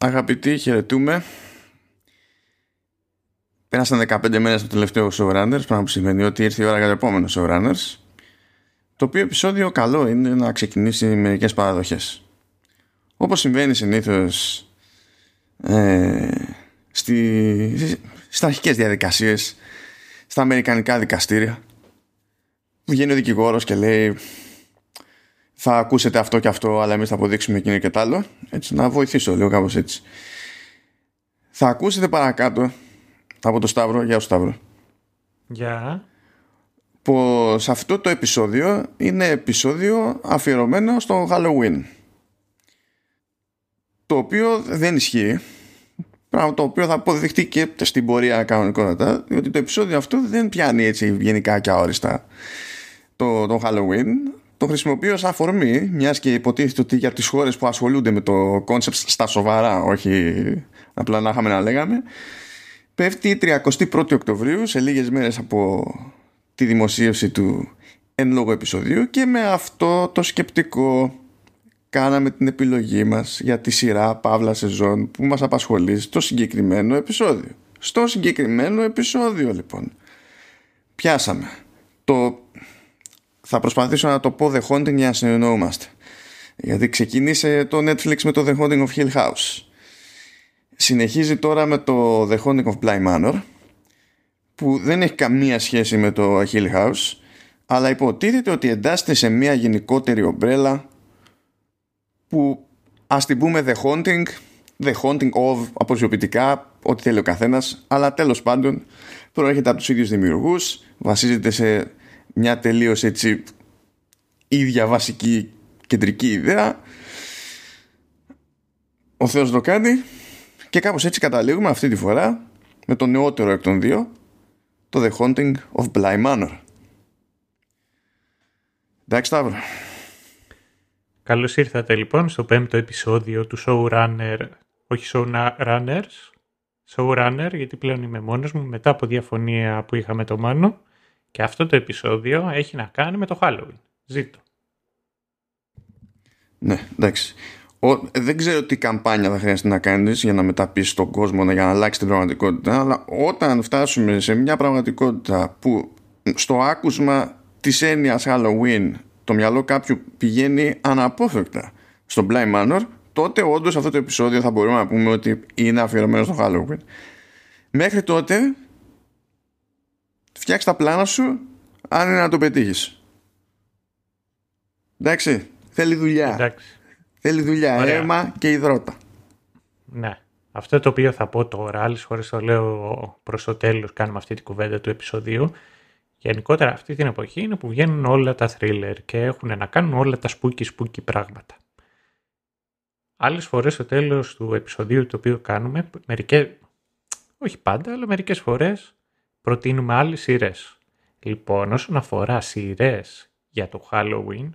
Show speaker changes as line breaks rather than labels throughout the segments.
Αγαπητοί, χαιρετούμε. Πέρασαν 15 μέρες το τελευταίο showrunners, πράγμα που σημαίνει ότι ήρθε η ώρα για το επόμενο showrunners. Το οποίο επεισόδιο καλό είναι να ξεκινήσει μερικές παραδοχές. Όπως συμβαίνει συνήθως ε, στη, στις αρχικές διαδικασίες, στα αμερικανικά δικαστήρια, βγαίνει ο δικηγόρος και λέει θα ακούσετε αυτό και αυτό, αλλά εμείς θα αποδείξουμε εκείνο και τ' άλλο. Έτσι, να βοηθήσω λίγο κάπως έτσι. Θα ακούσετε παρακάτω από το Σταύρο, γεια σου Σταύρο.
Γεια.
Πως αυτό το επεισόδιο είναι επεισόδιο αφιερωμένο στο Halloween. Το οποίο δεν ισχύει. Πράγμα το οποίο θα αποδειχτεί και στην πορεία κανονικότατα, διότι το επεισόδιο αυτό δεν πιάνει έτσι γενικά και αόριστα το, το Halloween το χρησιμοποιώ σαν αφορμή, μιας και υποτίθεται ότι για τις χώρες που ασχολούνται με το concept στα σοβαρά, όχι απλά να είχαμε να λέγαμε, πέφτει 31η Οκτωβρίου, σε λίγες μέρες από τη δημοσίευση του εν λόγω επεισοδίου και με αυτό το σκεπτικό κάναμε την επιλογή μας για τη σειρά παύλα σεζόν που μας απασχολεί στο συγκεκριμένο επεισόδιο. Στο συγκεκριμένο επεισόδιο λοιπόν πιάσαμε το θα προσπαθήσω να το πω The Haunting για να συνεννοούμαστε. Γιατί ξεκίνησε το Netflix με το The Haunting of Hill House. Συνεχίζει τώρα με το The Haunting of Bly Manor που δεν έχει καμία σχέση με το Hill House αλλά υποτίθεται ότι εντάσσεται σε μια γενικότερη ομπρέλα που ας την πούμε The Haunting The Haunting of αποσιοποιητικά ό,τι θέλει ο καθένας αλλά τέλος πάντων προέρχεται από τους ίδιους δημιουργούς βασίζεται σε μια τελείως έτσι ίδια βασική κεντρική ιδέα. Ο Θεός το κάνει και κάπως έτσι καταλήγουμε αυτή τη φορά με το νεότερο εκ των δύο το The Haunting of Bly Manor. Εντάξει Σταύρο.
Καλώς ήρθατε λοιπόν στο πέμπτο επεισόδιο του Showrunner όχι Showrunners Showrunner γιατί πλέον είμαι μόνος μου μετά από διαφωνία που είχα με το Μάνο και αυτό το επεισόδιο έχει να κάνει με το Halloween. Ζήτω.
Ναι, εντάξει. Ο, δεν ξέρω τι καμπάνια θα χρειαστεί να κάνεις για να μεταπίσεις τον κόσμο για να αλλάξει την πραγματικότητα αλλά όταν φτάσουμε σε μια πραγματικότητα που στο άκουσμα της έννοιας Halloween το μυαλό κάποιου πηγαίνει αναπόφευκτα στο Blind Manor τότε όντως αυτό το επεισόδιο θα μπορούμε να πούμε ότι είναι αφιερωμένο στο Halloween μέχρι τότε φτιάξει τα πλάνα σου αν είναι να το πετύχεις. Εντάξει, θέλει δουλειά.
Εντάξει.
Θέλει δουλειά,
Ωραία.
αίμα και υδρότα.
Ναι. Αυτό το οποίο θα πω τώρα, άλλες φορές το λέω προς το τέλος, κάνουμε αυτή την κουβέντα του επεισοδίου. Γενικότερα αυτή την εποχή είναι που βγαίνουν όλα τα thriller και έχουν να κάνουν όλα τα spooky spooky πράγματα. Άλλες φορές στο τέλος του επεισοδίου το οποίο κάνουμε, μερικές, όχι πάντα, αλλά μερικές φορές προτείνουμε άλλες σειρές. Λοιπόν, όσον αφορά σειρές για το Halloween,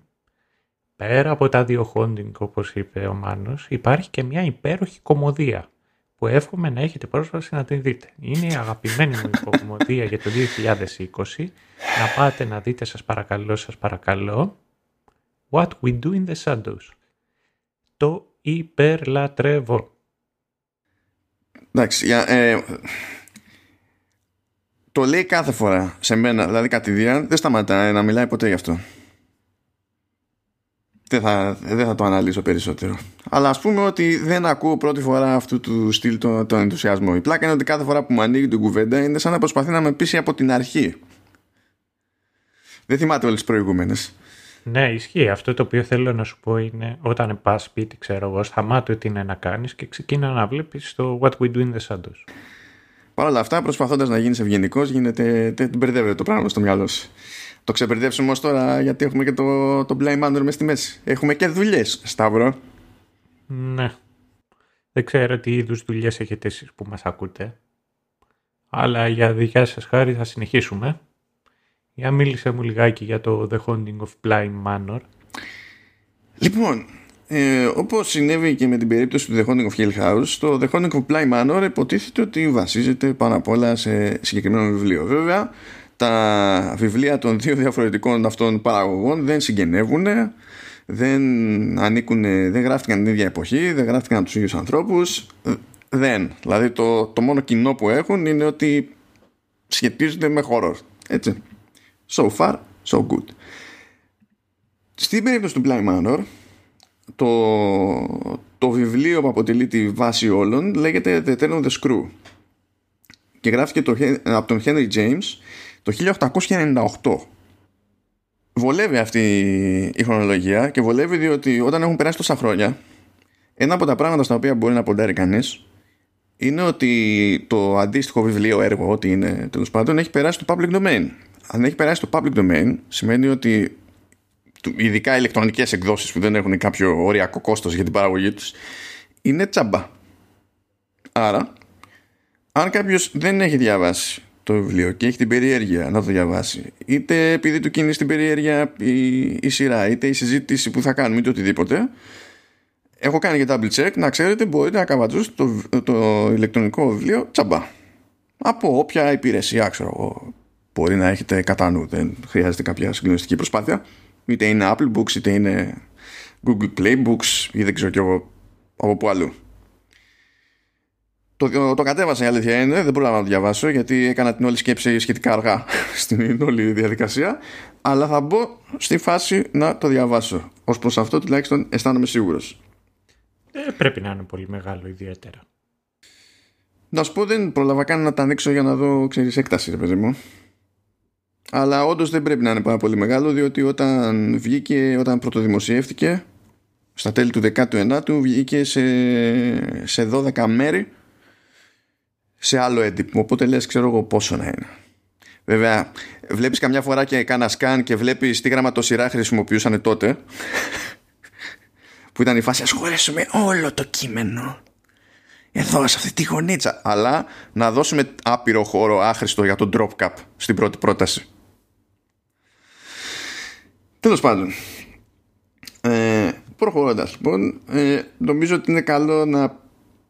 πέρα από τα δύο haunting όπως είπε ο Μάνος, υπάρχει και μια υπέροχη κομμωδία που εύχομαι να έχετε πρόσβαση να την δείτε. Είναι η αγαπημένη μου κομμωδία για το 2020. Να πάτε να δείτε σας παρακαλώ, σας παρακαλώ. What We Do in the Shadows. Το υπερλατρεύω.
Εντάξει, για, ε, το λέει κάθε φορά σε μένα, δηλαδή κατηδίαν, δεν σταματάει να μιλάει ποτέ γι' αυτό. Δεν θα, δεν θα το αναλύσω περισσότερο. Αλλά ας πούμε ότι δεν ακούω πρώτη φορά αυτού του στυλ τον, τον ενθουσιασμό. Η πλάκα είναι ότι κάθε φορά που μου ανοίγει την κουβέντα είναι σαν να προσπαθεί να με πείσει από την αρχή. Δεν θυμάται όλες τις προηγούμενες.
Ναι, ισχύει. Αυτό το οποίο θέλω να σου πω είναι όταν πας σπίτι, ξέρω εγώ, σταμάτε τι είναι να κάνεις και ξεκίνα να βλέπεις το What We Do in the Shadows.
Παρ' όλα αυτά, προσπαθώντας να γίνεις ευγενικός, γίνεται. τε- μπερδεύεται το πράγμα στο μυαλό σου. Το ξεπερδεύσουμε όμω τώρα, γιατί έχουμε και το, το Blind Manor μες στη μέση. Έχουμε και δουλειές, Σταύρο.
Ναι. Δεν ξέρω τι είδους δουλειές έχετε εσείς που μας ακούτε. Αλλά για δικιά σας χάρη θα συνεχίσουμε. Για μίλησε μου λιγάκι για το The Haunting of Blind Manor.
Λοιπόν, ε, όπως συνέβη και με την περίπτωση του The Haunting of Hill House, το The Haunting of Bly Manor υποτίθεται ότι βασίζεται πάνω απ' όλα σε συγκεκριμένο βιβλίο. Βέβαια, τα βιβλία των δύο διαφορετικών αυτών παραγωγών δεν συγγενεύουν. δεν ανήκουν, δεν γράφτηκαν την ίδια εποχή, δεν γράφτηκαν από τους ίδιους ανθρώπους, δεν. Δηλαδή το, το μόνο κοινό που έχουν είναι ότι σχετίζονται με horror. Έτσι. So far, so good. Στην περίπτωση του Blind Manor, το, το βιβλίο που αποτελεί τη βάση όλων λέγεται The Tale of the Screw και γράφτηκε το, από τον Henry James το 1898. Βολεύει αυτή η χρονολογία και βολεύει διότι όταν έχουν περάσει τόσα χρόνια ένα από τα πράγματα στα οποία μπορεί να ποντάρει κανείς είναι ότι το αντίστοιχο βιβλίο έργο, ό,τι είναι τέλος πάντων, έχει περάσει το public domain. Αν έχει περάσει το public domain, σημαίνει ότι ειδικά ηλεκτρονικές εκδόσεις που δεν έχουν κάποιο οριακό κόστος για την παραγωγή τους είναι τσάμπα. Άρα, αν κάποιος δεν έχει διαβάσει το βιβλίο και έχει την περιέργεια να το διαβάσει, είτε επειδή του κινεί την περιέργεια η, η σειρά, είτε η συζήτηση που θα κάνουμε, είτε οτιδήποτε, έχω κάνει και double check να ξέρετε μπορείτε να καβατζούσετε το, το ηλεκτρονικό βιβλίο τσαμπά από όποια υπηρεσία ξέρω εγώ μπορεί να έχετε κατά νου δεν χρειάζεται κάποια συγκλονιστική προσπάθεια είτε είναι Apple Books είτε είναι Google Play Books ή δεν ξέρω κι εγώ από πού αλλού το, το κατέβασα η αλήθεια είναι, δεν πρόλαβα να το διαβάσω γιατί έκανα την όλη σκέψη σχετικά αργά στην όλη διαδικασία. Αλλά θα μπω στη φάση να το διαβάσω. Ω προς αυτό τουλάχιστον αισθάνομαι σίγουρος.
Ε, πρέπει να είναι πολύ μεγάλο ιδιαίτερα.
Να σου πω δεν πρόλαβα καν να τα ανοίξω για να δω ξέρεις έκταση ρε παιδί μου. Αλλά όντως δεν πρέπει να είναι πάρα πολύ μεγάλο διότι όταν βγήκε, όταν πρωτοδημοσιεύτηκε στα τέλη του 19ου βγήκε σε, σε 12 μέρη σε άλλο έντυπο. Οπότε λες ξέρω εγώ πόσο να είναι. Βέβαια, βλέπεις καμιά φορά και κάνα σκάν και βλέπεις τι γραμματοσυρά χρησιμοποιούσαν τότε που ήταν η φάση ας χωρέσουμε όλο το κείμενο εδώ σε αυτή τη γωνίτσα αλλά να δώσουμε άπειρο χώρο άχρηστο για το drop cap στην πρώτη πρόταση τέλος πάντων ε, προχωρώντας λοιπόν ε, νομίζω ότι είναι καλό να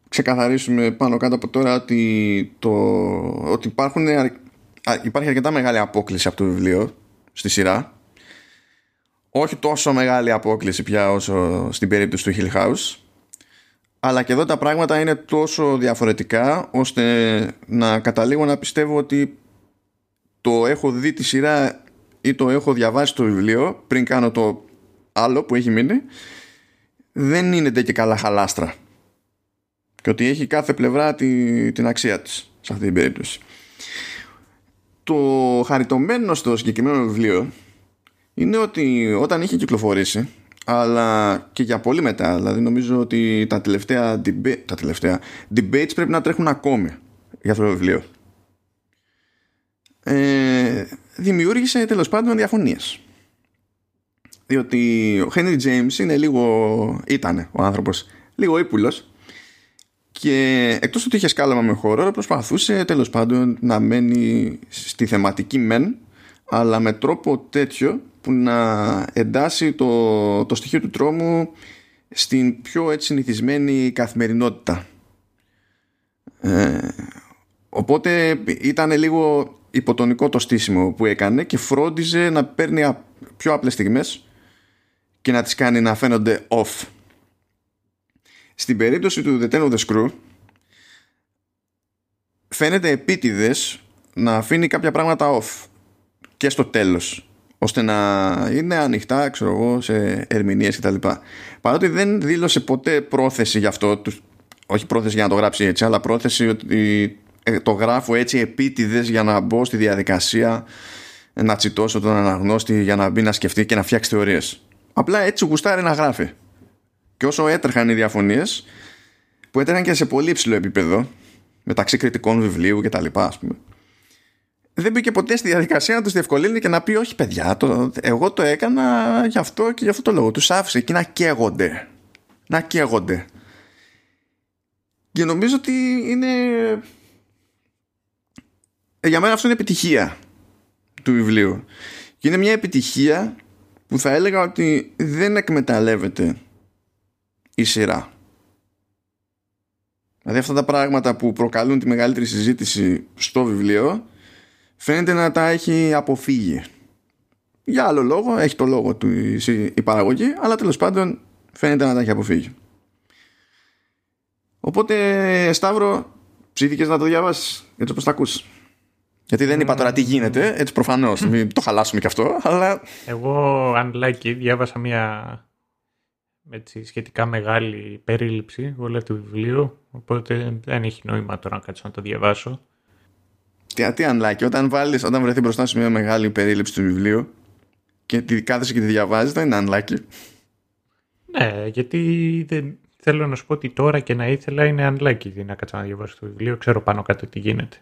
ξεκαθαρίσουμε πάνω κάτω από τώρα ότι, το, ότι υπάρχουν, υπάρχει αρκετά μεγάλη απόκληση από το βιβλίο στη σειρά. Όχι τόσο μεγάλη απόκληση πια όσο στην περίπτωση του Hill House αλλά και εδώ τα πράγματα είναι τόσο διαφορετικά ώστε να καταλήγω να πιστεύω ότι το έχω δει τη σειρά ή το έχω διαβάσει το βιβλίο πριν κάνω το άλλο που έχει μείνει δεν είναι και καλά χαλάστρα. Και ότι έχει κάθε πλευρά την αξία της σε αυτή την περίπτωση. Το χαριτωμένο στο συγκεκριμένο βιβλίο είναι ότι όταν είχε κυκλοφορήσει αλλά και για πολύ μετά δηλαδή νομίζω ότι τα τελευταία, debate, τα τελευταία debates πρέπει να τρέχουν ακόμη για αυτό το βιβλίο. Ε, δημιούργησε τέλος πάντων διαφωνίες διότι ο Henry James είναι λίγο ήταν ο άνθρωπος λίγο ύπουλος και εκτός ότι είχε σκάλαμα με χώρο προσπαθούσε τέλος πάντων να μένει στη θεματική μεν αλλά με τρόπο τέτοιο που να εντάσει το, το στοιχείο του τρόμου στην πιο έτσι συνηθισμένη καθημερινότητα. Ε, οπότε ήταν λίγο υποτονικό το στήσιμο που έκανε και φρόντιζε να παίρνει πιο απλές στιγμές και να τις κάνει να φαίνονται off. Στην περίπτωση του The Ten of the Screw φαίνεται επίτηδες να αφήνει κάποια πράγματα off και στο τέλος ώστε να είναι ανοιχτά ξέρω εγώ, σε ερμηνείες κτλ. Παρότι δεν δήλωσε ποτέ πρόθεση γι' αυτό, όχι πρόθεση για να το γράψει έτσι, αλλά πρόθεση ότι ε, το γράφω έτσι επίτηδες για να μπω στη διαδικασία να τσιτώσω τον αναγνώστη για να μπει να σκεφτεί και να φτιάξει θεωρίες. Απλά έτσι γουστάρει να γράφει. Και όσο έτρεχαν οι διαφωνίες, που έτρεχαν και σε πολύ υψηλό επίπεδο, μεταξύ κριτικών βιβλίου και τα λοιπά, ας πούμε, δεν μπήκε ποτέ στη διαδικασία να τους διευκολύνει και να πει όχι παιδιά το, εγώ το έκανα γι' αυτό και γι' αυτό το λόγο τους άφησε εκεί να καίγονται να καίγονται και νομίζω ότι είναι ε, για μένα αυτό είναι επιτυχία του βιβλίου και είναι μια επιτυχία που θα έλεγα ότι δεν εκμεταλλεύεται η σειρά δηλαδή αυτά τα πράγματα που προκαλούν τη μεγαλύτερη συζήτηση στο βιβλίο φαίνεται να τα έχει αποφύγει για άλλο λόγο, έχει το λόγο του η παραγωγή, αλλά τέλος πάντων φαίνεται να τα έχει αποφύγει. Οπότε, Σταύρο, ψήφικες να το διαβάσεις, έτσι όπως τα ακούς. Γιατί δεν είπα τώρα τι γίνεται, έτσι προφανώς, μην το χαλάσουμε κι αυτό, αλλά...
Εγώ, unlucky, διάβασα μια έτσι, σχετικά μεγάλη περίληψη όλα του βιβλίου, οπότε δεν έχει νόημα τώρα να κάτσω να το διαβάσω.
Τι, τι unlucky, όταν, βάλεις, όταν βρεθεί μπροστά σου μια μεγάλη περίληψη του βιβλίου και τη κάθεσαι και τη διαβάζεις, δεν είναι unlucky.
Ναι, γιατί δεν, θέλω να σου πω ότι τώρα και να ήθελα είναι unlucky να κάτσω να διαβάσω το βιβλίο, ξέρω πάνω κάτω τι γίνεται.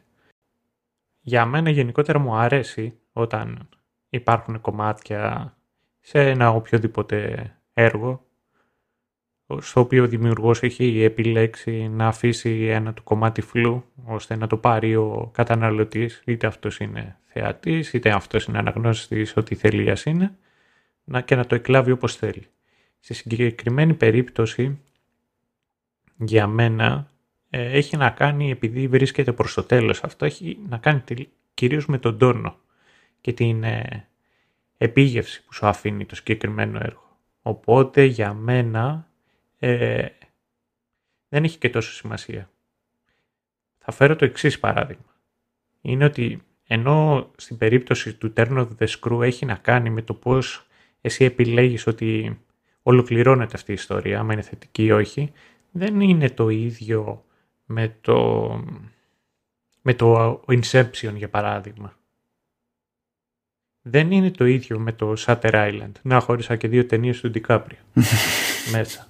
Για μένα γενικότερα μου αρέσει όταν υπάρχουν κομμάτια σε ένα οποιοδήποτε έργο στο οποίο ο δημιουργός έχει επιλέξει να αφήσει ένα του κομμάτι φλού ώστε να το πάρει ο καταναλωτής είτε αυτός είναι θεατής είτε αυτός είναι αναγνώστης ό,τι θέλει είναι να, και να το εκλάβει όπως θέλει. Στη συγκεκριμένη περίπτωση για μένα ε, έχει να κάνει επειδή βρίσκεται προς το τέλος αυτό έχει να κάνει κυρίως με τον τόνο και την ε, επίγευση που σου αφήνει το συγκεκριμένο έργο. Οπότε για μένα ε, δεν έχει και τόσο σημασία. Θα φέρω το εξής παράδειγμα. Είναι ότι ενώ στην περίπτωση του Turn of the Screw έχει να κάνει με το πώς εσύ επιλέγεις ότι ολοκληρώνεται αυτή η ιστορία, άμα είναι θετική ή όχι, δεν είναι το ίδιο με το, με το Inception για παράδειγμα. Δεν είναι το ίδιο με το Shutter Island. Να χώρισα και δύο ταινίες του DiCaprio μέσα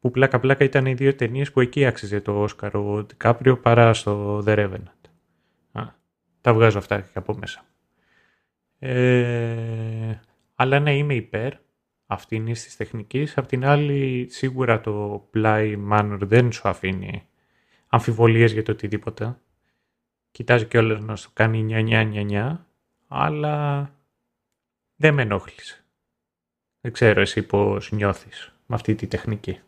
που πλάκα πλάκα ήταν οι δύο ταινίες που εκεί άξιζε το Όσκαρ ο Ντικάπριο παρά στο The Revenant. Α, τα βγάζω αυτά και από μέσα. Ε, αλλά ναι, είμαι υπέρ αυτή είναι τη τεχνικής. Απ' την άλλη, σίγουρα το Play Manor δεν σου αφήνει αμφιβολίες για το οτιδήποτε. Κοιτάζει κιόλας να σου κάνει 9-9-9, αλλά δεν με ενόχλησε. Δεν ξέρω εσύ πώς νιώθεις με αυτή τη τεχνική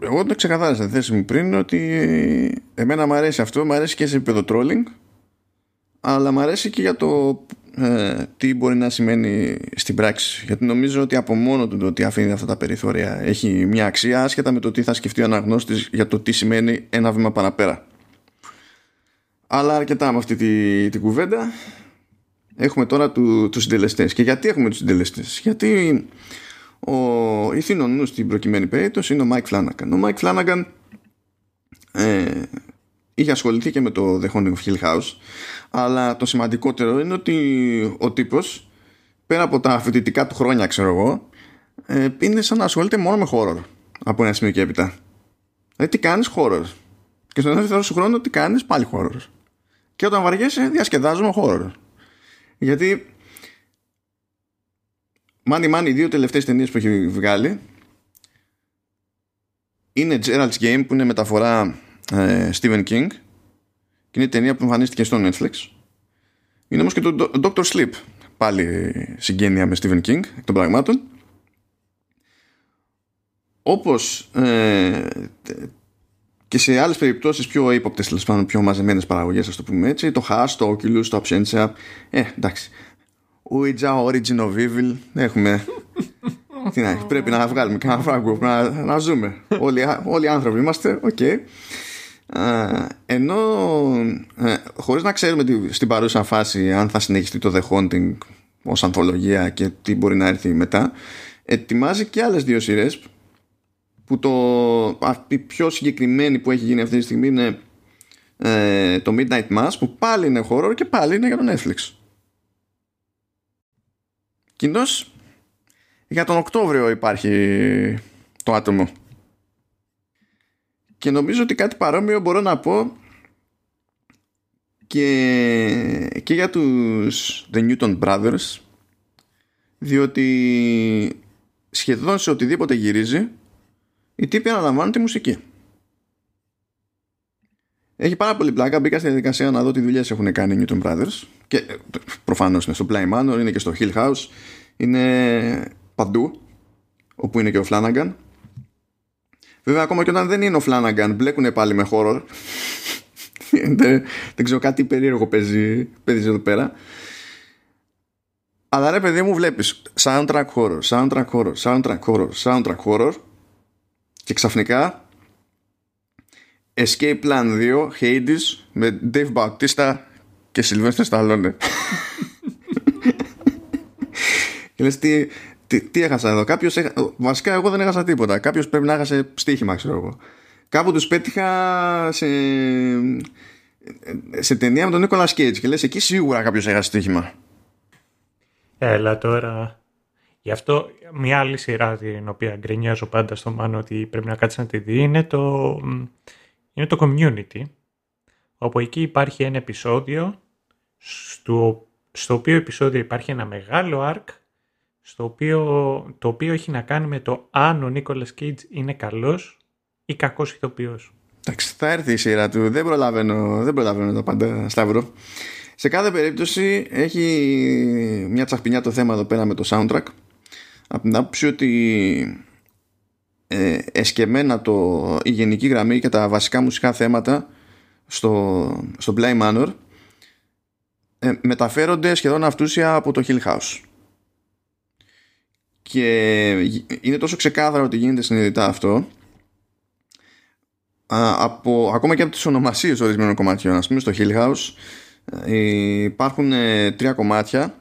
εγώ το ξεκαθάρισα τη θέση μου πριν ότι εμένα μου αρέσει αυτό, μου αρέσει και σε επίπεδο trolling αλλά μου αρέσει και για το ε, τι μπορεί να σημαίνει στην πράξη. Γιατί νομίζω ότι από μόνο του το ότι αφήνει αυτά τα περιθώρια έχει μια αξία άσχετα με το τι θα σκεφτεί ο αναγνώστης για το τι σημαίνει ένα βήμα παραπέρα. Αλλά αρκετά με αυτή τη, τη κουβέντα. Έχουμε τώρα του, τους συντελεστές. Και γιατί έχουμε τους συντελεστές; Γιατί ο ηθήνων νου στην προκειμένη περίπτωση είναι ο Mike Flanagan. Ο Mike Flanagan ε, είχε ασχοληθεί και με το The Haunting of Hill House αλλά το σημαντικότερο είναι ότι ο τύπος πέρα από τα φοιτητικά του χρόνια ξέρω εγώ ε, είναι σαν να ασχολείται μόνο με horror από ένα σημείο και έπειτα. Δηλαδή τι κάνεις horror; Και στον δεύτερο σου χρόνο τι κάνεις; Πάλι horror. Και όταν βαριέσαι διασκεδάζουμε horror. Γιατί Money Money, οι δύο τελευταίες ταινίες που έχει βγάλει είναι Gerald's Game που είναι μεταφορά ε, Stephen King και είναι η ταινία που εμφανίστηκε στο Netflix. Είναι όμως και το Doctor Sleep πάλι συγγένεια με Stephen King εκ των πραγμάτων. Όπως ε, και σε άλλες περιπτώσεις πιο ύποπτες, πιο μαζεμένες παραγωγές, ας το πούμε έτσι, το Haas, το Oculus, το Absentia, ε, εντάξει, Ouija Origin of Evil. Έχουμε. Τι να, πρέπει να βγάλουμε κανένα φράγκο να, να ζούμε. όλοι, όλοι οι άνθρωποι είμαστε. Οκ. Okay. Ενώ ε, χωρίς να ξέρουμε τι, στην παρούσα φάση αν θα συνεχιστεί το The Haunting ως ανθολογία και τι μπορεί να έρθει μετά ετοιμάζει και άλλες δύο σειρές που το, η πιο συγκεκριμένη που έχει γίνει αυτή τη στιγμή είναι ε, το Midnight Mass που πάλι είναι horror και πάλι είναι για το Netflix Κοινώ για τον Οκτώβριο υπάρχει το άτομο. Και νομίζω ότι κάτι παρόμοιο μπορώ να πω και, και για τους The Newton Brothers διότι σχεδόν σε οτιδήποτε γυρίζει οι τύποι αναλαμβάνουν τη μουσική. Έχει πάρα πολύ πλάκα. Μπήκα στη διαδικασία να δω τι δουλειές έχουν κάνει οι Newton Brothers. Και ε, προφανώς είναι στο Play Manor, είναι και στο Hill House, είναι παντού, όπου είναι και ο Flanagan. Βέβαια, ακόμα και όταν δεν είναι ο Flanagan, μπλέκουν πάλι με horror. δεν, δεν ξέρω, κάτι περίεργο παίζει, παίζει εδώ πέρα. Αλλά ρε παιδί μου βλέπεις soundtrack horror, soundtrack horror, soundtrack horror, soundtrack horror και ξαφνικά Escape Plan 2 Hades με Dave Bautista και Sylvester Stallone. και λες τι, τι, τι έχασα εδώ; Κάποιος έχα... Βασικά εγώ δεν έχασα τίποτα. Κάποιος πρέπει να έχασε στοίχημα ξέρω εγώ. Κάπου τους πέτυχα σε, σε ταινία με τον Νίκολας Cage και λες εκεί σίγουρα κάποιος έχασε στοίχημα.
Έλα τώρα. Γι' αυτό μια άλλη σειρά την οποία γκρινιάζω πάντα στο Μάνο ότι πρέπει να κάτσεις να τη δει είναι το, είναι το Community όπου εκεί υπάρχει ένα επεισόδιο στο, στο οποίο επεισόδιο υπάρχει ένα μεγάλο arc στο οποίο, το οποίο έχει να κάνει με το αν ο Νίκολας Κίτζ είναι καλός ή κακός ηθοποιός.
Εντάξει, θα έρθει η σειρά του. Δεν προλαβαίνω, δεν προλαβαίνω το πάντα, Σταύρο. Σε κάθε περίπτωση έχει μια τσαχπινιά το θέμα εδώ πέρα με το soundtrack. Από την άποψη ότι ε, εσκεμμένα το, η γενική γραμμή και τα βασικά μουσικά θέματα στο, στο Bly Manor ε, μεταφέρονται σχεδόν αυτούσια από το Hill House. Και είναι τόσο ξεκάθαρο ότι γίνεται συνειδητά αυτό από, ακόμα και από τις ονομασίες ορισμένων κομματιών. Ας πούμε στο Hill House ε, υπάρχουν ε, τρία κομμάτια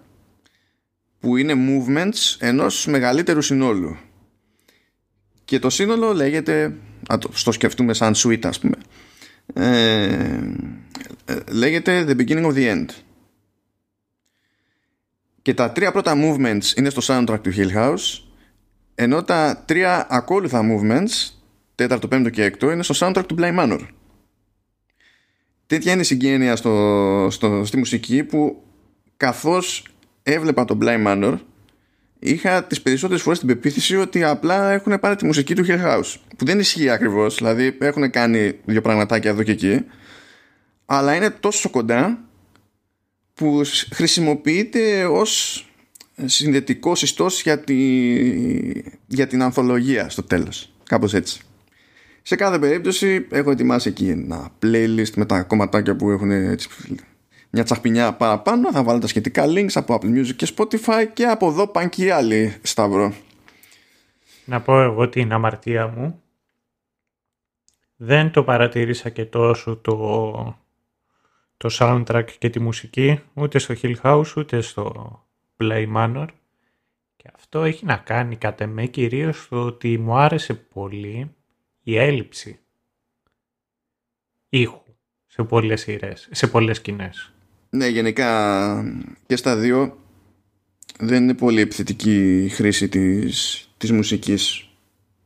που είναι movements ενός μεγαλύτερου συνόλου. Και το σύνολο λέγεται α, το, στο σκεφτούμε σαν suite ας πούμε ε, ε, λέγεται The Beginning of the End και τα τρία πρώτα movements είναι στο soundtrack του Hill House ενώ τα τρία ακόλουθα movements τέταρτο, πέμπτο και έκτο είναι στο soundtrack του Bly Manor. Τέτοια είναι η συγγένεια στο, στο, στη μουσική που καθώς έβλεπα τον Bly Manor είχα τις περισσότερες φορές την πεποίθηση ότι απλά έχουν πάρει τη μουσική του Hill House που δεν ισχύει ακριβώς δηλαδή έχουν κάνει δύο πραγματάκια εδώ και εκεί αλλά είναι τόσο κοντά που χρησιμοποιείται ως συνδετικό συστός για, τη, για την ανθολογία στο τέλος κάπως έτσι σε κάθε περίπτωση έχω ετοιμάσει εκεί ένα playlist με τα κομματάκια που έχουν έτσι, μια τσαχπινιά παραπάνω. Θα βάλω τα σχετικά links από Apple Music και Spotify και από εδώ πάνε και οι άλλοι, Σταύρο.
Να πω εγώ την αμαρτία μου. Δεν το παρατήρησα και τόσο το, το soundtrack και τη μουσική ούτε στο Hill House ούτε στο Play Manor. Και αυτό έχει να κάνει κατά με κυρίως το ότι μου άρεσε πολύ η έλλειψη ήχου σε πολλές σειρές, σε πολλές σκηνές.
Ναι, γενικά και στα δύο δεν είναι πολύ επιθετική η χρήση της, της μουσικής.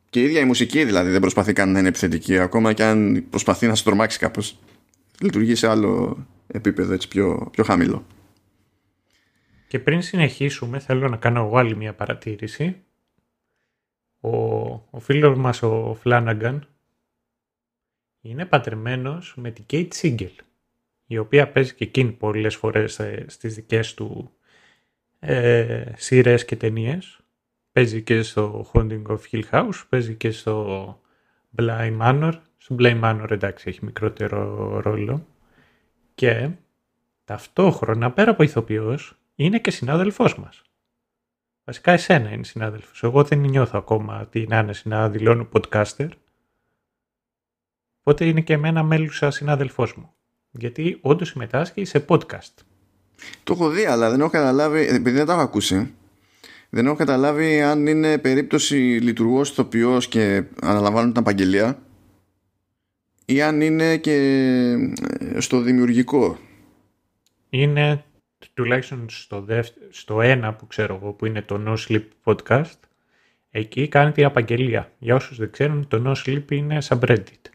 Και η ίδια η μουσική δηλαδή δεν προσπαθεί καν να είναι επιθετική, ακόμα και αν προσπαθεί να στρομάξει κάπως. Λειτουργεί σε άλλο επίπεδο, έτσι πιο, πιο χαμηλό.
Και πριν συνεχίσουμε, θέλω να κάνω εγώ άλλη μια παρατήρηση ο, ο φίλος μας ο Φλάναγκαν είναι πατρεμένος με την Kate Siegel η οποία παίζει και εκείνη πολλές φορές στις δικές του ε, σειρές και ταινίες. Παίζει και στο Haunting of Hill House, παίζει και στο Bly Manor. Στο Bly Manor εντάξει έχει μικρότερο ρόλο. Και ταυτόχρονα πέρα από ηθοποιός είναι και συνάδελφός μας. Βασικά εσένα είναι συνάδελφος. Εγώ δεν νιώθω ακόμα τι να είναι να δηλώνω podcaster. Οπότε είναι και εμένα μέλουσα συνάδελφός μου. Γιατί όντως συμμετάσχει σε podcast.
Το έχω δει, αλλά δεν έχω καταλάβει, επειδή δεν τα έχω ακούσει, δεν έχω καταλάβει αν είναι περίπτωση λειτουργός ηθοποιός και αναλαμβάνουν την απαγγελία ή αν είναι και ε, στο δημιουργικό.
Είναι τουλάχιστον στο, στο ένα που ξέρω εγώ που είναι το No Sleep Podcast εκεί κάνει την απαγγελία. Για όσους δεν ξέρουν το No Sleep είναι subreddit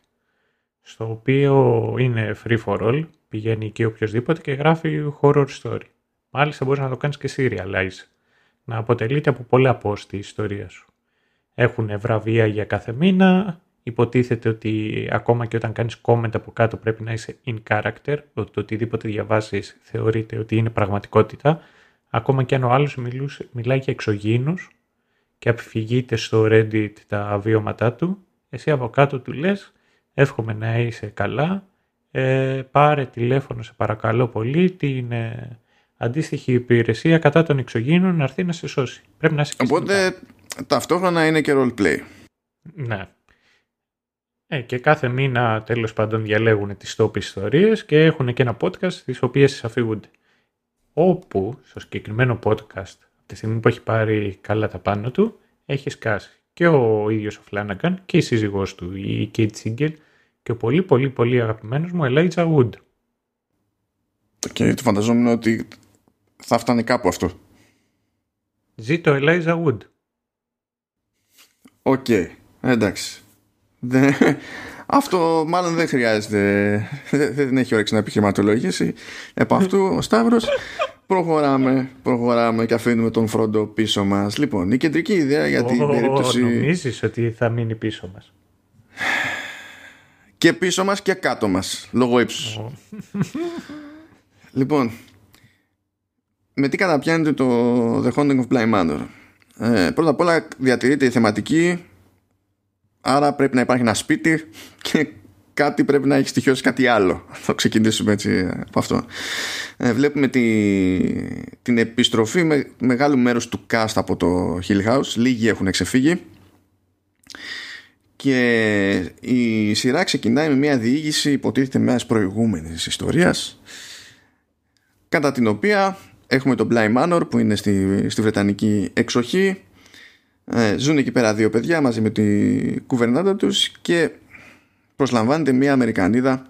στο οποίο είναι free for all, πηγαίνει εκεί οποιοδήποτε και γράφει horror story. Μάλιστα μπορείς να το κάνεις και serialize, να αποτελείται από πολλά post η ιστορία σου. Έχουν βραβεία για κάθε μήνα, υποτίθεται ότι ακόμα και όταν κάνεις comment από κάτω πρέπει να είσαι in character, ότι το οτιδήποτε διαβάζεις θεωρείται ότι είναι πραγματικότητα, ακόμα και αν ο άλλος μιλάει για εξωγήινους και αποφυγείται στο Reddit τα βιώματά του, εσύ από κάτω του λες εύχομαι να είσαι καλά, ε, πάρε τηλέφωνο σε παρακαλώ πολύ την ε, αντίστοιχη υπηρεσία κατά των εξωγήινων να έρθει να σε σώσει. Πρέπει να είσαι
Οπότε ταυτόχρονα είναι και roleplay.
Ναι. Ε, και κάθε μήνα τέλος πάντων διαλέγουν τις top ιστορίες και έχουν και ένα podcast τις οποίες αφηγούνται. Όπου στο συγκεκριμένο podcast, από τη στιγμή που έχει πάρει καλά τα πάνω του, έχει σκάσει και ο ίδιος ο Φλάναγκαν και η σύζυγός του, η Kate Siegel και ο πολύ πολύ πολύ αγαπημένος μου Elijah Wood.
Και το φανταζόμουν ότι θα φτάνει κάπου αυτό.
Ζήτω Elijah Wood.
Οκ, okay. εντάξει. Αυτό μάλλον δεν χρειάζεται. Δεν έχει όρεξη να επιχειρηματολογήσει. Επ' αυτού ο Σταύρος προχωράμε, προχωράμε και αφήνουμε τον Φρόντο πίσω μας. Λοιπόν, η κεντρική ιδέα για την ω, περίπτωση...
Νομίζεις ότι θα μείνει πίσω μας;
Και πίσω μας και κάτω μας, λόγω ύψους. λοιπόν, με τι καταπιάνεται το The Haunting of Bly Manor; Ε, πρώτα απ' όλα διατηρείται η θεματική άρα πρέπει να υπάρχει ένα σπίτι και κάτι πρέπει να έχει στοιχειώσει κάτι άλλο. Θα ξεκινήσουμε έτσι από αυτό. Ε, βλέπουμε τη, την επιστροφή με μεγάλου μέρους του cast από το Hill House. Λίγοι έχουν ξεφύγει. Και η σειρά ξεκινάει με μια διήγηση υποτίθεται μιας προηγούμενης ιστορίας κατά την οποία έχουμε τον Bly Manor που είναι στη, στη Βρετανική εξοχή ε, ζουν εκεί πέρα δύο παιδιά μαζί με τη κουβερνάντα τους και προσλαμβάνεται μια Αμερικανίδα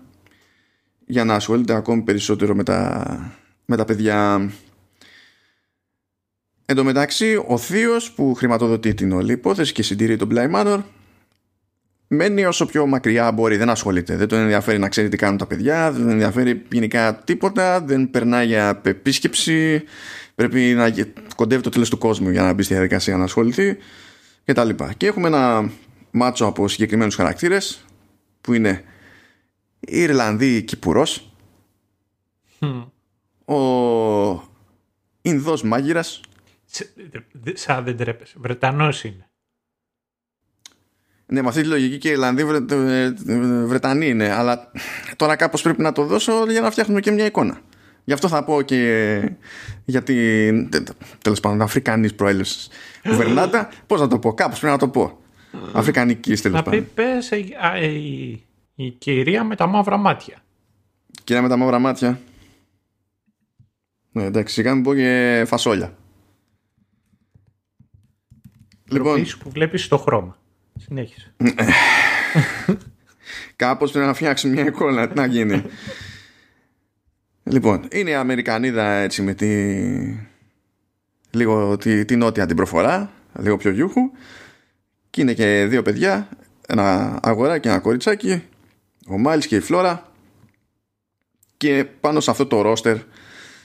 για να ασχολείται ακόμη περισσότερο με τα, με τα παιδιά. Εν τω μεταξύ, ο θείος που χρηματοδοτεί την όλη υπόθεση και συντηρεί τον Bly Manor μένει όσο πιο μακριά μπορεί, δεν ασχολείται. Δεν τον ενδιαφέρει να ξέρει τι κάνουν τα παιδιά, δεν τον ενδιαφέρει γενικά τίποτα, δεν περνάει για επίσκεψη, πρέπει να κοντεύει το τέλος του κόσμου για να μπει στη διαδικασία να ασχοληθεί και τα λοιπά. Και έχουμε ένα μάτσο από συγκεκριμένους χαρακτήρες που είναι Ιρλανδή Κυπουρός ο Ινδός μάγειρας
Σαν δεν τρέπεσαι. Βρετανός είναι.
Ναι, με αυτή τη λογική και οι Ιρλανδοί Βρε... Βρετανοί είναι. Αλλά τώρα κάπως πρέπει να το δώσω για να φτιάχνουμε και μια εικόνα. Γι' αυτό θα πω και για την τέλος πάντων Αφρικανής προέλευσης κουβερνάτα. Πώς να το πω, κάπως πρέπει να το πω. Αφρικανικής τέλος πάντων.
Να πει, πες, η, η κυρία με τα μαύρα μάτια.
Κυρία με τα μαύρα μάτια. Ναι, εντάξει, σιγά μην πω και φασόλια.
Λοιπόν, που βλέπεις το χρώμα. Συνέχισε.
Κάπως πρέπει να φτιάξει μια εικόνα. Τι να γίνει. Λοιπόν, είναι η Αμερικανίδα έτσι με τη... λίγο τη, τη νότια την προφορά, λίγο πιο γιούχου. Και είναι και δύο παιδιά, ένα αγορά και ένα κοριτσάκι, ο Μάλις και η Φλόρα. Και πάνω σε αυτό το ρόστερ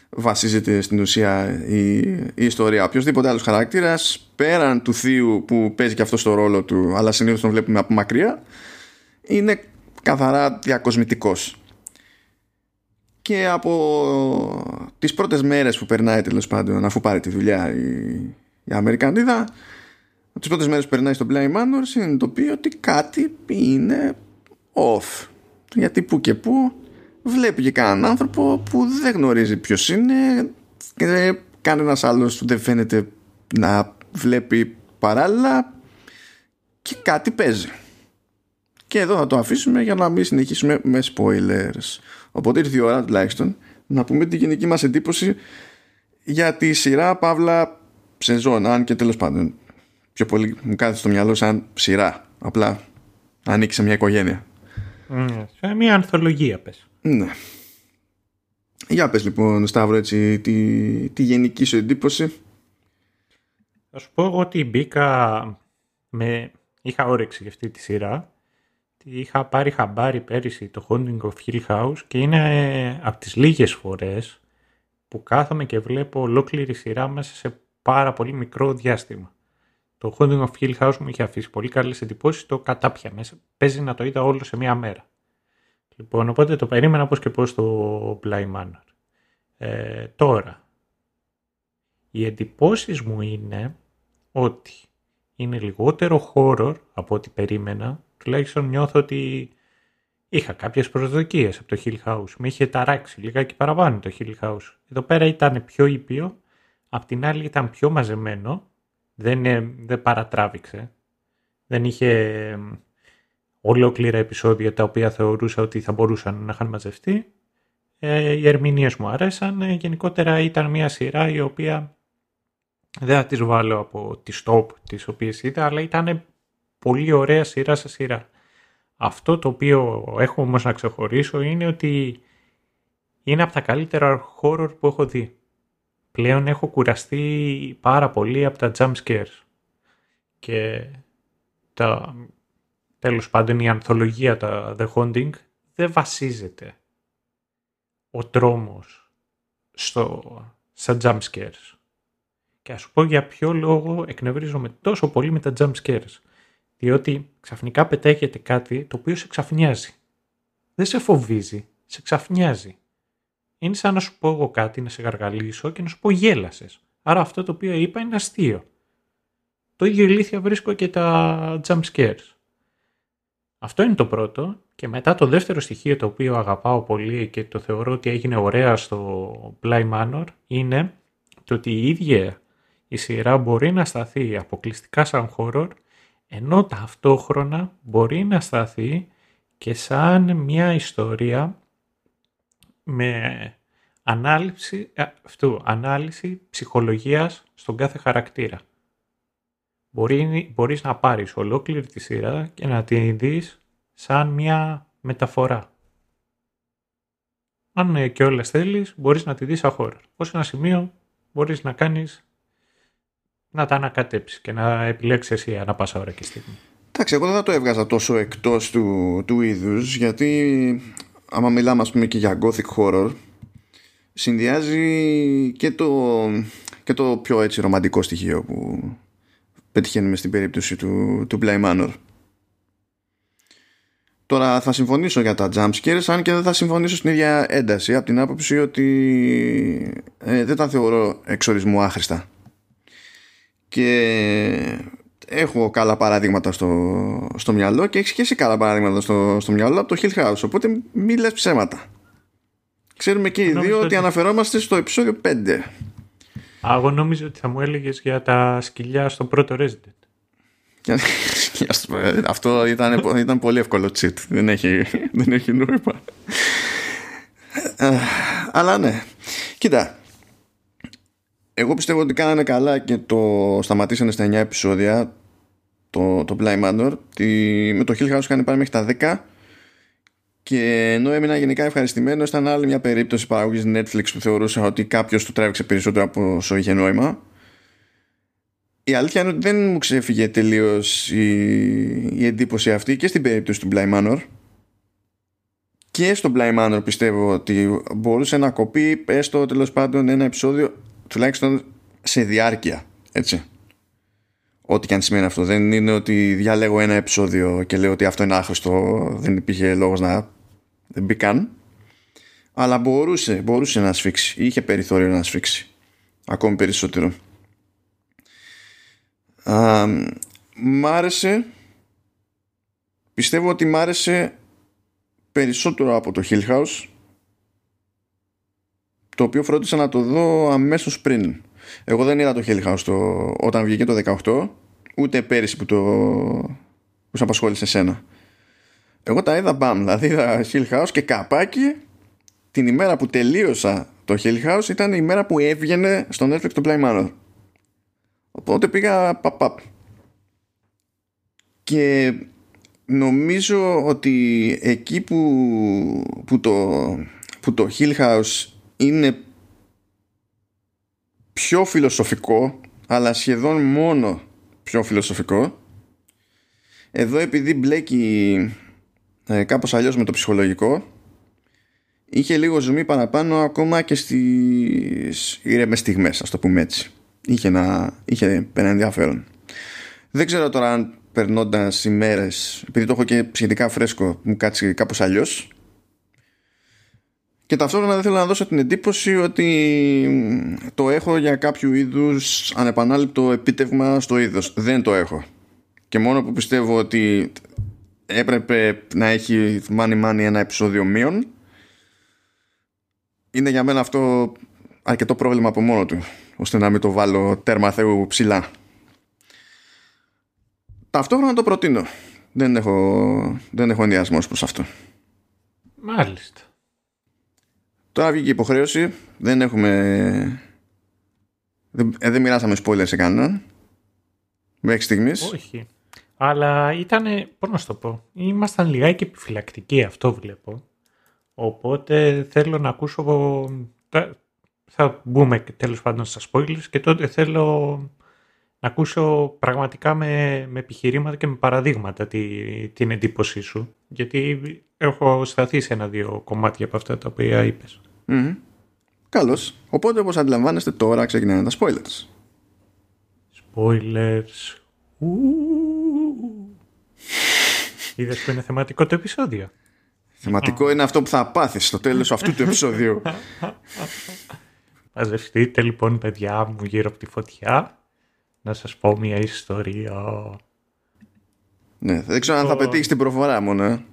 βασίζεται στην ουσία η, η ιστορία. Οποιοδήποτε άλλος χαρακτήρας, πέραν του θείου που παίζει και αυτός στο ρόλο του, αλλά συνήθως τον βλέπουμε από μακριά, είναι καθαρά διακοσμητικός και από τις πρώτες μέρες που περνάει τέλος πάντων αφού πάρει τη δουλειά η, η Αμερικανίδα τις πρώτες μέρες που περνάει στο Blind Manor συνειδητοποιεί ότι κάτι είναι off. Γιατί που και που βλέπει και κανέναν άνθρωπο που δεν γνωρίζει ποιος είναι και κανένας άλλος δεν φαίνεται να βλέπει παράλληλα και κάτι παίζει. Και εδώ θα το αφήσουμε για να μην συνεχίσουμε με spoilers Οπότε ήρθε η ώρα τουλάχιστον να πούμε τη γενική μας εντύπωση για τη σειρά Παύλα σεζόν. Αν και τέλος πάντων πιο πολύ μου κάθεται στο μυαλό σαν σειρά. Απλά ανήκει σε μια οικογένεια.
Mm, σε μια ανθολογία πες.
Ναι. Για πες λοιπόν Σταύρο έτσι τη, τη γενική σου εντύπωση.
Θα σου πω εγώ ότι μπήκα με... Είχα όρεξη για αυτή τη σειρά είχα πάρει χαμπάρι πέρυσι το Haunting of Hill House και είναι ε, από τις λίγες φορές που κάθομαι και βλέπω ολόκληρη σειρά μέσα σε πάρα πολύ μικρό διάστημα. Το Haunting of Hill House μου είχε αφήσει πολύ καλές εντυπώσεις, το κατάπια μέσα. Παίζει να το είδα όλο σε μία μέρα. Λοιπόν, οπότε το περίμενα πώς και πώς στο Bly Manor. Ε, τώρα, οι εντυπώσεις μου είναι ότι είναι λιγότερο horror από ό,τι περίμενα τουλάχιστον νιώθω ότι είχα κάποιες προσδοκίες από το Hill House. Με είχε ταράξει λιγάκι παραπάνω το Hill House. Εδώ πέρα ήταν πιο ήπιο, απ' την άλλη ήταν πιο μαζεμένο, δεν, ε, δεν παρατράβηξε. Δεν είχε ολόκληρα επεισόδια τα οποία θεωρούσα ότι θα μπορούσαν να είχαν μαζευτεί. Ε, οι ερμηνείες μου αρέσαν. Ε, γενικότερα ήταν μια σειρά η οποία δεν θα τις βάλω από τις top τις οποίες είδα, αλλά ήταν πολύ ωραία σειρά σε σειρά. Αυτό το οποίο έχω όμως να ξεχωρίσω είναι ότι είναι από τα καλύτερα horror που έχω δει. Πλέον έχω κουραστεί πάρα πολύ από τα jump scares. Και τα, τέλος πάντων η ανθολογία, τα The Haunting, δεν βασίζεται ο τρόμος στο, στα jump scares. Και ας σου πω για ποιο λόγο εκνευρίζομαι τόσο πολύ με τα jump scares. Διότι ξαφνικά πετέχεται κάτι το οποίο σε ξαφνιάζει. Δεν σε φοβίζει, σε ξαφνιάζει. Είναι σαν να σου πω εγώ κάτι, να σε γαργαλίσω και να σου πω γέλασες. Άρα αυτό το οποίο είπα είναι αστείο. Το ίδιο ηλίθια βρίσκω και τα jump scares. Αυτό είναι το πρώτο και μετά το δεύτερο στοιχείο το οποίο αγαπάω πολύ και το θεωρώ ότι έγινε ωραία στο Bly Manor είναι το ότι η ίδια η σειρά μπορεί να σταθεί αποκλειστικά σαν horror ενώ ταυτόχρονα μπορεί να σταθεί και σαν μια ιστορία με ανάλυση, αυτού, ανάλυση ψυχολογίας στον κάθε χαρακτήρα. Μπορεί, μπορείς να πάρεις ολόκληρη τη σειρά και να την δεις σαν μια μεταφορά. Αν και όλες θέλεις, μπορείς να τη δεις αχώρα. Ως ένα σημείο μπορείς να κάνεις να τα ανακατέψεις και να επιλέξεις εσύ ανά πάσα ώρα και στιγμή.
Εντάξει, εγώ δεν θα το έβγαζα τόσο εκτός του, του είδους, γιατί άμα μιλάμε ας πούμε και για gothic horror συνδυάζει και το, και το πιο έτσι ρομαντικό στοιχείο που πετυχαίνουμε στην περίπτωση του, του Bly Manor. Τώρα θα συμφωνήσω για τα jump scares αν και δεν θα συμφωνήσω στην ίδια ένταση από την άποψη ότι ε, δεν τα θεωρώ εξορισμού άχρηστα και έχω καλά παραδείγματα στο, στο μυαλό και έχεις και εσύ καλά παραδείγματα στο, στο μυαλό από το Hill House οπότε μην λες ψέματα. Ξέρουμε και οι δύο ότι αναφερόμαστε στο επεισόδιο 5
Α, εγώ νόμιζα ότι θα μου έλεγες για τα σκυλιά στο πρώτο Resident.
Αυτό ήταν, ήταν πολύ εύκολο cheat. Δεν έχει, δεν έχει νόημα. Αλλά ναι. Κοίτα εγώ πιστεύω ότι κάνανε καλά και το σταματήσανε στα 9 επεισόδια το, το Bly Manor. Τη, με το Hill House είχαν πάει μέχρι τα 10 και ενώ έμεινα γενικά ευχαριστημένο ήταν άλλη μια περίπτωση παραγωγής Netflix που θεωρούσα ότι κάποιος του τράβηξε περισσότερο από όσο είχε νόημα. Η αλήθεια είναι ότι δεν μου ξέφυγε τελείως η, η εντύπωση αυτή και στην περίπτωση του Bly Manor. Και στο Bly Manor πιστεύω ότι μπορούσε να κοπεί έστω τέλος πάντων ένα επεισόδιο τουλάχιστον σε διάρκεια έτσι. Ό,τι και αν σημαίνει αυτό. Δεν είναι ότι διαλέγω ένα επεισόδιο και λέω ότι αυτό είναι άχρηστο δεν υπήρχε λόγος να δεν μπει καν. Αλλά μπορούσε, μπορούσε να σφίξει. Είχε περιθώριο να σφίξει. Ακόμη περισσότερο. Α, μ' άρεσε. Πιστεύω ότι μ' άρεσε περισσότερο από το Hill House το οποίο φρόντισα να το δω αμέσως πριν. Εγώ δεν είδα το Hell House το, όταν βγήκε το 18, ούτε πέρυσι που το που σε απασχόλησε σένα. Εγώ τα είδα μπαμ, δηλαδή είδα Hill House και καπάκι την ημέρα που τελείωσα το Hill House ήταν η μέρα που έβγαινε στο Netflix το Play Manor. Οπότε πήγα παπ παπ. Και νομίζω ότι εκεί που, που, το, που το Hill House είναι πιο φιλοσοφικό αλλά σχεδόν μόνο πιο φιλοσοφικό. Εδώ επειδή μπλέκει ε, κάπως αλλιώς με το ψυχολογικό είχε λίγο ζουμί παραπάνω ακόμα και στις ήρεμες στιγμές ας το πούμε έτσι. Είχε ένα, είχε ένα ενδιαφέρον. Δεν ξέρω τώρα αν περνώντας ημέρες επειδή το έχω και σχετικά φρέσκο μου κάτσει κάπως αλλιώς και ταυτόχρονα δεν θέλω να δώσω την εντύπωση ότι το έχω για κάποιο είδους ανεπανάληπτο επίτευγμα στο είδος. Δεν το έχω. Και μόνο που πιστεύω ότι έπρεπε να έχει money money ένα επεισόδιο μείον είναι για μένα αυτό αρκετό πρόβλημα από μόνο του ώστε να μην το βάλω τέρμα θεού ψηλά ταυτόχρονα το προτείνω δεν έχω, δεν έχω ενδιασμός προς αυτό
Μάλιστα.
Τώρα βγήκε η υποχρέωση. Δεν έχουμε. Δεν, ε, δεν μοιράσαμε spoilers σε κανέναν. Μέχρι στιγμής.
Όχι. Αλλά ήταν. Πώς να σου το πω. Ήμασταν λιγάκι επιφυλακτικοί, αυτό βλέπω. Οπότε θέλω να ακούσω. Θα μπούμε τέλος πάντων στα spoilers και τότε θέλω να ακούσω πραγματικά με, με επιχειρήματα και με παραδείγματα τη, την εντύπωσή σου. Γιατί έχω σταθεί σε ένα-δύο κομμάτια από αυτά τα οποία είπες.
Mm-hmm. Καλώς. Οπότε όπως αντιλαμβάνεστε τώρα ξεκινάνε τα spoilers.
Spoilers. Είδες που είναι θεματικό το επεισόδιο;
Θεματικό είναι αυτό που θα πάθεις στο τέλος αυτού του επεισόδιου.
Μαζευτείτε λοιπόν παιδιά μου γύρω από τη φωτιά να σας πω μια ιστορία.
Ναι, δεν ξέρω αν θα πετύχεις την προφορά μόνο. Ε.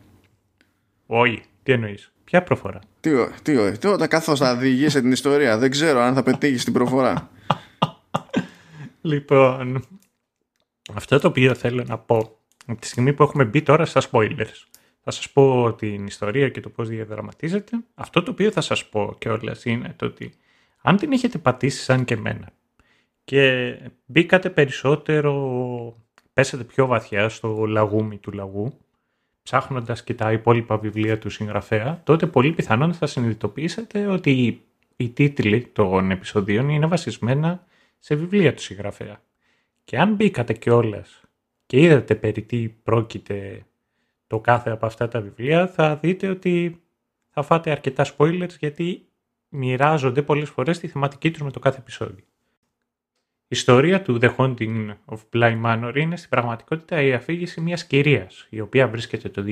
Όχι, τι εννοείς; Ποια προφορά;
Τι, τι, τι όταν καθώς θα διηγήσει την ιστορία. Δεν ξέρω αν θα πετύχεις την προφορά.
λοιπόν, αυτό το οποίο θέλω να πω από τη στιγμή που έχουμε μπει τώρα στα spoilers. Θα σας πω την ιστορία και το πώς διαδραματίζεται. Αυτό το οποίο θα σας πω και όλα είναι το ότι αν την έχετε πατήσει σαν και εμένα και μπήκατε περισσότερο, πέσατε πιο βαθιά στο λαγούμι του λαγού, ψάχνοντας και τα υπόλοιπα βιβλία του συγγραφέα, τότε πολύ πιθανόν θα συνειδητοποιήσετε ότι οι τίτλοι των επεισοδίων είναι βασισμένα σε βιβλία του συγγραφέα. Και αν μπήκατε κιόλας και είδατε περί τι πρόκειται το κάθε από αυτά τα βιβλία, θα δείτε ότι θα φάτε αρκετά spoilers γιατί μοιράζονται πολλές φορές τη θεματική τους με το κάθε επεισόδιο. Η ιστορία του The Haunting of Bly Manor είναι στην πραγματικότητα η αφήγηση μιας κυρίας, η οποία βρίσκεται το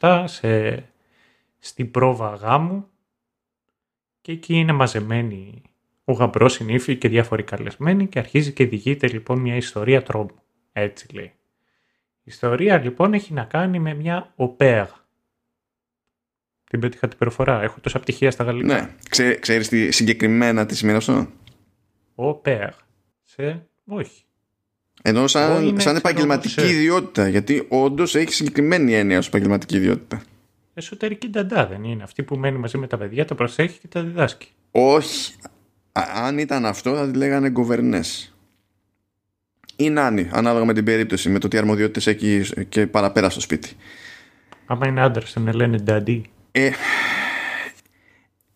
2007 σε, στην πρόβα γάμου και εκεί είναι μαζεμένοι ο γαμπρός, η νύφη και διάφοροι καλεσμένοι και αρχίζει και διηγείται λοιπόν μια ιστορία τρόμου. Έτσι λέει. Η ιστορία λοιπόν έχει να κάνει με μια οπέα. Την πέτυχα την προφορά. Έχω τόσα πτυχία στα γαλλικά.
Ναι. Ξέ, ξέρεις τι συγκεκριμένα τι σημαίνει αυτό;
Οπέα σε όχι.
Ενώ σαν, σαν επαγγελματική ιδιότητα, γιατί όντως έχει συγκεκριμένη έννοια ως επαγγελματική ιδιότητα.
Εσωτερική νταντά δεν είναι. Αυτή που μένει μαζί με τα παιδιά, τα προσέχει και τα διδάσκει.
Όχι. αν ήταν αυτό, θα τη λέγανε γκοβερνέ. Ή νάνι, ανάλογα με την περίπτωση, με το τι αρμοδιότητες έχει και παραπέρα στο σπίτι.
Άμα είναι άντρα, τον λένε νταντί.
Ε,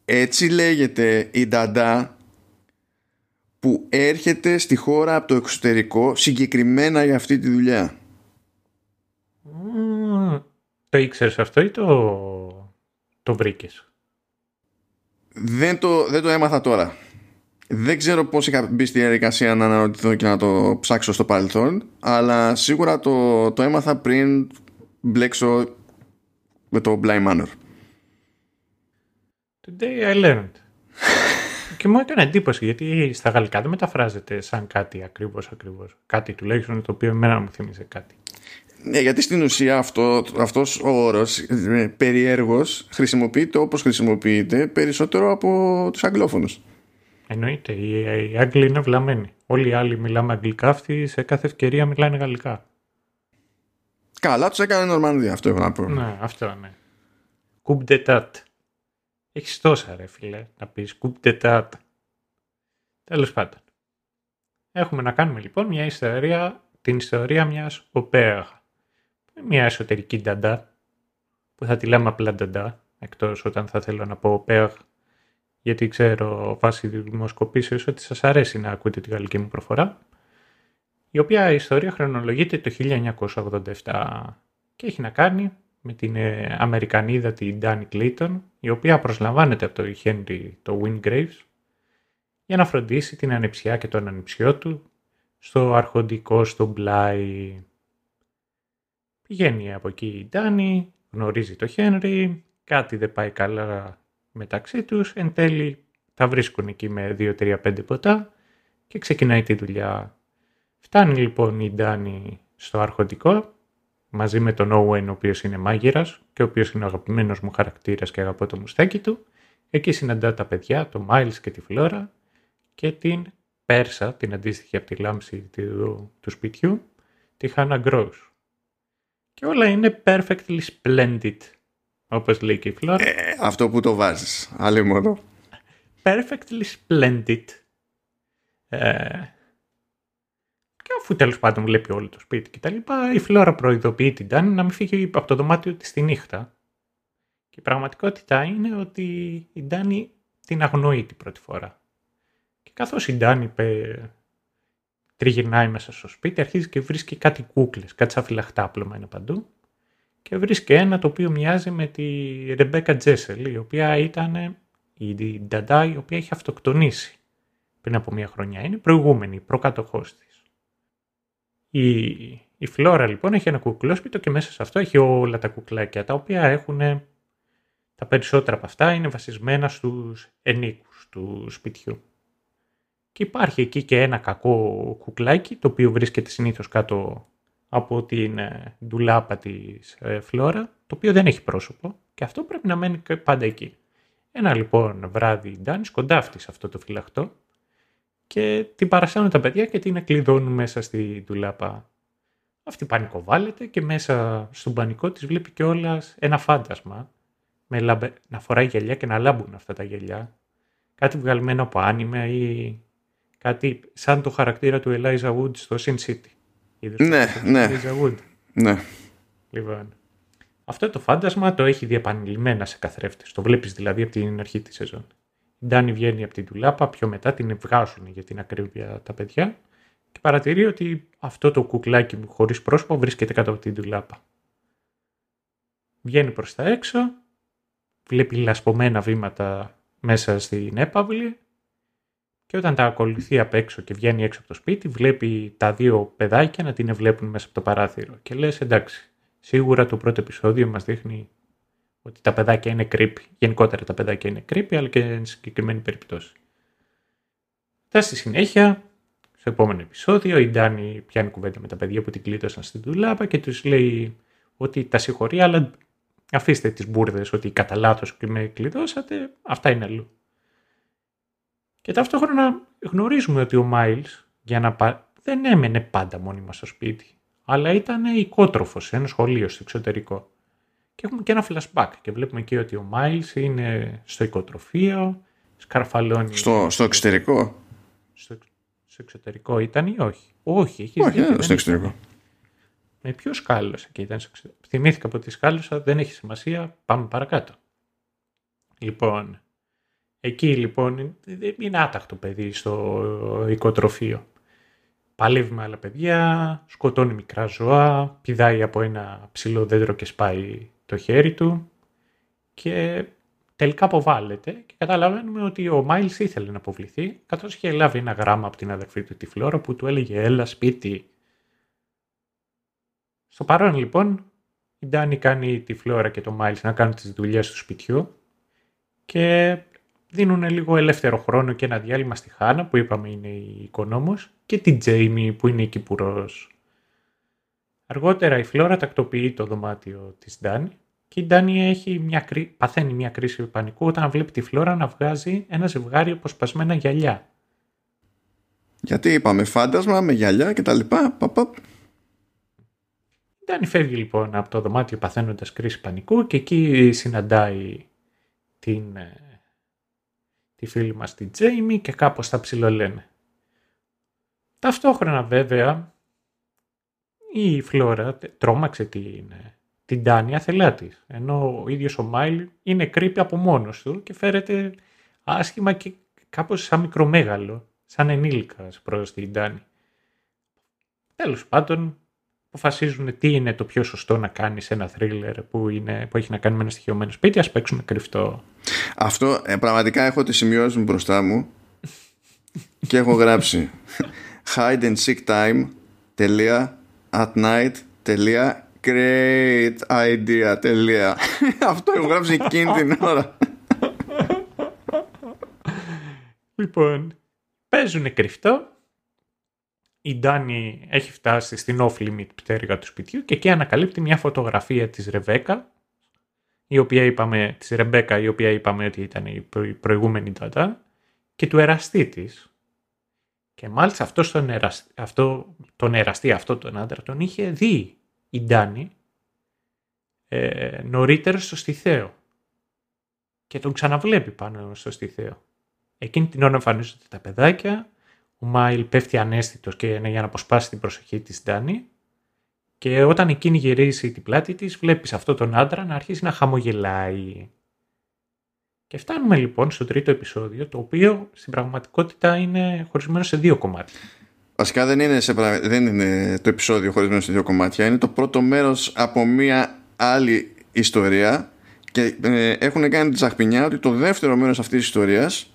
έτσι λέγεται η νταντά που έρχεται στη χώρα από το εξωτερικό συγκεκριμένα για αυτή τη δουλειά.
το ήξερες αυτό ή το, το βρήκες;
Δεν το, δεν το έμαθα τώρα. Δεν ξέρω πώς είχα μπει στη διαδικασία να αναρωτηθώ και να το ψάξω στο παρελθόν, αλλά σίγουρα το, το έμαθα πριν μπλέξω με το Blind Manor.
Today I learned. Και μου έκανε εντύπωση γιατί στα γαλλικά δεν μεταφράζεται σαν κάτι ακριβώς ακριβώς. Κάτι τουλάχιστον το οποίο εμένα μου θύμιζε κάτι.
Ναι, γιατί στην ουσία αυτό, αυτός ο όρος ε, περιέργως χρησιμοποιείται όπως χρησιμοποιείται περισσότερο από τους αγγλόφωνους.
Εννοείται, οι, οι Άγγλοι είναι βλαμμένοι. Όλοι οι άλλοι μιλάμε αγγλικά, αυτοί σε κάθε ευκαιρία μιλάνε γαλλικά.
Καλά, τους έκανε Νορμανδία, αυτό έχω να πω.
Ναι, αυτό ναι. Κουμπτετάτ. Έχεις τόσα ρε φίλε να πεις κουπτετάτα. Τέλος πάντων. Έχουμε να κάνουμε λοιπόν μια ιστορία, την ιστορία μιας οπέαγ. Μια εσωτερική νταντά που θα τη λέμε απλά νταντά εκτός όταν θα θέλω να πω οπέαγ γιατί ξέρω βάσει δημοσκοπήσεως ότι σας αρέσει να ακούτε τη γαλλική μου προφορά η οποία η ιστορία χρονολογείται το 1987 και έχει να κάνει με την ε, Αμερικανίδα την Ντάνι Κλίτον, η οποία προσλαμβάνεται από τον Χένρι το Wingraves για να φροντίσει την ανεψιά και τον ανεψιό του στο αρχοντικό στο Μπλάι. Πηγαίνει από εκεί η Ντάνι, γνωρίζει το Χένρι, κάτι δεν πάει καλά μεταξύ τους, εν τέλει τα βρίσκουν εκεί με 2-3-5 ποτά και ξεκινάει τη δουλειά. Φτάνει λοιπόν η Ντάνι στο αρχοντικό μαζί με τον Owen ο οποίος είναι μάγειρας και ο οποίος είναι ο αγαπημένος μου χαρακτήρας και αγαπώ το μουστάκι του. Εκεί συναντά τα παιδιά, το Miles και τη Φλόρα και την Πέρσα, την αντίστοιχη από τη λάμψη του, του σπιτιού, τη Hannah Gross. Και όλα είναι perfectly splendid, όπως λέει και η Φλόρα.
Ε, αυτό που το βάζεις, άλλη μόνο.
Perfectly splendid. Ε, και αφού τέλος πάντων βλέπει όλο το σπίτι και τα λοιπά, η Φλόρα προειδοποιεί την Τάνη να μην φύγει από το δωμάτιο της τη νύχτα. Και η πραγματικότητα είναι ότι η Ντάνη την αγνοεί την πρώτη φορά. Και καθώς η Ντάνη τριγυρνάει μέσα στο σπίτι, αρχίζει και βρίσκει κάτι κούκλες, κάτι σαν φυλαχτάπλωμα είναι παντού. Και βρίσκει ένα το οποίο μοιάζει με τη Ρεμπέκα Τζέσελ, η οποία ήταν η Νταντά, η οποία έχει αυτοκτονήσει πριν από μια χρονιά. Είναι προηγούμενη, προκατοχός της. Η, η Φλόρα λοιπόν έχει ένα κουκλόσπιτο και μέσα σε αυτό έχει όλα τα κουκλάκια, τα οποία έχουν, τα περισσότερα από αυτά είναι βασισμένα στους ενίκους του σπιτιού. Και υπάρχει εκεί και ένα κακό κουκλάκι, το οποίο βρίσκεται συνήθως κάτω από την ε, ντουλάπα της ε, Φλόρα, το οποίο δεν έχει πρόσωπο και αυτό πρέπει να μένει πάντα εκεί. Ένα λοιπόν βράδυ Ντάνης κοντάφτει σε αυτό το φυλαχτό και την παρασάνουν τα παιδιά και την κλειδώνουν μέσα στη ντουλάπα. Αυτή πανικοβάλλεται και μέσα στον πανικό της βλέπει κιόλας ένα φάντασμα με λαμπε... να φοράει γυαλιά και να λάμπουν αυτά τα γυαλιά. Κάτι βγαλμένο από άνιμε ή κάτι σαν το χαρακτήρα του Eliza Wood στο Sin City.
ναι, ναι.
Wood;
Ναι.
Λοιπόν, αυτό το φάντασμα το έχει διαπανηλημένα σε καθρέφτες. Το βλέπεις δηλαδή από την αρχή της σεζόν. Η Ντάνη βγαίνει από την τουλάπα, πιο μετά την βγάζουν για την ακρίβεια τα παιδιά και παρατηρεί ότι αυτό το κουκλάκι μου χωρίς πρόσωπο βρίσκεται κάτω από την τουλάπα. Βγαίνει προς τα έξω, βλέπει λασπωμένα βήματα μέσα στην έπαυλη και όταν τα ακολουθεί απ' έξω και βγαίνει έξω από το σπίτι βλέπει τα δύο παιδάκια να την βλέπουν μέσα από το παράθυρο και λες εντάξει, σίγουρα το πρώτο επεισόδιο μας δείχνει ότι τα παιδάκια είναι creepy. Γενικότερα τα παιδάκια είναι creepy, αλλά και σε συγκεκριμένη περίπτωση. Τα στη συνέχεια, στο επόμενο επεισόδιο, η Ντάνη πιάνει κουβέντα με τα παιδιά που την κλείτωσαν στην δουλάπα και τους λέει ότι τα συγχωρεί, αλλά αφήστε τις μπουρδες ότι κατά λάθος με κλειδώσατε, αυτά είναι αλλού. Και ταυτόχρονα γνωρίζουμε ότι ο Μάιλς για να πα... δεν έμενε πάντα μόνιμα στο σπίτι, αλλά ήταν οικότροφος σε ένα σχολείο στο εξωτερικό. Και έχουμε και ένα flashback και βλέπουμε εκεί ότι ο Μάιλς είναι στο οικοτροφείο, σκαρφαλώνει...
Στο, στο εξωτερικό;
Στο, στο εξωτερικό ήταν ή όχι; Όχι,
έχει όχι, δίκιο, στο εξωτερικό.
Με ποιος σκάλωσα και ήταν στο εξωτερικό. Θυμήθηκα από τη σκάλωσα, δεν έχει σημασία, πάμε παρακάτω. Λοιπόν, εκεί λοιπόν είναι άταχτο παιδί στο οικοτροφείο. Παλεύει με άλλα παιδιά, σκοτώνει μικρά ζώα, πηδάει από ένα ψηλό δέντρο και σπάει το χέρι του και τελικά αποβάλλεται και καταλαβαίνουμε ότι ο Μάιλς ήθελε να αποβληθεί καθώς είχε λάβει ένα γράμμα από την αδερφή του τη Φλόρα που του έλεγε έλα σπίτι. Στο παρόν λοιπόν η Ντάνη κάνει τη Φλόρα και το Μάιλς να κάνουν τις δουλειές του σπιτιού και δίνουν λίγο ελεύθερο χρόνο και ένα διάλειμμα στη Χάνα που είπαμε είναι η οικονόμος και την Τζέιμι που είναι η Κυπουρός. Αργότερα η Φλόρα τακτοποιεί το δωμάτιο της Ντάνη και η Ντάνη έχει μια, παθαίνει μια κρίση πανικού όταν βλέπει τη Φλόρα να βγάζει ένα ζευγάρι αποσπασμένα γυαλιά.
Γιατί είπαμε φάντασμα με γυαλιά και τα λοιπά. Παπ,
Η Ντάνη φεύγει λοιπόν από το δωμάτιο παθαίνοντας κρίση πανικού και εκεί συναντάει την, ε, τη φίλη μας την Τζέιμι και κάπως τα ψιλολένε. Ταυτόχρονα βέβαια η Φλόρα τρόμαξε την, την Τάνια θελά τη. Ενώ ο ίδιος ο Μάιλ είναι κρύπη από μόνος του και φέρεται άσχημα και κάπως σαν μικρομέγαλο, σαν ενήλικας προς την Τάνη. Τέλος πάντων, αποφασίζουν τι είναι το πιο σωστό να κάνει σε ένα θρίλερ που, είναι, που έχει να κάνει με ένα στοιχειωμένο σπίτι, ας παίξουμε κρυφτό.
Αυτό ε, πραγματικά έχω τη σημειώσεις μου μπροστά μου και έχω γράψει hide and seek time τελεία at night. Τελεία, great idea. Τελεία. Αυτό έχω γράψει εκείνη την ώρα.
Λοιπόν, παίζουν κρυφτό η Ντάνη έχει φτάσει στην off-limit πτέρυγα του σπιτιού και εκεί ανακαλύπτει μια φωτογραφία της Ρεβέκα, η οποία είπαμε, της Ρεμπέκα, η οποία είπαμε ότι ήταν η προηγούμενη τάτα, και του εραστή της. Και μάλιστα αυτός τον, ερασ... αυτό, τον εραστή, αυτό τον άντρα, τον είχε δει η Ντάνη ε, νωρίτερα στο Στιθέο. Και τον ξαναβλέπει πάνω στο Στιθέο. Εκείνη την ώρα εμφανίζονται τα παιδάκια, ο Μάιλ πέφτει ανέστητος και είναι για να αποσπάσει την προσοχή της Ντάνη και όταν εκείνη γυρίσει την πλάτη της βλέπεις αυτό τον άντρα να αρχίσει να χαμογελάει. Και φτάνουμε λοιπόν στο τρίτο επεισόδιο, το οποίο στην πραγματικότητα είναι χωρισμένο σε δύο κομμάτια.
Βασικά δεν είναι, σε, δεν είναι το επεισόδιο χωρισμένο σε δύο κομμάτια, είναι το πρώτο μέρος από μία άλλη ιστορία και ε, έχουν κάνει τη ζαχπινιά ότι το δεύτερο μέρος αυτής της ιστορίας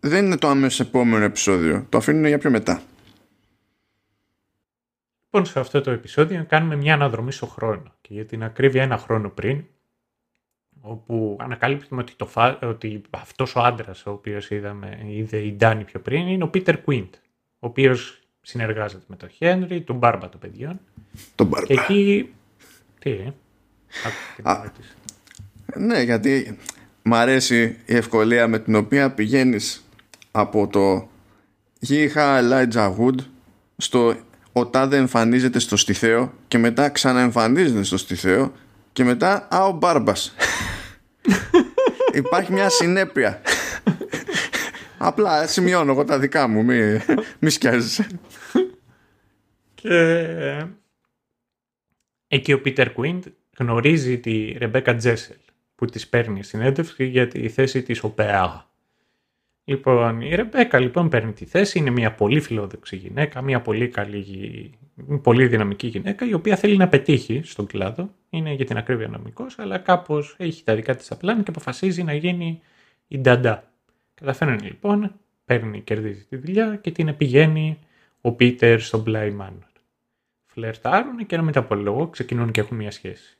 δεν είναι το άμεσο επόμενο επεισόδιο. Το αφήνουν για πιο μετά.
Λοιπόν, σε αυτό το επεισόδιο κάνουμε μια αναδρομή στο χρόνο. Και για την ακρίβεια ένα χρόνο πριν, όπου ανακαλύπτουμε ότι, το, ότι αυτός ο άντρας ο οποίος είδαμε, είδε η Ντάνη πιο πριν είναι ο Πίτερ Κουίντ, ο οποίος συνεργάζεται με τον Χένρι, τον Μπάρμπα των παιδιών.
Τον Μπάρμπα.
Και εκεί... Τι, ε; Α,
ναι, γιατί μ' αρέσει η ευκολία με την οποία πηγαίνεις από το είχα Elijah Wood στο ο τάδε εμφανίζεται στο στιθέο και μετά ξαναεμφανίζεται στο στιθέο και μετά α ο Μπάρμπας υπάρχει μια συνέπεια. Απλά σημειώνω εγώ τα δικά μου μη, μη σκιάζεσαι.
Και εκεί ο Πίτερ Κουίντ γνωρίζει τη Ρεμπέκα Τζέσελ που της παίρνει συνέντευξη για τη θέση της ΟΠΕΑ Λοιπόν, η Ρεμπέκα λοιπόν παίρνει τη θέση, είναι μια πολύ φιλόδοξη γυναίκα, μια πολύ καλή, πολύ δυναμική γυναίκα, η οποία θέλει να πετύχει στον κλάδο, είναι για την ακρίβεια νομικός, αλλά κάπως έχει τα δικά της απλά και αποφασίζει να γίνει η νταντά. Καταφέρνει λοιπόν, παίρνει, κερδίζει τη δουλειά και την πηγαίνει ο Πίτερ στον Bly Manor. Φλερτάρουν και ένα μεταπολόγο ξεκινούν και έχουν μια σχέση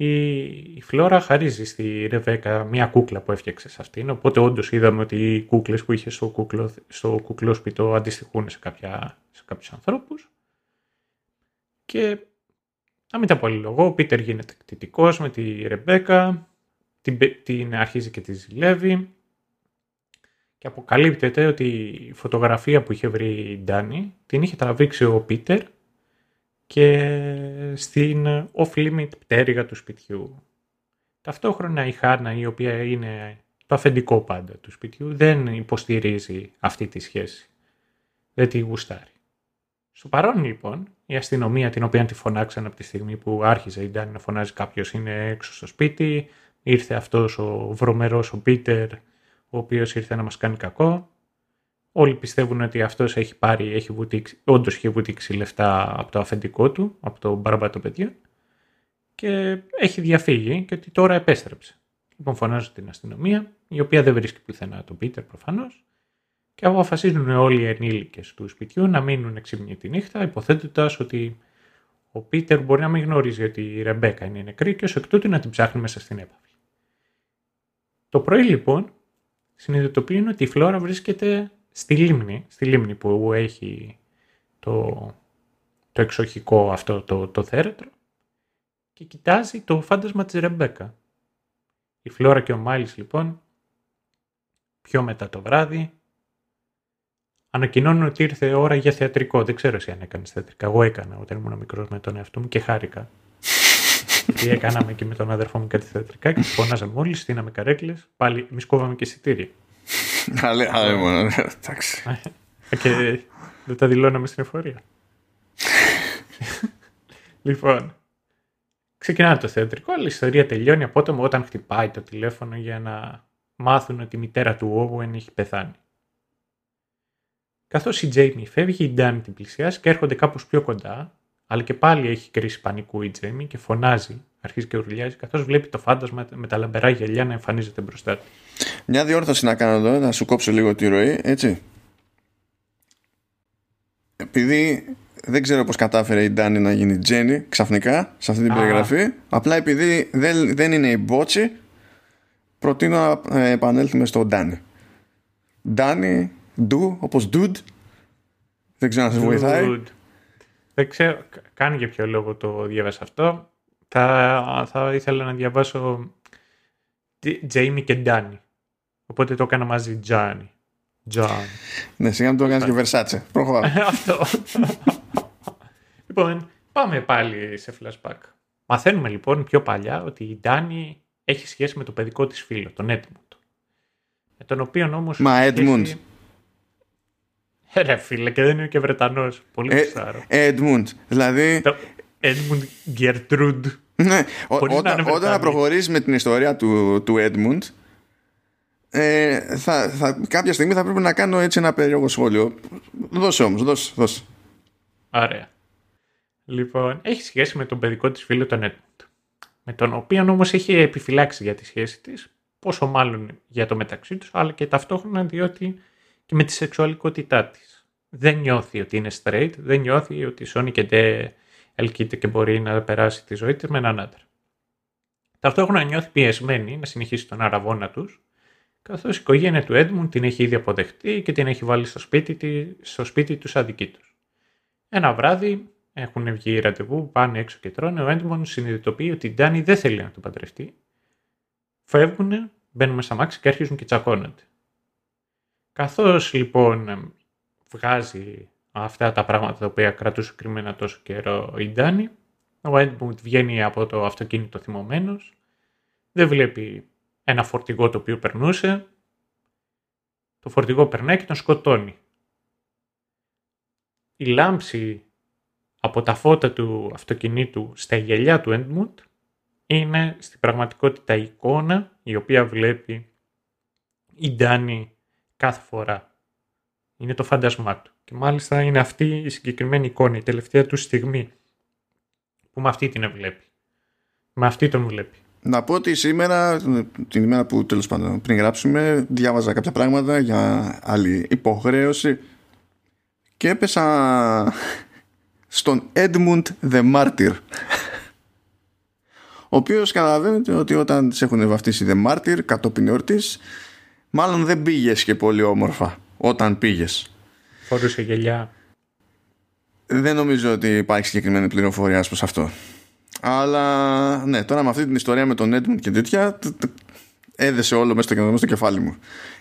η Φλόρα χαρίζει στη Ρεβέκα μια κούκλα που έφτιαξε σε αυτήν. Οπότε όντως είδαμε ότι οι κούκλες που είχε στο, κουκλό, στο κουκλόσπιτο αντιστοιχούν σε, κάποια, σε κάποιους ανθρώπους. Και να μην τα πολύ λόγο, ο Πίτερ γίνεται κτητικός με τη Ρεμπέκα, την, την αρχίζει και τη ζηλεύει και αποκαλύπτεται ότι η φωτογραφία που είχε βρει η Ντάνη την είχε τραβήξει ο Πίτερ και στην off-limit πτέρυγα του σπιτιού. Ταυτόχρονα η Χάνα, η οποία είναι το αφεντικό πάντα του σπιτιού, δεν υποστηρίζει αυτή τη σχέση. Δεν τη γουστάρει. Στο παρόν λοιπόν, η αστυνομία την οποία τη φωνάξαν από τη στιγμή που άρχιζε η Ντάνη να φωνάζει κάποιος είναι έξω στο σπίτι, ήρθε αυτός ο βρωμερός ο Πίτερ, ο οποίος ήρθε να μας κάνει κακό, Όλοι πιστεύουν ότι αυτός έχει πάρει, έχει βουτήξει, όντως έχει βουτήξει λεφτά από το αφεντικό του, από το μπαρμπά το παιδιό και έχει διαφύγει και ότι τώρα επέστρεψε. Λοιπόν φωνάζουν την αστυνομία, η οποία δεν βρίσκει πουθενά τον Πίτερ προφανώς και αποφασίζουν όλοι οι ενήλικες του σπιτιού να μείνουν εξήμνοι τη νύχτα, υποθέτοντας ότι ο Πίτερ μπορεί να μην γνωρίζει ότι η Ρεμπέκα είναι νεκρή και ως εκ τούτου να την ψάχνει μέσα στην έπαυλη. Το πρωί λοιπόν συνειδητοποιούν ότι η Φλόρα βρίσκεται στη λίμνη, στη λίμνη που έχει το, το εξοχικό αυτό το, το θέρετρο και κοιτάζει το φάντασμα της Ρεμπέκα. Η Φλόρα και ο Μάιλς λοιπόν πιο μετά το βράδυ ανακοινώνουν ότι ήρθε ώρα για θεατρικό. Δεν ξέρω εσύ αν έκανες θεατρικά. Εγώ έκανα όταν ήμουν μικρός με τον εαυτό μου και χάρηκα. Γιατί έκαναμε και με τον αδερφό μου κάτι θεατρικά και φωνάζαμε όλοι, στείναμε καρέκλες. Πάλι εμεί κόβαμε και εισιτήρια.
Άλλη μόνο, ναι, εντάξει.
Και δεν τα δηλώναμε στην εφορία. λοιπόν, ξεκινάει το θεατρικό, αλλά η ιστορία τελειώνει απότομα όταν χτυπάει το τηλέφωνο για να μάθουν ότι η μητέρα του Owen έχει πεθάνει. Καθώς η Τζέιμι φεύγει, η Ντάνι την πλησιάζει και έρχονται κάπως πιο κοντά, αλλά και πάλι έχει κρίση πανικού η Τζέιμι και φωνάζει αρχίζει και ουρλιάζει καθώς βλέπει το φάντασμα με τα λαμπερά γυαλιά να εμφανίζεται μπροστά του.
Μια διόρθωση να κάνω εδώ, να σου κόψω λίγο τη ροή, έτσι. Επειδή δεν ξέρω πώς κατάφερε η Ντάνη να γίνει Τζένι ξαφνικά σε αυτή την περιγραφή, απλά επειδή δεν, δεν είναι η Μπότσι, προτείνω να επανέλθουμε στο Ντάνι. Ντάνι, Ντου, όπως Ντουντ, Δεν ξέρω αν σε βοηθάει.
Δεν ξέρω, κάνει για ποιο λόγο το διάβασα αυτό. Θα, θα ήθελα να διαβάσω Jamie και Danny. Οπότε το έκανα μαζί Τζάνι. Τζάνι.
Ναι, σιγά μην το έκανες και Versace. Προχωρά.
Αυτό. λοιπόν, πάμε πάλι σε flashback. Μαθαίνουμε λοιπόν πιο παλιά ότι η Ντάνι έχει σχέση με το παιδικό της φίλο, τον Edmund. Με τον οποίο όμως...
Μα Edmund. Σχέση...
Ε, ρε φίλε, και δεν είναι και Βρετανός. Πολύ ε,
Edmund, δηλαδή...
Το Edmund Gertrude.
Ναι, όταν, όταν προχωρήσεις με την ιστορία του, του Edmund, ε, θα, θα, κάποια στιγμή θα πρέπει να κάνω έτσι ένα περίεργο σχόλιο. Δώσε όμως, δώσε, δώσε.
Ωραία. Λοιπόν, έχει σχέση με τον παιδικό της φίλο τον Edmund. Με τον οποίο όμως έχει επιφυλάξει για τη σχέση της, πόσο μάλλον για το μεταξύ τους, αλλά και ταυτόχρονα διότι και με τη σεξουαλικότητά της. Δεν νιώθει ότι είναι straight, δεν νιώθει ότι σώνει και ντε ελκύεται και μπορεί να περάσει τη ζωή της με έναν άντρα. Ταυτόχρονα νιώθει πιεσμένη να συνεχίσει τον αραβόνα τους, καθώς η οικογένεια του Έντμουν την έχει ήδη αποδεχτεί και την έχει βάλει στο σπίτι, στο σπίτι τους σαν δική τους. Ένα βράδυ έχουν βγει ραντεβού, πάνε έξω και τρώνε, ο Έντμουν συνειδητοποιεί ότι η Ντάνη δεν θέλει να τον παντρευτεί. Φεύγουν, μπαίνουν στα μάξι και αρχίζουν και τσακώνονται. Καθώς λοιπόν βγάζει αυτά τα πράγματα τα οποία κρατούσε κρυμμένα τόσο καιρό η Ντάνη, ο Έντμουντ βγαίνει από το αυτοκίνητο θυμωμένος, δεν βλέπει ένα φορτηγό το οποίο περνούσε, το φορτηγό περνάει και τον σκοτώνει. Η λάμψη από τα φώτα του αυτοκινήτου στα γελιά του Έντμουντ είναι στην πραγματικότητα η εικόνα η οποία βλέπει η Ντάνη κάθε φορά. Είναι το φάντασμά του. Και μάλιστα είναι αυτή η συγκεκριμένη εικόνα, η τελευταία του στιγμή που με αυτή την βλέπει. Με αυτή τον βλέπει.
Να πω ότι σήμερα, την ημέρα που τέλος πάντων πριν γράψουμε, διάβαζα κάποια πράγματα για άλλη υποχρέωση και έπεσα στον Edmund the Martyr ο οποίος καταλαβαίνετε ότι όταν σε έχουν βαφτίσει the Martyr κατόπιν εορτής μάλλον δεν πήγες και πολύ όμορφα όταν πήγες
φορούσε γελιά
δεν νομίζω ότι υπάρχει συγκεκριμένη πληροφορία προς αυτό αλλά ναι, τώρα με αυτή την ιστορία με τον Edmund και τέτοια έδεσε όλο μέσα στο, στο κεφάλι μου.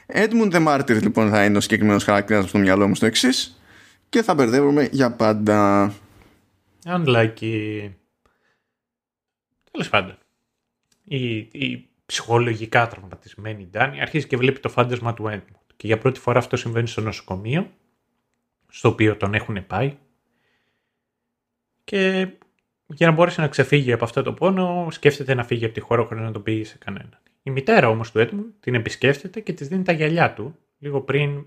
Edmund the Martyr λοιπόν θα είναι ο συγκεκριμένος χαρακτήρας στο μυαλό μου στο εξής και θα μπερδεύουμε για πάντα.
Unlucky. Τέλος πάντων. Η, η ψυχολογικά τραυματισμένη Ντάνη αρχίζει και βλέπει το φάντασμα του Edmund. Και για πρώτη φορά αυτό συμβαίνει στο νοσοκομείο, στο οποίο τον έχουν πάει. Και για να μπορέσει να ξεφύγει από αυτό το πόνο, σκέφτεται να φύγει από τη χώρα χωρίς να το πει σε κανέναν. Η μητέρα όμως του έτοιμου την επισκέφτεται και της δίνει τα γυαλιά του λίγο πριν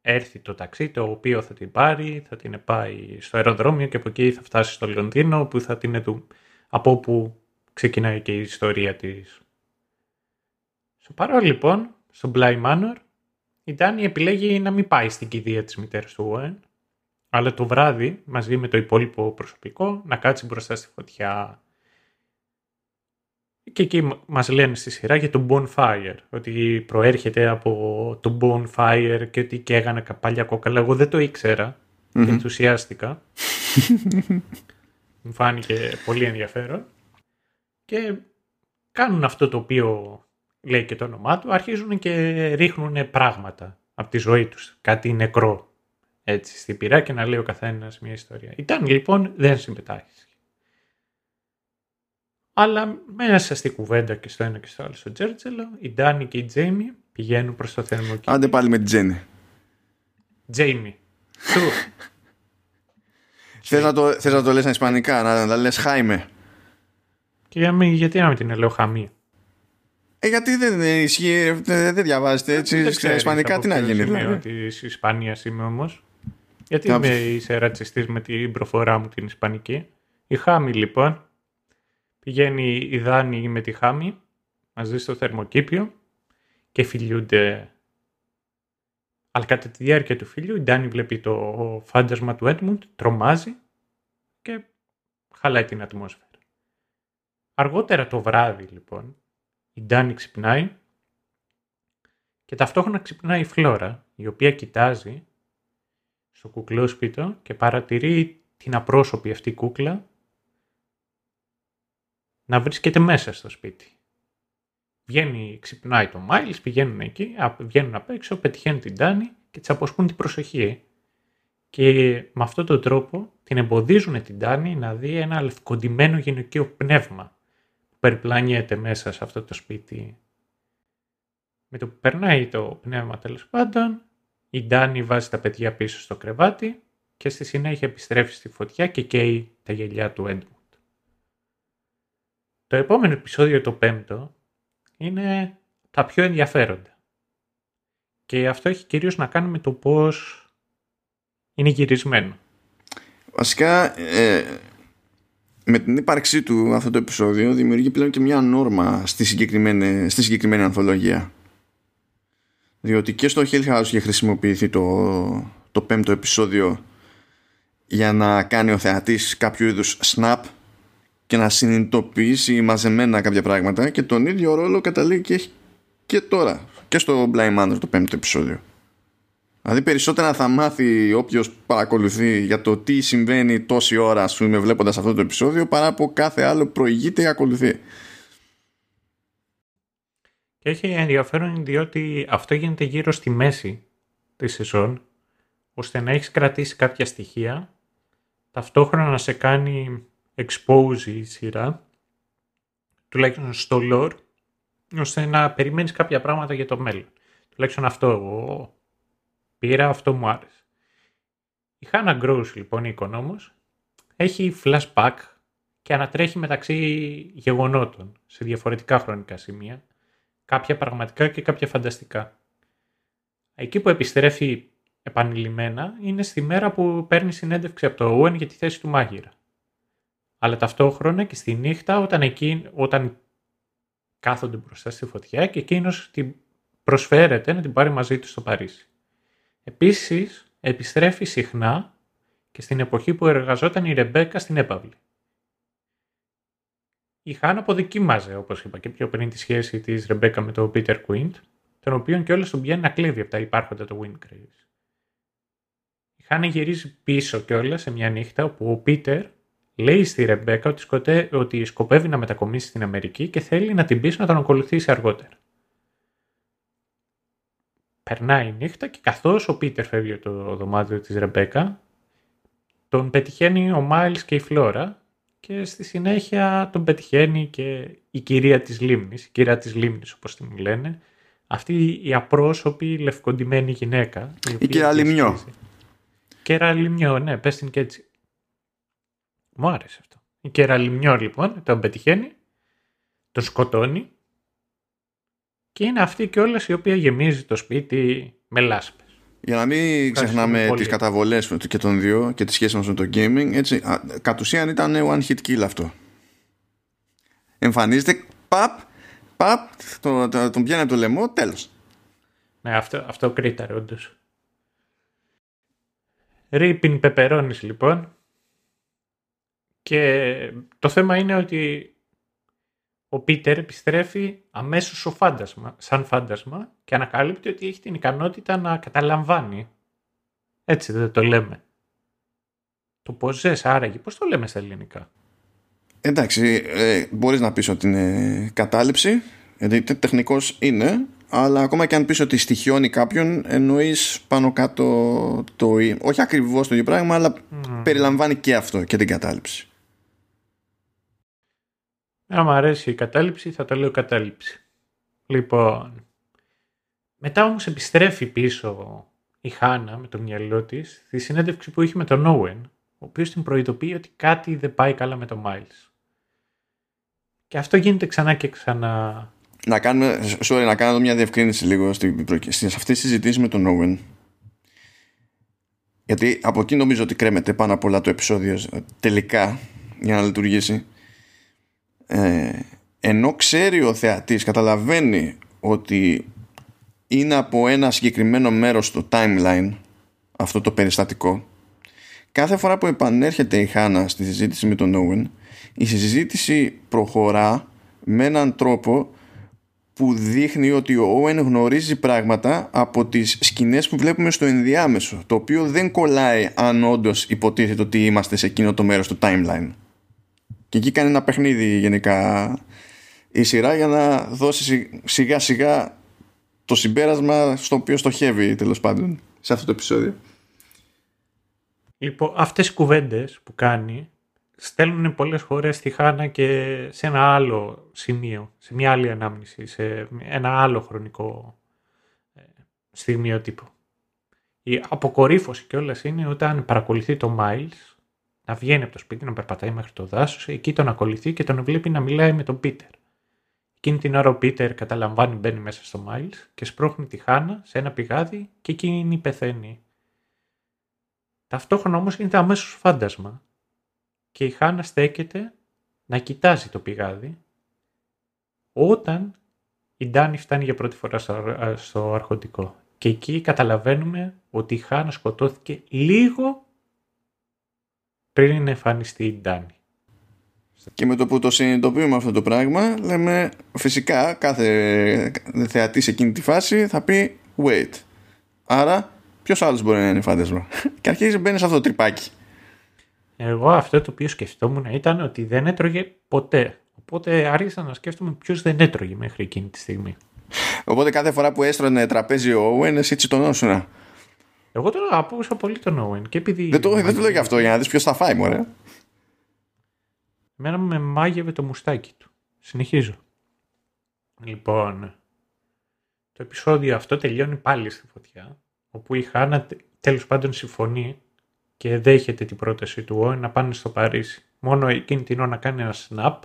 έρθει το ταξί το οποίο θα την πάρει, θα την πάει στο αεροδρόμιο και από εκεί θα φτάσει στο Λονδίνο που θα την του από όπου ξεκινάει και η ιστορία της. Στο παρόν λοιπόν, στο Bly Manor, η Ντάνη επιλέγει να μην πάει στην κηδεία της μητέρας του Οουέν αλλά το βράδυ μαζί με το υπόλοιπο προσωπικό να κάτσει μπροστά στη φωτιά. Και εκεί μας λένε στη σειρά για το bonfire, ότι προέρχεται από το bonfire και ότι καίγανε καπάλια κόκαλα. Εγώ δεν το ήξερα και ενθουσιάστηκα. Μου φάνηκε πολύ ενδιαφέρον. Και κάνουν αυτό το οποίο λέει και το όνομά του, αρχίζουν και ρίχνουν πράγματα από τη ζωή τους, κάτι νεκρό έτσι στην πυρά και να λέει ο καθένας μια ιστορία. Ήταν λοιπόν δεν συμμετάχεις. Αλλά μέσα στη κουβέντα και στο ένα και στο άλλο στο Τζέρτζελο, η Ντάνι και η Τζέιμι πηγαίνουν προς το θερμοκήπιο.
Άντε πάλι με την Τζένι.
Τζέιμι.
Θες να, το, θες να το λες ισπανικά, να, να λες Χάιμε.
Και για μí, γιατί να μην την λέω Χαμί.
Ε, γιατί δεν ισχύει, δεν διαβάζετε έτσι στα ισπανικά, τι να γίνει.
Δηλαδή; Τη Ισπανία είμαι όμως. Γιατί είμαι είσαι ρατσιστής με την προφορά μου την ισπανική. Η Χάμη λοιπόν, πηγαίνει η Δάνη με τη Χάμη μαζί στο θερμοκήπιο και φιλιούνται. Αλλά κατά τη διάρκεια του φιλιού η Δάνη βλέπει το φάντασμα του Έντμουντ, τρομάζει και χαλάει την ατμόσφαιρα. Αργότερα το βράδυ λοιπόν η Ντάνη ξυπνάει και ταυτόχρονα ξυπνάει η Φλόρα η οποία κοιτάζει στο κουκλόσπιτο και παρατηρεί την απρόσωπη αυτή κούκλα να βρίσκεται μέσα στο σπίτι. Βγαίνει, ξυπνάει το Μάιλς, πηγαίνουν εκεί, βγαίνουν απ' έξω, πετυχαίνουν την Τάνη και της αποσπούν την προσοχή. Και με αυτόν τον τρόπο την εμποδίζουν την Τάνη να δει ένα λευκοντημένο γυναικείο πνεύμα που περιπλανιέται μέσα σε αυτό το σπίτι. Με το που περνάει το πνεύμα τέλος πάντων, η Ντάνη βάζει τα παιδιά πίσω στο κρεβάτι και στη συνέχεια επιστρέφει στη φωτιά και καίει τα γελιά του Έντμουντ. Το επόμενο επεισόδιο, το πέμπτο, είναι τα πιο ενδιαφέροντα. Και αυτό έχει κυρίως να κάνει με το πώς είναι γυρισμένο.
Βασικά, ε, με την ύπαρξή του αυτό το επεισόδιο δημιουργεί πλέον και μια νόρμα στη συγκεκριμένη, στη συγκεκριμένη ανθολογία. Διότι και στο Hill House είχε χρησιμοποιηθεί το, το πέμπτο επεισόδιο για να κάνει ο θεατής κάποιο είδους snap και να συνειδητοποιήσει μαζεμένα κάποια πράγματα και τον ίδιο ρόλο καταλήγει και έχει και τώρα και στο Blind Manor το πέμπτο επεισόδιο. Δηλαδή περισσότερα θα μάθει όποιος παρακολουθεί για το τι συμβαίνει τόση ώρα ας πούμε βλέποντας αυτό το επεισόδιο παρά από κάθε άλλο που προηγείται ή ακολουθεί.
Και έχει ενδιαφέρον διότι αυτό γίνεται γύρω στη μέση της σεζόν ώστε να έχεις κρατήσει κάποια στοιχεία ταυτόχρονα να σε κάνει expose η σειρά τουλάχιστον στο lore ώστε να περιμένεις κάποια πράγματα για το μέλλον. Τουλάχιστον αυτό εγώ πήρα, αυτό μου άρεσε. Η Hannah Gross λοιπόν η οικονόμος έχει flashback και ανατρέχει μεταξύ γεγονότων σε διαφορετικά χρονικά σημεία κάποια πραγματικά και κάποια φανταστικά. Εκεί που επιστρέφει επανειλημμένα είναι στη μέρα που παίρνει συνέντευξη από το Owen για τη θέση του μάγειρα. Αλλά ταυτόχρονα και στη νύχτα όταν, εκεί, όταν κάθονται μπροστά στη φωτιά και εκείνος την προσφέρεται να την πάρει μαζί του στο Παρίσι. Επίσης επιστρέφει συχνά και στην εποχή που εργαζόταν η Ρεμπέκα στην έπαυλη. Η Χάνα αποδοκίμαζε, όπως είπα και πιο πριν, τη σχέση της Ρεμπέκα με τον Πίτερ Κουίντ, τον οποίο και όλες τον πιάνει να κλέβει από τα υπάρχοντα του Wingraves. Η Χάνα γυρίζει πίσω κιόλας σε μια νύχτα όπου ο Πίτερ λέει στη Ρεμπέκα ότι, σκοτέ, ότι σκοπεύει να μετακομίσει στην Αμερική και θέλει να την πείσει να τον ακολουθήσει αργότερα. Περνάει η νύχτα και καθώς ο Πίτερ φεύγει από το δωμάτιο της Ρεμπέκα, τον πετυχαίνει ο Μάιλς και η Φλόρα και στη συνέχεια τον πετυχαίνει και η κυρία της Λίμνης, η κυρία της Λίμνης όπως την λένε, αυτή η απρόσωπη λευκοντημένη γυναίκα.
Η, η κυρία Λιμιό.
Κέρα Λιμιό, ναι, πες την και έτσι. Μου άρεσε αυτό. Η Κέρα Λιμιό λοιπόν τον πετυχαίνει, τον σκοτώνει και είναι αυτή και όλες η οποία γεμίζει το σπίτι με λάσπες.
Για να μην ξεχνάμε τις καταβολές και των δύο και τη σχέση μας με το gaming, έτσι, κατ' ουσίαν ήταν one hit kill αυτό. Εμφανίζεται, παπ, παπ, τον, τον πιάνει από το λαιμό, τέλος.
Ναι, αυτό, αυτό κρίταρε όντως. Ρίπιν πεπερώνεις λοιπόν. Και το θέμα είναι ότι ο Πίτερ επιστρέφει αμέσως ο φάντασμα, σαν φάντασμα και ανακαλύπτει ότι έχει την ικανότητα να καταλαμβάνει. Έτσι δεν το λέμε. Το ποζές άραγε, πώς το λέμε στα ελληνικά;
Εντάξει, ε, μπορείς να πεις ότι είναι κατάληψη, γιατί τεχνικός είναι, αλλά ακόμα και αν πεις ότι στοιχειώνει κάποιον, εννοείς πάνω κάτω το... Όχι ακριβώς το ίδιο πράγμα, αλλά περιλαμβάνει και αυτό και την κατάληψη.
Αν μου αρέσει η κατάληψη, θα το λέω κατάληψη. Λοιπόν, μετά όμως επιστρέφει πίσω η Χάνα με το μυαλό της στη συνέντευξη που είχε με τον Όουεν, ο οποίος την προειδοποιεί ότι κάτι δεν πάει καλά με τον Μάιλς. Και αυτό γίνεται ξανά και ξανά.
Να κάνουμε, sorry, να κάνω μια διευκρίνηση λίγο σε αυτή τη συζητήση με τον Όουεν. Γιατί από εκεί νομίζω ότι κρέμεται πάνω απ' όλα το επεισόδιο τελικά για να λειτουργήσει ε, ενώ ξέρει ο θεατής καταλαβαίνει ότι είναι από ένα συγκεκριμένο μέρος στο timeline αυτό το περιστατικό κάθε φορά που επανέρχεται η Χάνα στη συζήτηση με τον Owen η συζήτηση προχωρά με έναν τρόπο που δείχνει ότι ο Owen γνωρίζει πράγματα από τις σκηνές που βλέπουμε στο ενδιάμεσο το οποίο δεν κολλάει αν όντως υποτίθεται ότι είμαστε σε εκείνο το μέρος του timeline και εκεί κάνει ένα παιχνίδι γενικά η σειρά για να δώσει σιγά σιγά το συμπέρασμα στο οποίο στοχεύει τέλος πάντων σε αυτό το επεισόδιο.
Λοιπόν, αυτές οι κουβέντες που κάνει στέλνουν πολλές φορές στη Χάνα και σε ένα άλλο σημείο, σε μια άλλη ανάμνηση, σε ένα άλλο χρονικό ε, στιγμίο τύπο. Η αποκορύφωση κιόλας είναι όταν παρακολουθεί το Miles να βγαίνει από το σπίτι, να περπατάει μέχρι το δάσος, εκεί τον ακολουθεί και τον βλέπει να μιλάει με τον Πίτερ. Εκείνη την ώρα ο Πίτερ καταλαμβάνει, μπαίνει μέσα στο Miles και σπρώχνει τη Χάνα σε ένα πηγάδι και εκείνη πεθαίνει. Ταυτόχρονα όμως γίνεται αμέσως φάντασμα και η Χάνα στέκεται να κοιτάζει το πηγάδι όταν η Ντάνη φτάνει για πρώτη φορά στο, στο αρχοντικό. Και εκεί καταλαβαίνουμε ότι η Χάνα σκοτώθηκε λίγο πριν εμφανιστεί η Ντάνη.
Και με το που το συνειδητοποιούμε αυτό το πράγμα, λέμε φυσικά κάθε θεατής σε εκείνη τη φάση θα πει wait. Άρα, ποιος άλλος μπορεί να είναι φάντασμα; και αρχίζει μπαίνεις σε αυτό το τρυπάκι.
Εγώ αυτό το οποίο σκεφτόμουν ήταν ότι δεν έτρωγε ποτέ. Οπότε άρχισα να σκέφτομαι ποιος δεν έτρωγε μέχρι εκείνη τη στιγμή.
Οπότε κάθε φορά που έστρωνε τραπέζι ο Owen, εσύ τσιτωνόσουνα.
Εγώ τον απόουσα πολύ τον Owen. Και επειδή
δεν το, δεν το λέω γι' αυτό, για να δεις ποιος θα φάει, μωρέ.
Εμένα με μάγευε το μουστάκι του. Συνεχίζω. Λοιπόν, το επεισόδιο αυτό τελειώνει πάλι στη φωτιά, όπου η Χάνα τέλος πάντων συμφωνεί και δέχεται την πρόταση του Owen να πάνε στο Παρίσι. Μόνο εκείνη την ώρα να κάνει ένα snap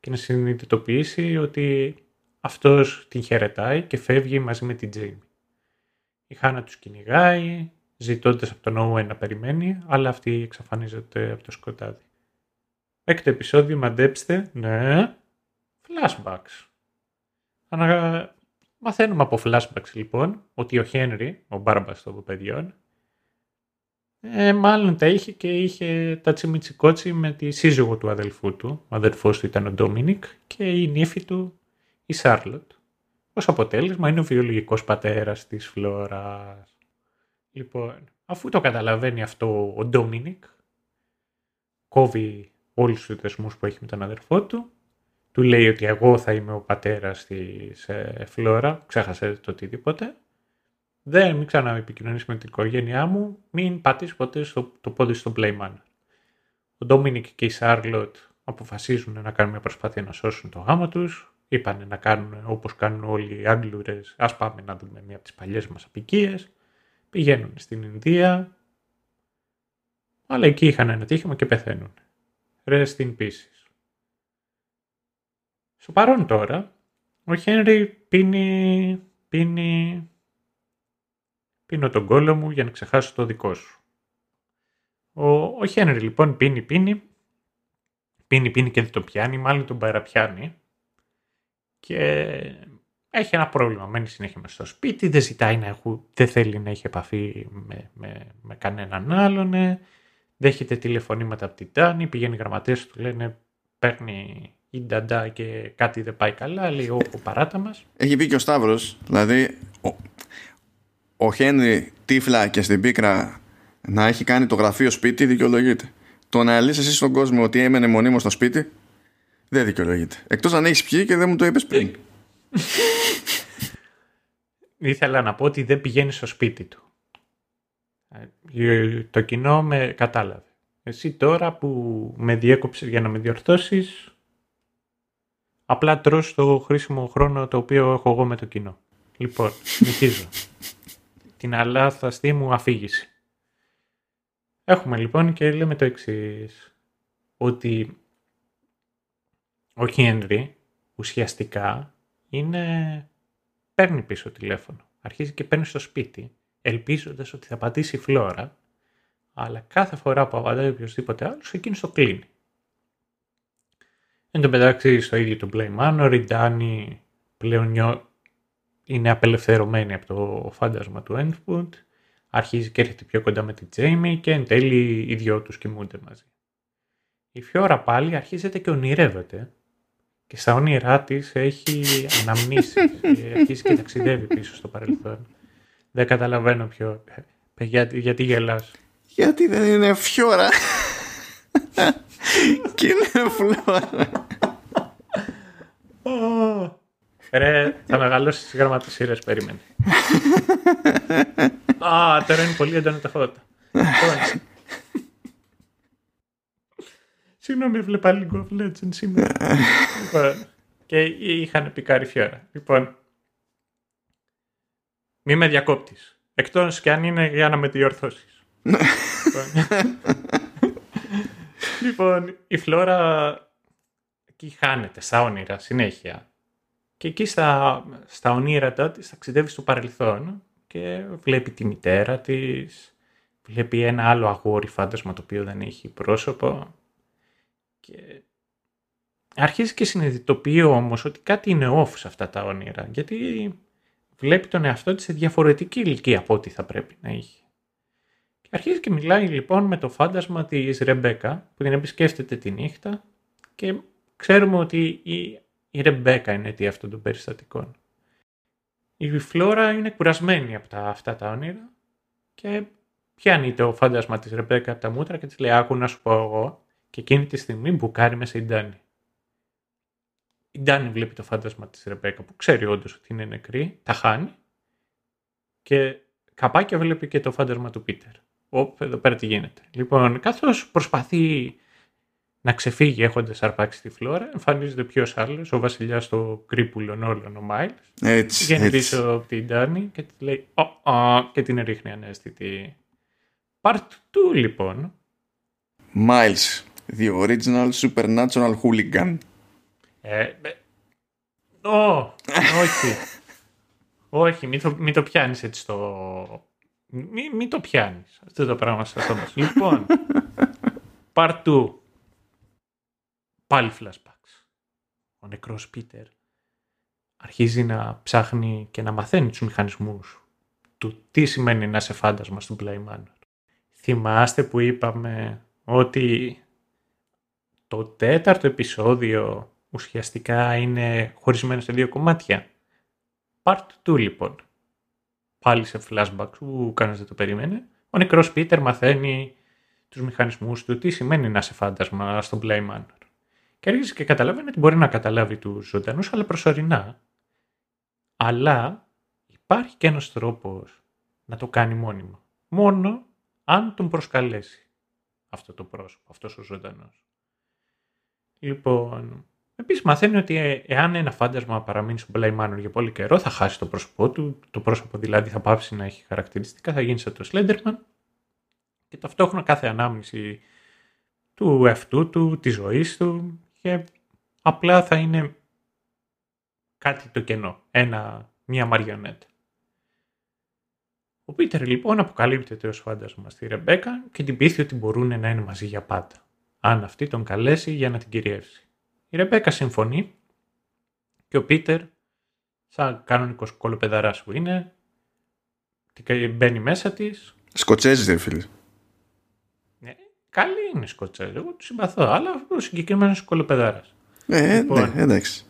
και να συνειδητοποιήσει ότι αυτός την χαιρετάει και φεύγει μαζί με την Τζέιμι. Η Χάνα τους κυνηγάει, ζητώντας από τον Owen να περιμένει, αλλά αυτή εξαφανίζεται από το σκοτάδι. Έκτο επεισόδιο, μαντέψτε, ναι, flashbacks. Ανα... Μαθαίνουμε από flashbacks λοιπόν ότι ο Χένρι, ο μπάρμπας των παιδιών, ε, μάλλον τα είχε και είχε τα τσιμιτσικότσι με τη σύζυγο του αδελφού του. Ο αδελφός του ήταν ο Ντόμινικ και η νύφη του η Σάρλοτ. Ως αποτέλεσμα είναι ο βιολογικός πατέρας της Φλόρας. Λοιπόν, αφού το καταλαβαίνει αυτό ο Ντόμινικ, κόβει όλους τους δεσμούς που έχει με τον αδερφό του, του λέει ότι εγώ θα είμαι ο πατέρας της ε, Φλόρα, ξέχασε το οτιδήποτε, δεν μην ξαναεπικοινωνήσει με την οικογένειά μου, μην πατήσεις ποτέ στο, το πόδι στο Playman. Ο Ντόμινικ και η Σάρλοτ αποφασίζουν να κάνουν μια προσπάθεια να σώσουν το γάμο τους, είπαν να κάνουν όπως κάνουν όλοι οι Άγγλουρες, ας πάμε να δούμε μια από τις παλιές μας απικίες, πηγαίνουν στην Ινδία, αλλά εκεί είχαν ένα τύχημα και πεθαίνουν. Rest in pieces. Στο παρόν τώρα, ο Χένρι πίνει, πίνει, πίνω τον κόλλο μου για να ξεχάσω το δικό σου. Ο, ο Χένρι λοιπόν πίνει, πίνει, πίνει, πίνει και δεν το πιάνει, μάλλον τον παραπιάνει και έχει ένα πρόβλημα. Μένει συνέχεια μέσα στο σπίτι, δεν ζητάει να έχω, δεν θέλει να έχει επαφή με, με, με κανέναν άλλον, δέχεται τηλεφωνήματα από την Τάνη, πηγαίνει γραμματές του λένε παίρνει η νταντά και κάτι δεν πάει καλά, λέει ο, ο παράτα μας.
Έχει πει και ο Σταύρος, δηλαδή ο, ο Χένρι τύφλα και στην πίκρα να έχει κάνει το γραφείο σπίτι δικαιολογείται. Το να λύσεις εσύ στον κόσμο ότι έμενε μονίμως στο σπίτι δεν δικαιολογείται. Εκτός αν έχεις πιει και δεν μου το είπες πριν.
Ήθελα να πω ότι δεν πηγαίνει στο σπίτι του. Ε, το κοινό με κατάλαβε. Εσύ τώρα που με διέκοψες για να με διορθώσεις, απλά τρως το χρήσιμο χρόνο το οποίο έχω εγώ με το κοινό. Λοιπόν, συνεχίζω. Την αλάθαστή μου αφήγηση. Έχουμε λοιπόν και λέμε το εξής ότι ο Χένρι ουσιαστικά είναι... παίρνει πίσω τηλέφωνο. Αρχίζει και παίρνει στο σπίτι ελπίζοντας ότι θα πατήσει η φλόρα, αλλά κάθε φορά που απαντάει οποιοδήποτε άλλος, εκείνος το κλείνει. Εν τω μεταξύ, στο ίδιο το Blame Manor, η Ντάνη πλέον είναι απελευθερωμένη από το φάντασμα του Endwood, αρχίζει και έρχεται πιο κοντά με την Τζέιμι και εν τέλει οι δυο τους κοιμούνται μαζί. Η Φιώρα πάλι αρχίζεται και ονειρεύεται και στα όνειρά της έχει αναμνήσεις. αρχίζει και ταξιδεύει πίσω στο παρελθόν. Δεν καταλαβαίνω ποιο. Γιατί, γιατί γελάς.
Γιατί δεν είναι φιόρα. και είναι φλόρα.
Ρε, θα μεγαλώσεις τις γραμματοσύρε, περίμενε. Α, τώρα είναι πολύ έντονα τα φώτα. Λοιπόν. Συγγνώμη, έβλεπα League of Legends σήμερα. λοιπόν, και είχαν πικάρει φιόρα. Λοιπόν, μη με διακόπτεις. Εκτός και αν είναι για να με διορθώσεις. λοιπόν, λοιπόν, η Φλόρα εκεί χάνεται στα όνειρα συνέχεια. Και εκεί στα, στα ονείρατα της ταξιδεύει στο παρελθόν και βλέπει τη μητέρα της, βλέπει ένα άλλο αγόρι φάντασμα το οποίο δεν έχει πρόσωπο και αρχίζει και συνειδητοποιεί όμως ότι κάτι είναι off σε αυτά τα όνειρα γιατί βλέπει τον εαυτό της σε διαφορετική ηλικία από ό,τι θα πρέπει να είχε. Και αρχίζει και μιλάει λοιπόν με το φάντασμα της Ρεμπέκα που την επισκέφτεται τη νύχτα και ξέρουμε ότι η, η Ρεμπέκα είναι αιτία αυτών των περιστατικών. Η Φλόρα είναι κουρασμένη από τα, αυτά τα όνειρα και πιάνει το φάντασμα της Ρεμπέκα από τα μούτρα και της λέει άκου να σου πω εγώ και εκείνη τη στιγμή μπουκάρει μέσα η Ντάνη. Η Ντάνη βλέπει το φάντασμα της Ρεμπέκα που ξέρει όντως ότι είναι νεκρή, τα χάνει και καπάκια βλέπει και το φάντασμα του Πίτερ. Οπ, εδώ πέρα τι γίνεται. Λοιπόν, καθώς προσπαθεί να ξεφύγει έχοντας αρπάξει τη φλόρα, εμφανίζεται ποιος άλλος, ο βασιλιάς των κρύπουλων όλων, ο Μάιλς.
Έτσι.
Βγαίνει πίσω από την Ντάνη και της λέει, «Ω, ω», και την ρίχνει ανέστητη. Part 2 λοιπόν.
Miles, the original supernatural hooligan.
Ε, ε, ω, όχι. όχι, μην το, μην το πιάνεις έτσι στο... Μην, μην το πιάνεις αυτό το πράγμα στο στόμα σου. Λοιπόν, part 2. Πάλι flashbacks. Ο νεκρός Πίτερ αρχίζει να ψάχνει και να μαθαίνει τους μηχανισμούς του τι σημαίνει να είσαι φάντασμα στον Play Manor. Θυμάστε που είπαμε ότι το τέταρτο επεισόδιο ουσιαστικά είναι χωρισμένο σε δύο κομμάτια. Part 2 λοιπόν. Πάλι σε flashback που κανένας δεν το περίμενε. Ο νεκρός Πίτερ μαθαίνει τους μηχανισμούς του τι σημαίνει να είσαι φάντασμα στον Play Manor. Και αρχίζει και καταλαβαίνει ότι μπορεί να καταλάβει τους ζωντανούς αλλά προσωρινά. Αλλά υπάρχει και ένας τρόπος να το κάνει μόνιμα. Μόνο αν τον προσκαλέσει αυτό το πρόσωπο, αυτός ο ζωντανός. Λοιπόν, επίσης μαθαίνει ότι ε, εάν ένα φάντασμα παραμείνει στον Play Manor για πολύ καιρό, θα χάσει το πρόσωπό του. Το πρόσωπο δηλαδή θα πάψει να έχει χαρακτηριστικά, θα γίνει σαν το Slenderman και ταυτόχρονα κάθε ανάμνηση του εαυτού του, της ζωής του και απλά θα είναι κάτι το κενό, ένα, μια μαριονέτα. Ο Πίτερ λοιπόν αποκαλύπτεται ως φάντασμα στη Ρεμπέκα και την πείθει ότι μπορούν να είναι μαζί για πάντα, αν αυτή τον καλέσει για να την κυριεύσει. Η Ρεμπέκα συμφωνεί και ο Πίτερ, σαν κανονικός κολοπεδαράς που είναι, μπαίνει μέσα της.
Σκοτσέζι δεν φίλε.
Ναι, καλή είναι Σκοτσέζι, εγώ του συμπαθώ, αλλά ο συγκεκριμένος κολοπεδάρας.
Ε, λοιπόν, ναι, εντάξει.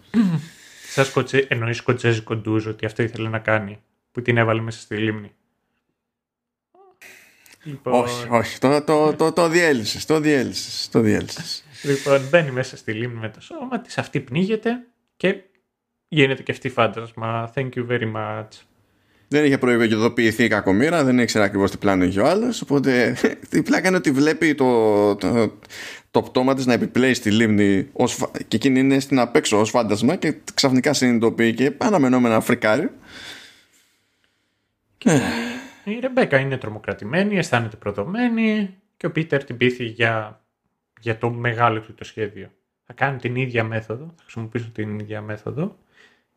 Σαν σκοτσε... εννοείς σκοτσέζικο ντουζ ότι αυτό ήθελε να κάνει, που την έβαλε μέσα στη λίμνη.
Λοιπόν... Όχι, όχι. Το, το, το, το διέλυσες, το διέλυσες, το διέλυσες.
λοιπόν, μπαίνει μέσα στη λίμνη με το σώμα της, αυτή πνίγεται και γίνεται και αυτή φάντασμα. Thank you very much.
Δεν είχε προειδοποιηθεί η κακομήρα, δεν ήξερε ακριβώς τι πλάνο είχε ο άλλος. Οπότε η πλάκα είναι ότι βλέπει το, το, το πτώμα της να επιπλέει στη λίμνη ως, και εκείνη είναι στην απέξω ως φάντασμα και ξαφνικά συνειδητοποιεί και αναμενόμενα φρικάρει.
Και... Η Ρεμπέκα είναι τρομοκρατημένη, αισθάνεται προδομένη και ο Πίτερ την πείθει για, για το μεγάλο του το σχέδιο. Θα κάνει την ίδια μέθοδο, θα χρησιμοποιήσουν την ίδια μέθοδο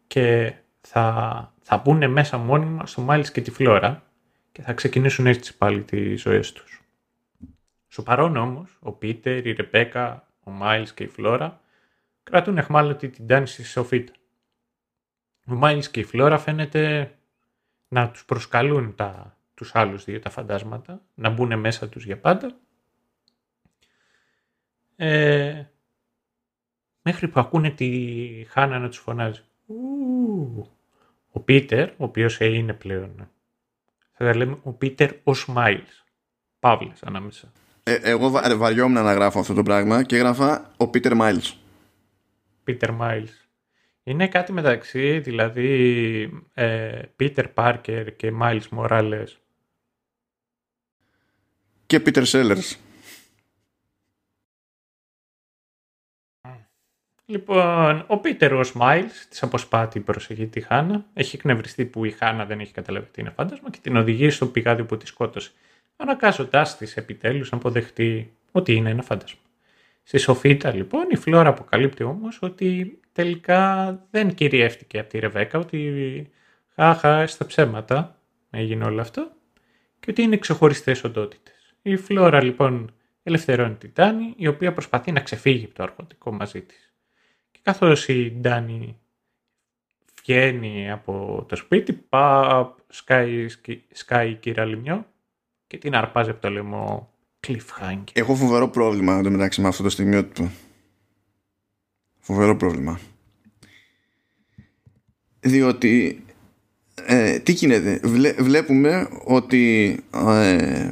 και θα, θα μπουν μέσα μόνιμα στο Μάιλς και τη Φλόρα και θα ξεκινήσουν έτσι πάλι τις ζωές τους. Στο παρόν όμως, ο Πίτερ, η Ρεμπέκα, ο Μάιλς και η Φλόρα κρατούν εχμάλωτη την τάνηση στη Σοφίτα. Ο Μάιλς και η Φλόρα φαίνεται να τους προσκαλούν τα, τους άλλους δύο τα φαντάσματα, να μπουν μέσα τους για πάντα. Ε, μέχρι που ακούνε τη Χάνα να τους φωνάζει. Ο Πίτερ, ο οποίος είναι πλέον, θα τα λέμε ο Πίτερ ο Σμάιλς. Παύλες ανάμεσα.
Ε, εγώ βα, βαριόμουν να γράφω αυτό το πράγμα και έγραφα ο Πίτερ Μάιλς.
Πίτερ Μάιλς. Είναι κάτι μεταξύ, δηλαδή, Πίτερ Πάρκερ και Μάιλς Μοράλες.
Και Πίτερ Σέλερς.
Λοιπόν, ο Πίτερ ο Σμάιλ της αποσπάτει προσεχή τη Χάνα. Έχει εκνευριστεί που η Χάνα δεν έχει καταλάβει ότι είναι φάντασμα και την οδηγεί στο πηγάδι που τη σκότωσε. Ανακάζοντάς της επιτέλους να αποδεχτεί ότι είναι ένα φάντασμα. Στη Σοφίτα λοιπόν η Φλόρα αποκαλύπτει όμως ότι τελικά δεν κυριεύτηκε από τη Ρεβέκα, ότι χάχα στα ψέματα έγινε όλο αυτό και ότι είναι ξεχωριστές οντότητες. Η Φλόρα λοιπόν ελευθερώνει την Τάνη, η οποία προσπαθεί να ξεφύγει από το αρχοντικό μαζί της. Και καθώς η Ντάνη βγαίνει από το σπίτι, πά, σκάει, σκάει η κύρα Λιμιό και την αρπάζει από το λαιμό cliffhanger.
Έχω φοβερό πρόβλημα μεταξύ με αυτό το στιγμίο του. Φοβερό πρόβλημα. Διότι ε, τι γίνεται, βλέπουμε ότι ε,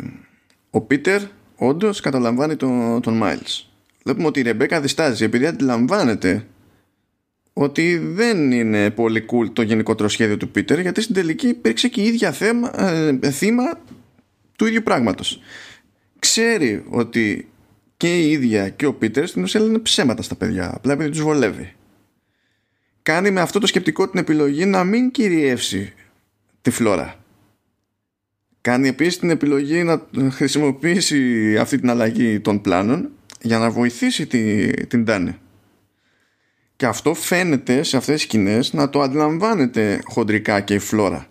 ο Πίτερ όντως καταλαμβάνει τον, τον Miles. Βλέπουμε ότι η Ρεμπέκα διστάζει επειδή αντιλαμβάνεται ότι δεν είναι πολύ cool το γενικότερο σχέδιο του Πίτερ γιατί στην τελική υπήρξε και η ίδια θέμα, ε, θύμα του ίδιου πράγματος. Ξέρει ότι και η ίδια και ο Πίτερ στην ουσία λένε ψέματα στα παιδιά, απλά επειδή τους βολεύει. Κάνει με αυτό το σκεπτικό την επιλογή να μην κυριεύσει τη φλόρα. Κάνει επίσης την επιλογή να χρησιμοποιήσει αυτή την αλλαγή των πλάνων για να βοηθήσει τη, την Τάνη. Και αυτό φαίνεται σε αυτές τις σκηνές να το αντιλαμβάνεται χοντρικά και η φλόρα.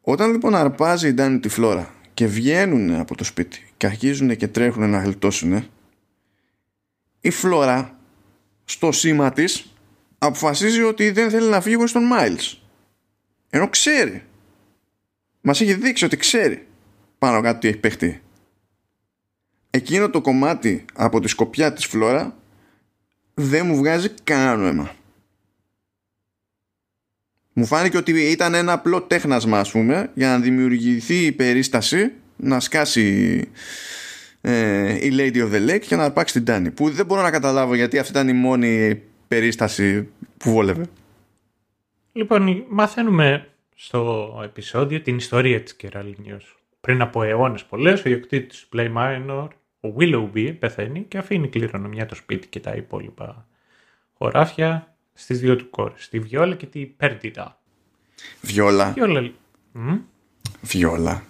Όταν λοιπόν αρπάζει η Ντάνη τη φλόρα και βγαίνουν από το σπίτι και αρχίζουν και τρέχουν να γλιτώσουν η φλόρα στο σήμα της αποφασίζει ότι δεν θέλει να φύγει στον Μάιλς ενώ ξέρει μας έχει δείξει ότι ξέρει πάνω κάτω τι έχει παιχτεί εκείνο το κομμάτι από τη σκοπιά της φλόρα δεν μου βγάζει κανένα νόημα. Μου φάνηκε ότι ήταν ένα απλό τέχνασμα ας πούμε για να δημιουργηθεί η περίσταση να σκάσει ε, η Lady of the Lake και να αρπάξει την Τάνη που δεν μπορώ να καταλάβω γιατί αυτή ήταν η μόνη περίσταση που βόλευε.
Λοιπόν, μαθαίνουμε στο επεισόδιο την ιστορία της Κεραλίνιος. Πριν από αιώνες πολλές, ο ιδιοκτήτης Play Minor ο Willoughby πεθαίνει και αφήνει κληρονομιά το σπίτι και τα υπόλοιπα χωράφια στις δύο του κόρες, τη Βιόλα και τη Πέρντιτα.
Βιόλα.
Βιόλα.
Βιόλα.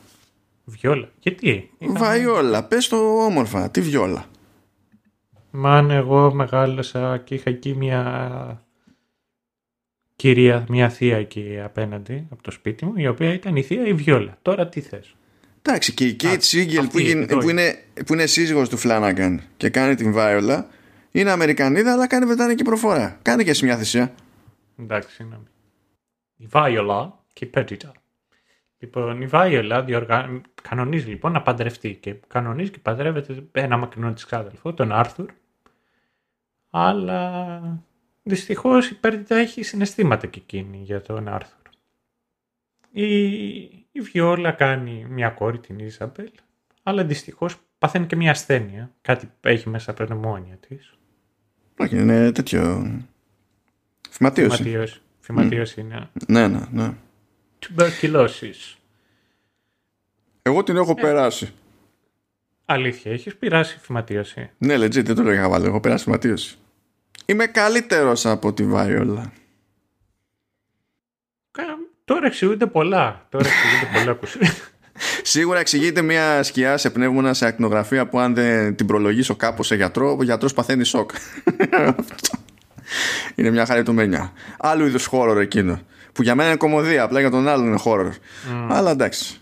Βιόλα. Γιατί.
Βαϊόλα. Πες το όμορφα. Τι βιόλα.
Μαν εγώ μεγάλωσα και είχα εκεί μια κυρία, μια θεία εκεί απέναντι από το σπίτι μου, η οποία ήταν η θεία η Βιόλα. Τώρα τι θες;
Εντάξει, και η Kate Siegel που, που, είναι, που είναι σύζυγος του Flanagan και κάνει την Viola είναι Αμερικανίδα αλλά κάνει Βρετανική προφορά. Κάνει και εσύ μια θυσία.
Εντάξει, συγγνώμη. Η Viola και η Perdita. Λοιπόν, η Viola διοργα... κανονίζει λοιπόν να παντρευτεί και κανονίζει και παντρεύεται ένα μακρινό της ξάδελφο, τον Άρθουρ. Αλλά δυστυχώς η Perdita έχει συναισθήματα και εκείνη για τον Άρθουρ. Η, η Βιόλα κάνει μια κόρη την Ιζαμπέλ, αλλά δυστυχώς παθαίνει και μια ασθένεια. Κάτι έχει μέσα από την μόνια της.
Όχι, είναι τέτοιο. Φυματίωση.
Φυματίωση, είναι.
Ναι, ναι, ναι.
Τουμπερκυλώσεις.
Εγώ την έχω ε, περάσει.
Αλήθεια, έχεις περάσει φυματίωση;
Ναι, legit, δεν το λέγα βάλω. Έχω περάσει φυματίωση. Είμαι καλύτερος από τη Βάιολα.
Τώρα εξηγούνται πολλά. Τώρα εξηγούνται πολλά
Σίγουρα εξηγείται μια σκιά σε πνεύμονα σε ακτινογραφία που αν δεν την προλογίσω κάπως σε γιατρό, ο γιατρός παθαίνει σοκ. είναι μια χαριτωμένια. Άλλου είδους χώρο εκείνο. Που για μένα είναι κομμωδία, απλά για τον άλλον είναι χώρο. Mm. Αλλά εντάξει.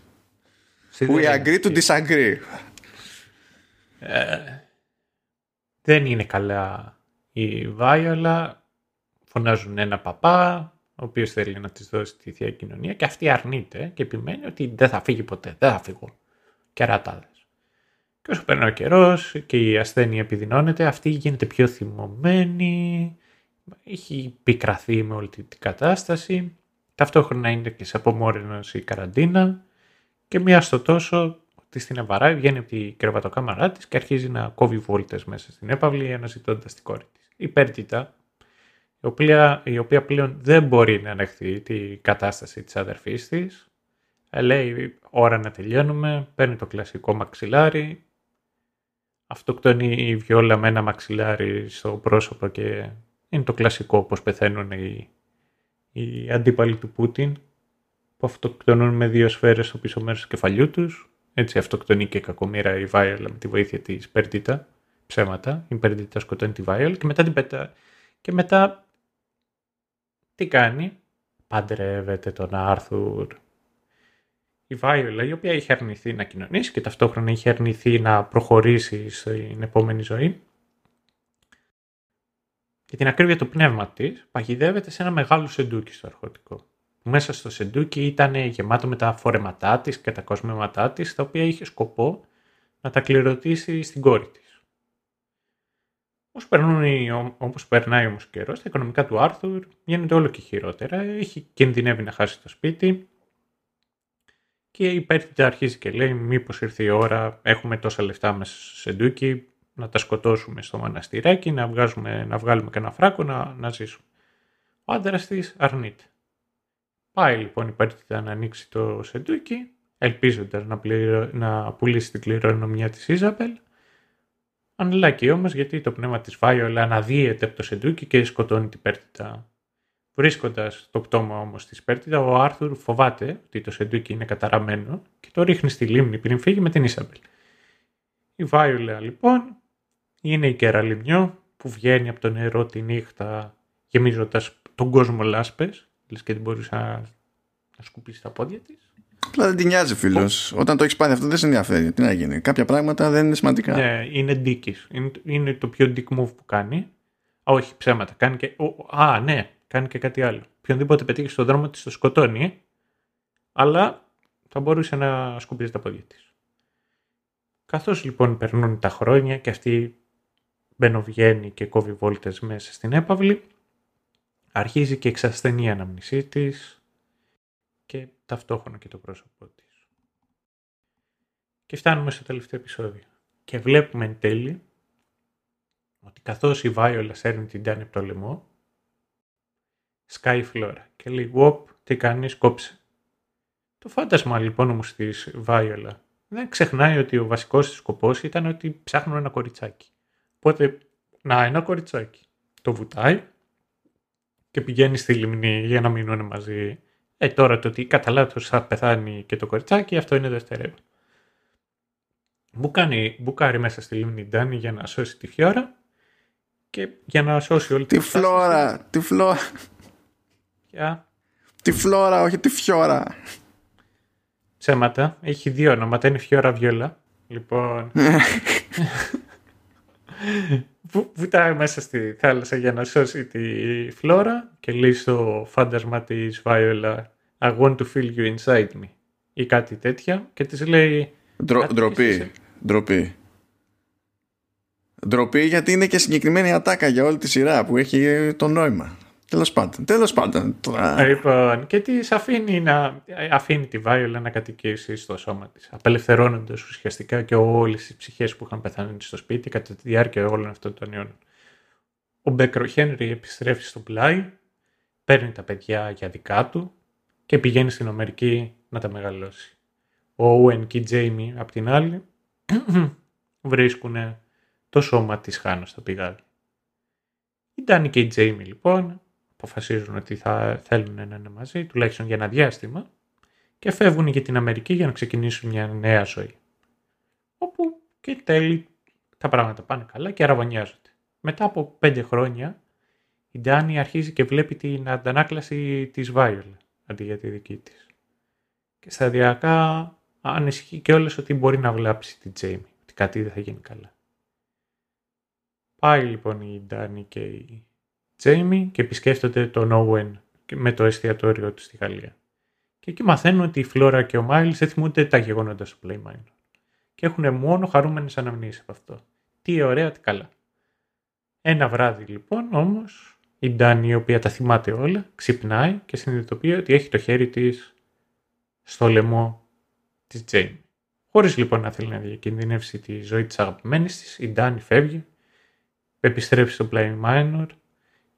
We agree to disagree.
Ε, δεν είναι καλά η Βάιολα. Φωνάζουν ένα παπά ο οποίος θέλει να της δώσει τη θεία κοινωνία και αυτή αρνείται και επιμένει ότι δεν θα φύγει ποτέ, δεν θα φύγω. Κερατάδε. Και όσο περνάει ο καιρός και η ασθένεια επιδεινώνεται, αυτή γίνεται πιο θυμωμένη, έχει πικραθεί με όλη την κατάσταση. Ταυτόχρονα είναι και σε απομόρυνωση η καραντίνα και μία στο τόσο ότι στην Αβαρά βγαίνει από την κρεβατοκάμαρά της και αρχίζει να κόβει βόλτες μέσα στην έπαυλη αναζητώντας την κόρη της. Η Πέρτητα, η οποία, η οποία πλέον δεν μπορεί να ανεχθεί την κατάσταση της αδερφής της, λέει ώρα να τελειώνουμε, παίρνει το κλασικό μαξιλάρι, αυτοκτονεί η βιόλα με ένα μαξιλάρι στο πρόσωπο και είναι το κλασικό όπως πεθαίνουν οι, οι αντίπαλοι του Πούτιν που αυτοκτονούν με δύο σφαίρες στο πίσω μέρος του κεφαλιού τους. Έτσι αυτοκτονεί και κακομήρα η Βάιολα με τη βοήθεια της Περντίτα. Ψέματα. Η Περντίτα σκοτώνει τη Βάιολα και μετά την πετά. Και μετά τι κάνει; Παντρεύεται τον Άρθουρ. Η Βάιολα η οποία είχε αρνηθεί να κοινωνήσει και ταυτόχρονα είχε αρνηθεί να προχωρήσει στην επόμενη ζωή για την ακρίβεια του πνεύμα της, παγιδεύεται σε ένα μεγάλο σεντούκι στο αρχοντικό. Μέσα στο σεντούκι ήταν γεμάτο με τα φορεματά της και τα κοσμήματά της, τα οποία είχε σκοπό να τα κληρωτήσει στην κόρη της. Όπως περνάει όμως ο καιρός, τα οικονομικά του Άρθουρ γίνονται όλο και χειρότερα. Έχει κινδυνεύει να χάσει το σπίτι. Και η Πέτριτα αρχίζει και λέει: Μήπως ήρθε η ώρα, έχουμε τόσα λεφτά μέσα στο σεντούκι, να τα σκοτώσουμε στο μοναστηράκι, να, βγάζουμε, να βγάλουμε κανένα φράκο να, να ζήσουμε. Ο άντρας της αρνείται. Πάει λοιπόν η Παρτίδα να ανοίξει το σεντούκι, ελπίζοντας να, να πουλήσει την κληρονομιά της Ιζαμπέλ. Αμ δε λάκη όμως γιατί το πνεύμα της Βάιολα αναδύεται από το σεντούκι και σκοτώνει την Πέρτιτα. Βρίσκοντας το πτώμα όμως της Πέρτιτα, ο Άρθουρ φοβάται ότι το σεντούκι είναι καταραμένο και το ρίχνει στη λίμνη πριν φύγει με την Ισαμπέλ. Η Βάιολα λοιπόν είναι η κυρά λίμνη που βγαίνει από το νερό τη νύχτα γεμίζοντας τον κόσμο λάσπες, λες και την μπορείς να, να σκουπίσεις τα πόδια της.
Απλά δεν την νοιάζει φίλος. Όταν το έχεις πάθει αυτό δεν σε ενδιαφέρει. Τι να γίνει. Κάποια πράγματα δεν είναι σημαντικά.
Ναι, είναι ντίκης. Είναι, είναι, το πιο dick move που κάνει. Α, όχι, ψέματα. Κάνει και... α, ναι, κάνει και κάτι άλλο. Οποιονδήποτε πετύχει στον δρόμο της το σκοτώνει, αλλά θα μπορούσε να σκουπίσει τα πόδια της. Καθώς λοιπόν περνούν τα χρόνια και αυτή μπαινοβγαίνει και κόβει βόλτες μέσα στην έπαυλη, αρχίζει και εξασθενεί η αναμνησή της και ταυτόχρονα και το πρόσωπό της. Και φτάνουμε στο τελευταίο επεισόδιο. Και βλέπουμε εν τέλει ότι καθώς η Βάιολα σέρνει την Τάνη από το λαιμό, σκάει η Φλόρα και λέει «Βοπ, τι κάνεις, κόψε». Το φάντασμα λοιπόν όμως της Βάιολα δεν ξεχνάει ότι ο βασικός της σκοπός ήταν ότι ψάχνουν ένα κοριτσάκι. Οπότε, να, ένα κοριτσάκι. Το βουτάει και πηγαίνει στη λιμνή για να μείνουν μαζί. Ε, τώρα το ότι κατά λάθος θα πεθάνει και το κοριτσάκι, αυτό είναι δευτερεύον. Μπουκάνει, μπουκάρει μέσα στη λίμνη Ντάνι για να σώσει τη φιόρα και για να σώσει όλη
τη, τη φλόρα. Τη φλόρα.
Για...
Τη φλόρα, όχι τη φιόρα.
Ψέματα. Έχει δύο ονόματα. Είναι φιόρα βιόλα. Λοιπόν. βουτάει μέσα στη θάλασσα για να σώσει τη φλόρα και λέει στο φάντασμα της Βάιολα I want to feel you inside me ή κάτι τέτοια και της λέει
Ντροπή, ντροπή. Ντροπή γιατί είναι και συγκεκριμένη ατάκα για όλη τη σειρά που έχει το νόημα. Τέλος πάντων. Τέλος πάντων.
Λοιπόν, και τη αφήνει, να, αφήνει τη Βάιολα να κατοικήσει στο σώμα της, απελευθερώνοντας ουσιαστικά και όλες τις ψυχές που είχαν πεθάνει στο σπίτι κατά τη διάρκεια όλων αυτών των αιώνων. Ο Μπέκρο Χένρι επιστρέφει στο πλάι, παίρνει τα παιδιά για δικά του και πηγαίνει στην Αμερική να τα μεγαλώσει. Ο Όουεν και η Τζέιμι, απ' την άλλη, βρίσκουν το σώμα της Χάνα στο πηγάδι. Η Ντάνι και η Τζέιμι λοιπόν αποφασίζουν ότι θα θέλουν να είναι μαζί, τουλάχιστον για ένα διάστημα, και φεύγουν για την Αμερική για να ξεκινήσουν μια νέα ζωή. Όπου και τέλει τα πράγματα πάνε καλά και αραβωνιάζονται. Μετά από πέντε χρόνια η Ντάνη αρχίζει και βλέπει την αντανάκλαση της Βάιολ αντί για τη δική της. Και σταδιακά ανησυχεί και όλες ότι μπορεί να βλάψει την Τζέιμι, ότι κάτι δεν θα γίνει καλά. Πάει λοιπόν η Ντάνη και η Τζέιμι και επισκέφτονται τον Όουεν με το εστιατόριο του στη Γαλλία. Και εκεί μαθαίνουν ότι η Φλόρα και ο Μάιλς δεν θυμούνται τα γεγονότα στο Play και έχουν μόνο χαρούμενες αναμνήσεις από αυτό. Τι ωραία, τι καλά. Ένα βράδυ λοιπόν όμως η Ντάνη η οποία τα θυμάται όλα ξυπνάει και συνειδητοποιεί ότι έχει το χέρι της στο λαιμό της Τζέιμι. Χωρίς λοιπόν να θέλει να διακινδυνεύσει τη ζωή της αγαπημένης της, η Ντάνη φεύγει, επιστρέφει στο Play Minor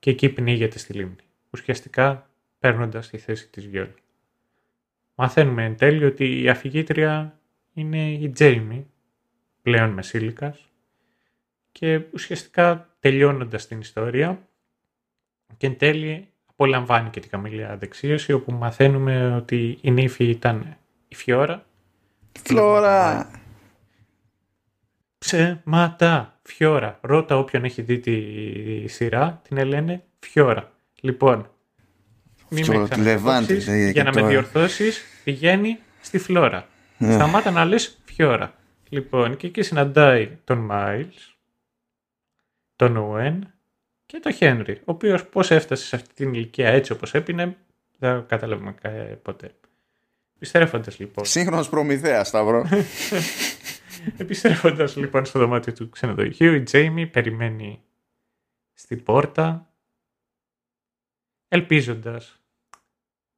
και εκεί πνίγεται στη λίμνη, ουσιαστικά παίρνοντας τη θέση της Βιόλη. Μαθαίνουμε εν τέλει ότι η αφηγήτρια είναι η Τζέιμι, πλέον μεσήλικας, και ουσιαστικά τελειώνοντας την ιστορία και εν τέλει απολαμβάνει και την καμήλια δεξίωση όπου μαθαίνουμε ότι η νύφη ήταν η Φιώρα.
Φλόρα!
Ψέματα! Φιώρα. Ρώτα όποιον έχει δει τη σειρά, την λένε Φιώρα. Λοιπόν,
μην με
για να με διορθώσεις, πηγαίνει στη Φλόρα. Ναι. Σταμάτα να λες Φιώρα. Λοιπόν, και εκεί συναντάει τον Μάιλς, τον Ουέν και τον Χένρι, ο οποίος πώς έφτασε σε αυτή την ηλικία έτσι όπως έπινε, δεν καταλαβαίνουμε ποτέ. Επιστρέφοντας λοιπόν.
Σύγχρονος προμηθέας, Σταυρό.
Επιστρέφοντας λοιπόν στο δωμάτιο του ξενοδοχείου, η Τζέιμι περιμένει στην πόρτα, ελπίζοντας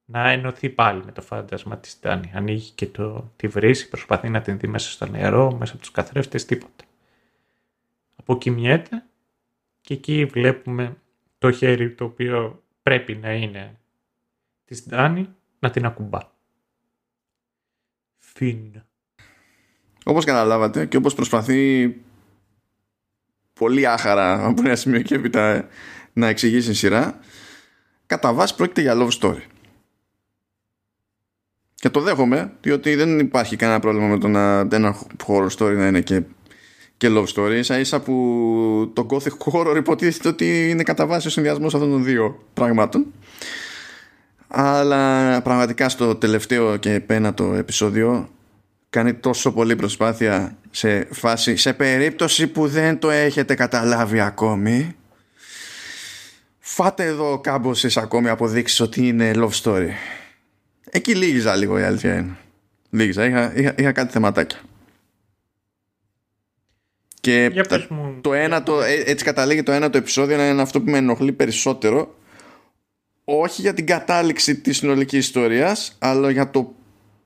να ενωθεί πάλι με το φάντασμα της Ντάνη. Ανοίγει και το, τη βρύση, προσπαθεί να την δει μέσα στο νερό, μέσα από τους καθρέφτες, τίποτα. Αποκοιμιέται και εκεί βλέπουμε το χέρι το οποίο πρέπει να είναι της Ντάνη να την ακουμπά. Φιν.
Όπως καταλάβατε και όπως προσπαθεί πολύ άχαρα από ένα σημείο και έπειτα να εξηγήσει σειρά, κατά βάση πρόκειται για love story. Και το δέχομαι, διότι δεν υπάρχει κανένα πρόβλημα με το να ένα horror story να είναι και, και love story. Ίσα ίσα που το gothic horror υποτίθεται ότι είναι κατά βάση ο συνδυασμός αυτών των δύο πραγμάτων. Αλλά πραγματικά στο τελευταίο και πένατο επεισόδιο κάνει τόσο πολύ προσπάθεια σε φάση, σε περίπτωση που δεν το έχετε καταλάβει ακόμη φάτε εδώ κάμποσες ακόμη αποδείξεις ότι είναι love story Εκεί λίγιζα λίγο η αλήθεια είναι. Λίγιζα, είχα, είχα, είχα κάτι θεματάκια. Και το ένα, το, ε, έτσι καταλήγει το ένα το επεισόδιο να είναι αυτό που με ενοχλεί περισσότερο όχι για την κατάληξη της συνολικής ιστορίας αλλά για το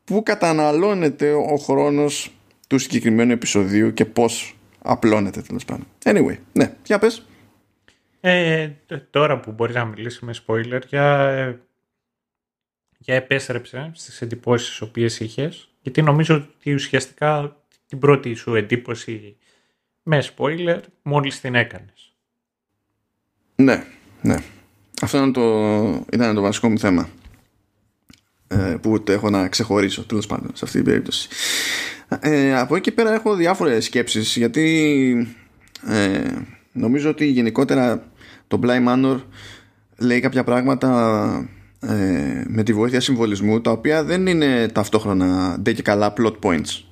που καταναλώνεται ο χρόνος του συγκεκριμένου επεισοδίου και πώς απλώνεται τέλος πάντων. Anyway, ναι, για πες.
Ε, τώρα που μπορεί να μιλήσουμε spoiler για ε, για επέστρεψε στις εντυπώσεις τις οποίες είχες, γιατί νομίζω ότι ουσιαστικά την πρώτη σου εντύπωση με spoiler μόλις την έκανες.
Ναι, ναι. Αυτό ήταν το, ήταν το βασικό μου θέμα ε, που το έχω να ξεχωρίσω τέλος πάντων σε αυτή την περίπτωση. Ε, από εκεί πέρα έχω διάφορες σκέψεις γιατί ε, νομίζω ότι γενικότερα το Bly Manor λέει κάποια πράγματα ε, με τη βοήθεια συμβολισμού τα οποία δεν είναι ταυτόχρονα ντε και καλά plot points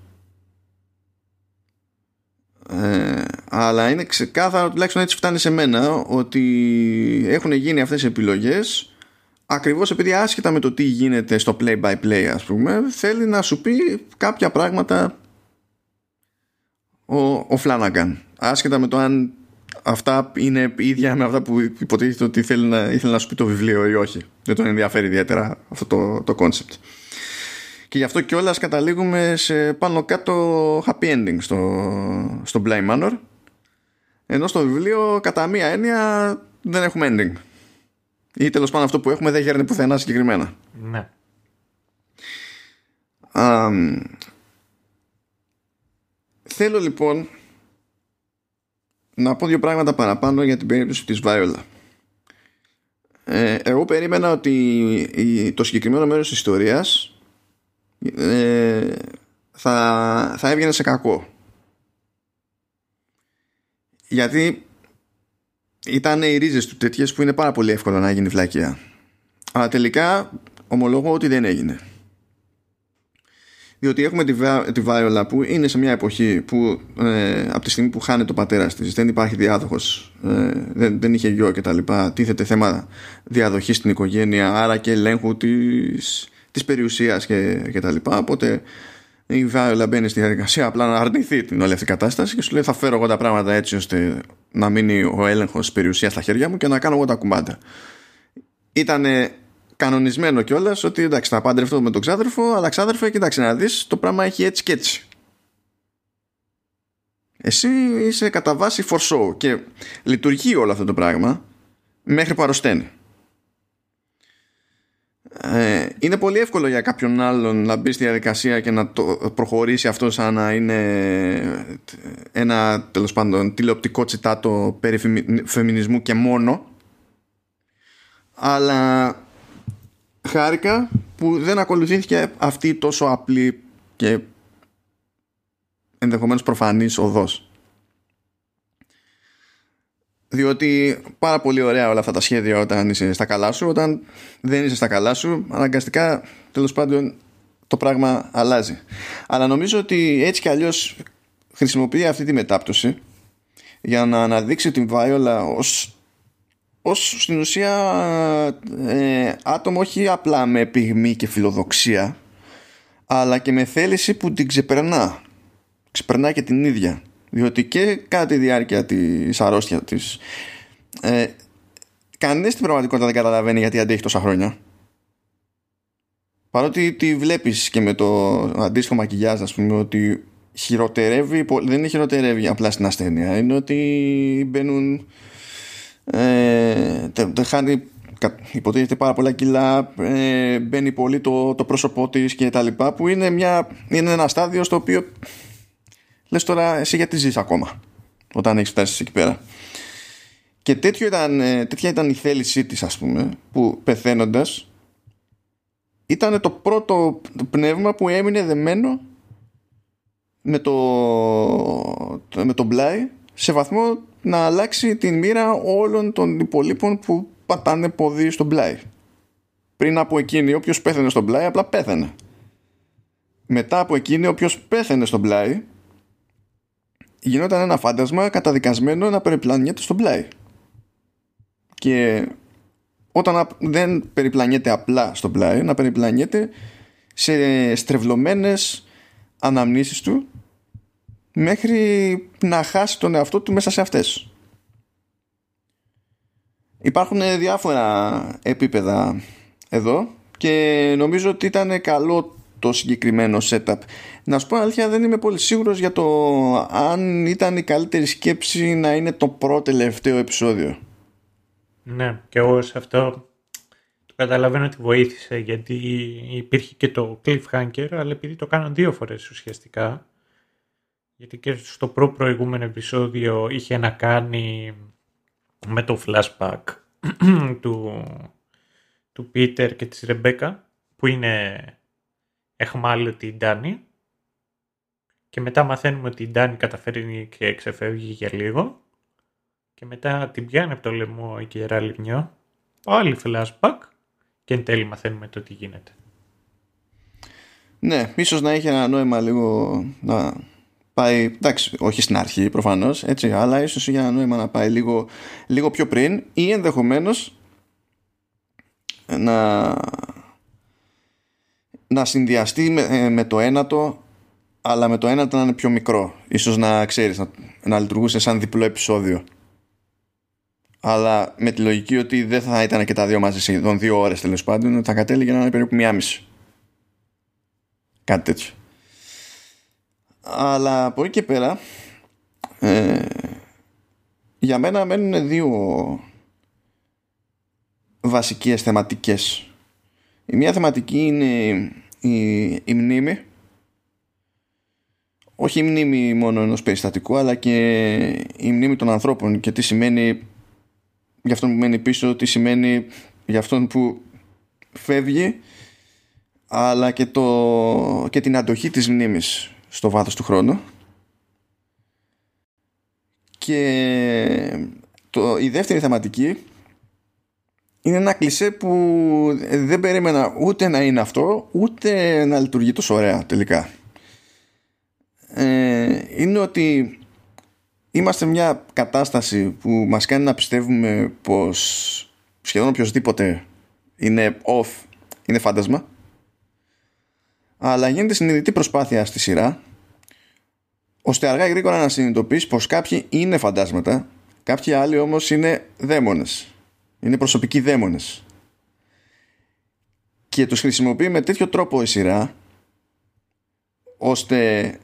ε, αλλά είναι ξεκάθαρο τουλάχιστον έτσι φτάνει σε μένα ότι έχουν γίνει αυτές οι επιλογές ακριβώς επειδή άσχετα με το τι γίνεται στο play by play ας πούμε θέλει να σου πει κάποια πράγματα ο, ο Flanagan άσχετα με το αν αυτά είναι ίδια με αυτά που υποτίθεται ότι θέλει να, ήθελε να σου πει το βιβλίο ή όχι. Δεν τον ενδιαφέρει ιδιαίτερα αυτό το, το concept. Και γι' αυτό κιόλας καταλήγουμε σε πάνω κάτω happy ending στο, στο Blind Manor. Ενώ στο βιβλίο κατά μία έννοια δεν έχουμε ending. Ή τέλος πάντων αυτό που έχουμε δεν γέρνει πουθενά συγκεκριμένα.
Ναι.
θέλω λοιπόν να πω δύο πράγματα παραπάνω για την περίπτωση της Viola. Ε, εγώ περίμενα ότι το συγκεκριμένο μέρος της ιστορίας ε, θα, θα έβγαινε σε κακό. Γιατί ήταν οι ρίζες του τέτοιες που είναι πάρα πολύ εύκολο να γίνει βλάκια. Αλλά τελικά ομολόγω ότι δεν έγινε διότι έχουμε τη, τη Βάιολα που είναι σε μια εποχή που ε, από τη στιγμή που χάνει το πατέρα της δεν υπάρχει διάδοχος ε, δεν, δεν είχε γιο και τα λοιπά τίθεται θέμα διαδοχής στην οικογένεια άρα και ελέγχου της, της περιουσίας και, και τα λοιπά οπότε η Viola μπαίνει στη διαδικασία απλά να αρνηθεί την όλη αυτή κατάσταση και σου λέει θα φέρω εγώ τα πράγματα έτσι ώστε να μείνει ο έλεγχος περιουσίας στα χέρια μου και να κάνω εγώ τα κουμπάντα. Ήταν κανονισμένο κιόλας ότι εντάξει θα παντρευτώ με τον ξάδερφο αλλά ξάδερφο κοιτάξτε να δεις το πράγμα έχει έτσι και έτσι. Εσύ είσαι κατά βάση for show και λειτουργεί όλο αυτό το πράγμα μέχρι που αρρωσταίνει. Ε, είναι πολύ εύκολο για κάποιον άλλον να μπει στη διαδικασία και να το προχωρήσει αυτό σαν να είναι ένα τέλος πάντων τηλεοπτικό τσιτάτο περί φεμινισμού και μόνο. Αλλά χάρηκα που δεν ακολουθήθηκε αυτή τόσο απλή και ενδεχομένως προφανής οδός διότι πάρα πολύ ωραία όλα αυτά τα σχέδια όταν είσαι στα καλά σου όταν δεν είσαι στα καλά σου αναγκαστικά τέλος πάντων το πράγμα αλλάζει. Αλλά νομίζω ότι έτσι κι αλλιώς χρησιμοποιεί αυτή τη μετάπτωση για να αναδείξει την Βάιολα ως, ως στην ουσία ε, άτομο όχι απλά με πυγμή και φιλοδοξία αλλά και με θέληση που την ξεπερνά. Ξεπερνά και την ίδια διότι και κατά τη διάρκεια της αρρώστιας της ε, κανείς στην πραγματικότητα δεν καταλαβαίνει γιατί αντέχει τόσα χρόνια. Παρότι τη βλέπεις και με το αντίστοιχο μακιγιάζ ας πούμε ότι χειροτερεύει δεν είναι χειροτερεύει απλά στην ασθένεια είναι ότι μπαίνουν ε, τε, χάνει υποτίθεται πάρα πολλά κιλά ε, μπαίνει πολύ το, το πρόσωπό της και τα λοιπά που είναι, μια, είναι ένα στάδιο στο οποίο λες τώρα εσύ γιατί ζεις ακόμα όταν έχεις φτάσει εκεί πέρα και τέτοιο ήταν, ε, τέτοια ήταν η θέλησή της ας πούμε που πεθαίνοντας ήταν το πρώτο πνεύμα που έμεινε δεμένο με το, με το μπλάι σε βαθμό να αλλάξει την μοίρα όλων των υπολείπων που πατάνε ποδί στο μπλάι. Πριν από εκείνη όποιος πέθανε στο μπλάι απλά πέθανε. Μετά από εκείνη όποιος πέθανε στο μπλάι γινόταν ένα φάντασμα καταδικασμένο να περιπλανιέται στο πλάι. Και όταν δεν περιπλανιέται απλά στο πλάι, να περιπλανιέται σε στρεβλωμένες αναμνήσεις του μέχρι να χάσει τον εαυτό του μέσα σε αυτές. Υπάρχουν διάφορα επίπεδα εδώ και νομίζω ότι ήταν καλό το συγκεκριμένο setup. Να σου πω αλήθεια δεν είμαι πολύ σίγουρος για το αν ήταν η καλύτερη σκέψη να είναι το πρώτο τελευταίο επεισόδιο.
Ναι, και εγώ σε αυτό το καταλαβαίνω ότι βοήθησε γιατί υπήρχε και το cliffhanger αλλά επειδή το κάναν δύο φορές ουσιαστικά γιατί και στο προ προηγούμενο επεισόδιο είχε να κάνει με το flashback του, του Peter και της Ρεμπέκα που είναι εχμάλωτη η Ντάνη και μετά μαθαίνουμε ότι η Ντάνη καταφέρει και ξεφεύγει για λίγο και μετά την πιάνει από το λαιμό η κερά λιμνιό πάλι flashback και εν τέλει μαθαίνουμε το τι γίνεται.
Ναι, ίσως να έχει ένα νόημα λίγο να πάει, εντάξει, όχι στην αρχή προφανώς, έτσι, αλλά ίσως για ένα νόημα να πάει λίγο, λίγο πιο πριν ή ενδεχομένως να να συνδυαστεί με, ε, με το ένατο αλλά με το ένατο να είναι πιο μικρό. Ίσως να ξέρεις να, να λειτουργούσε σαν διπλό επεισόδιο. Αλλά με τη λογική ότι δεν θα ήταν και τα δύο μαζί σχεδόν δύο ώρες τέλος πάντων θα κατέληγε να είναι περίπου μία μισή. Κάτι τέτοιο. Αλλά από εκεί και πέρα ε, για μένα μένουν δύο βασικές θεματικές. Η μία θεματική είναι η, η μνήμη όχι η μνήμη μόνο ενός περιστατικού αλλά και η μνήμη των ανθρώπων και τι σημαίνει για αυτόν που μένει πίσω, τι σημαίνει για αυτόν που φεύγει αλλά και, το, και την αντοχή της μνήμης στο βάθος του χρόνου. Και το, η δεύτερη θεματική είναι ένα κλισέ που δεν περίμενα ούτε να είναι αυτό ούτε να λειτουργεί τόσο ωραία τελικά ε, είναι ότι είμαστε μια κατάσταση που μας κάνει να πιστεύουμε πως σχεδόν οποιοδήποτε είναι off, είναι φάντασμα. Αλλά γίνεται συνειδητή προσπάθεια στη σειρά ώστε αργά ή γρήγορα να συνειδητοποιήσει πως κάποιοι είναι φαντάσματα κάποιοι άλλοι όμως είναι δαίμονες. Είναι προσωπικοί δαίμονες. Και τους χρησιμοποιεί με τέτοιο τρόπο η σειρά ώστε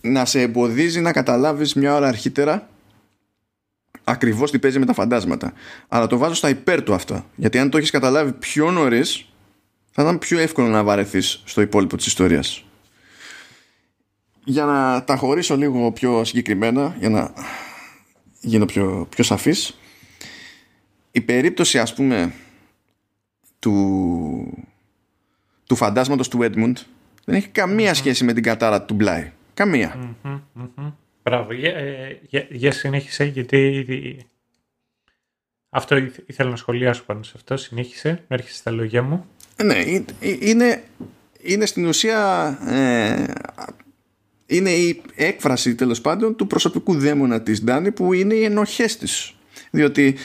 να σε εμποδίζει να καταλάβεις μια ώρα αρχίτερα ακριβώς τι παίζει με τα φαντάσματα. Αλλά το βάζω στα υπέρ του αυτό. Γιατί αν το έχεις καταλάβει πιο νωρίς, θα ήταν πιο εύκολο να βαρεθείς στο υπόλοιπο της ιστορίας. Για να τα χωρίσω λίγο πιο συγκεκριμένα, για να γίνω πιο, πιο σαφής, η περίπτωση ας πούμε του, του φαντάσματος του Edmund δεν έχει καμία σχέση με την κατάρα του Μπλάι. Καμία.
Μπράβο. Για, ε, για, για συνέχισε γιατί αυτό ήθελα να σχολιάσω πάνω σε αυτό. Συνέχισε. Έρχεσαι στα λόγια μου.
Ναι, είναι, είναι στην ουσία ε, είναι η έκφραση τέλος πάντων του προσωπικού δαίμονα της Ντάνη που είναι οι ενοχές της. Διότι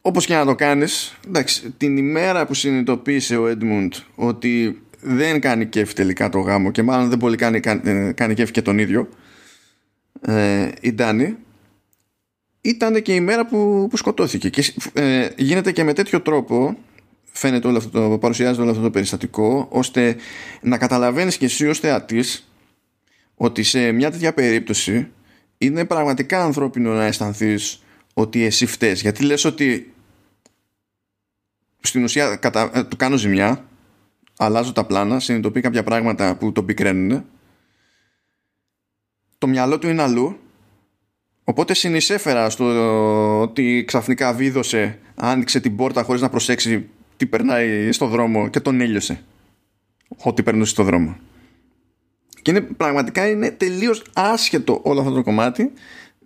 όπως και να το κάνεις εντάξει, την ημέρα που συνειδητοποίησε ο Έντμουντ ότι δεν κάνει κέφι τελικά το γάμο και μάλλον δεν πολύ κάνει, κάνει, κάνει κέφι και τον ίδιο. Ε, η Ντάνη ήταν και η μέρα που, που σκοτώθηκε και ε, γίνεται και με τέτοιο τρόπο φαίνεται όλο αυτό το, παρουσιάζεται όλο αυτό το περιστατικό ώστε να καταλαβαίνεις και εσύ ως θεατής ότι σε μια τέτοια περίπτωση είναι πραγματικά ανθρώπινο να αισθανθείς ότι εσύ φταίς. Γιατί λες ότι στην ουσία κατα... Ε, του κάνω ζημιά αλλάζω τα πλάνα, συνειδητοποιεί κάποια πράγματα που τον πικραίνουν το μυαλό του είναι αλλού. Οπότε συνεισέφερα στο ότι ξαφνικά βίδωσε άνοιξε την πόρτα χωρίς να προσέξει τι περνάει στο δρόμο και τον έλειωσε. Ό,τι περνούσε στο δρόμο. Και είναι, πραγματικά είναι τελείως άσχετο όλο αυτό το κομμάτι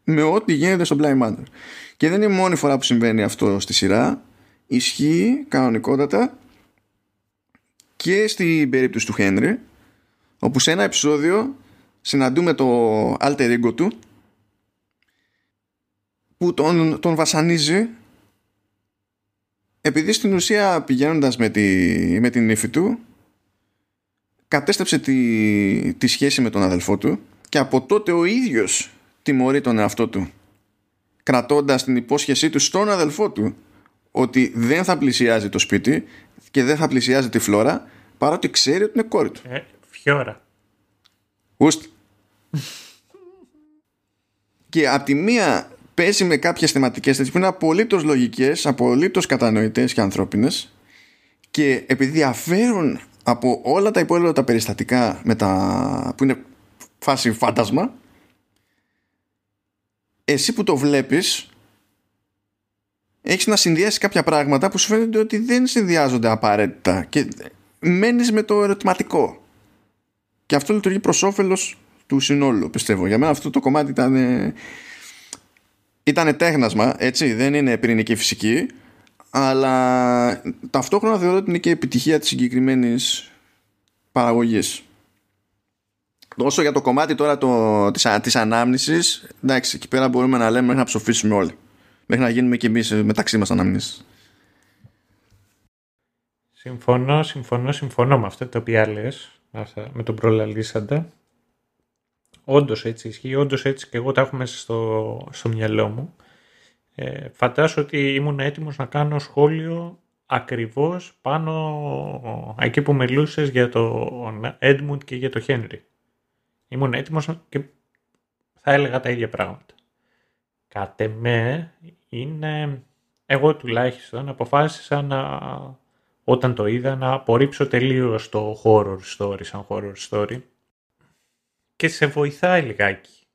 με ό,τι γίνεται στο Blind Manor. Και δεν είναι η μόνη φορά που συμβαίνει αυτό στη σειρά. Ισχύει κανονικότατα και στην περίπτωση του Χένρι όπου σε ένα επεισόδιο συναντούμε το alter ego του που τον, τον βασανίζει επειδή στην ουσία πηγαίνοντας με, τη, με την ύφη του κατέστρεψε τη, τη σχέση με τον αδελφό του και από τότε ο ίδιος τιμωρεί τον εαυτό του κρατώντας την υπόσχεσή του στον αδελφό του ότι δεν θα πλησιάζει το σπίτι και δεν θα πλησιάζει τη φλόρα παρότι ξέρει ότι είναι κόρη του.
Ε, φιόρα.
Ουστ. και από τη μία παίζει με κάποιες θεματικές που είναι απολύτως λογικές, απολύτως κατανοητές και ανθρώπινες και επειδή διαφέρουν από όλα τα υπόλοιπα τα περιστατικά με τα... που είναι φάση φάντασμα εσύ που το βλέπεις έχεις να συνδυάσεις κάποια πράγματα που σου φαίνεται ότι δεν συνδυάζονται απαραίτητα και μένεις με το ερωτηματικό. Και αυτό λειτουργεί προς όφελος του συνόλου πιστεύω. Για μένα αυτό το κομμάτι ήταν ήταν τέχνασμα έτσι. Δεν είναι πυρηνική φυσική αλλά ταυτόχρονα θεωρώ ότι είναι και επιτυχία της συγκεκριμένης παραγωγής. Όσο για το κομμάτι τώρα το, της, της ανάμνησης εντάξει εκεί πέρα μπορούμε να λέμε να ψοφήσουμε όλοι μέχρι να γίνουμε και εμείς μεταξύ μας αναμνήσεις.
Συμφωνώ, συμφωνώ, συμφωνώ με αυτά τα οποία λες, με τον προλαλήσαντα. Όντως έτσι ισχύει, όντως έτσι και εγώ τα έχω μέσα στο, στο μυαλό μου. Ε, φαντάζω ότι ήμουν έτοιμος να κάνω σχόλιο ακριβώς πάνω εκεί που μιλούσες για τον Έντμουντ και για τον Χένρι. Ήμουν έτοιμος και θα έλεγα τα ίδια πράγματα. Κατ' εμέ είναι, εγώ τουλάχιστον αποφάσισα να, όταν το είδα να απορρίψω τελείως το horror story σαν horror story και σε βοηθάει λιγάκι.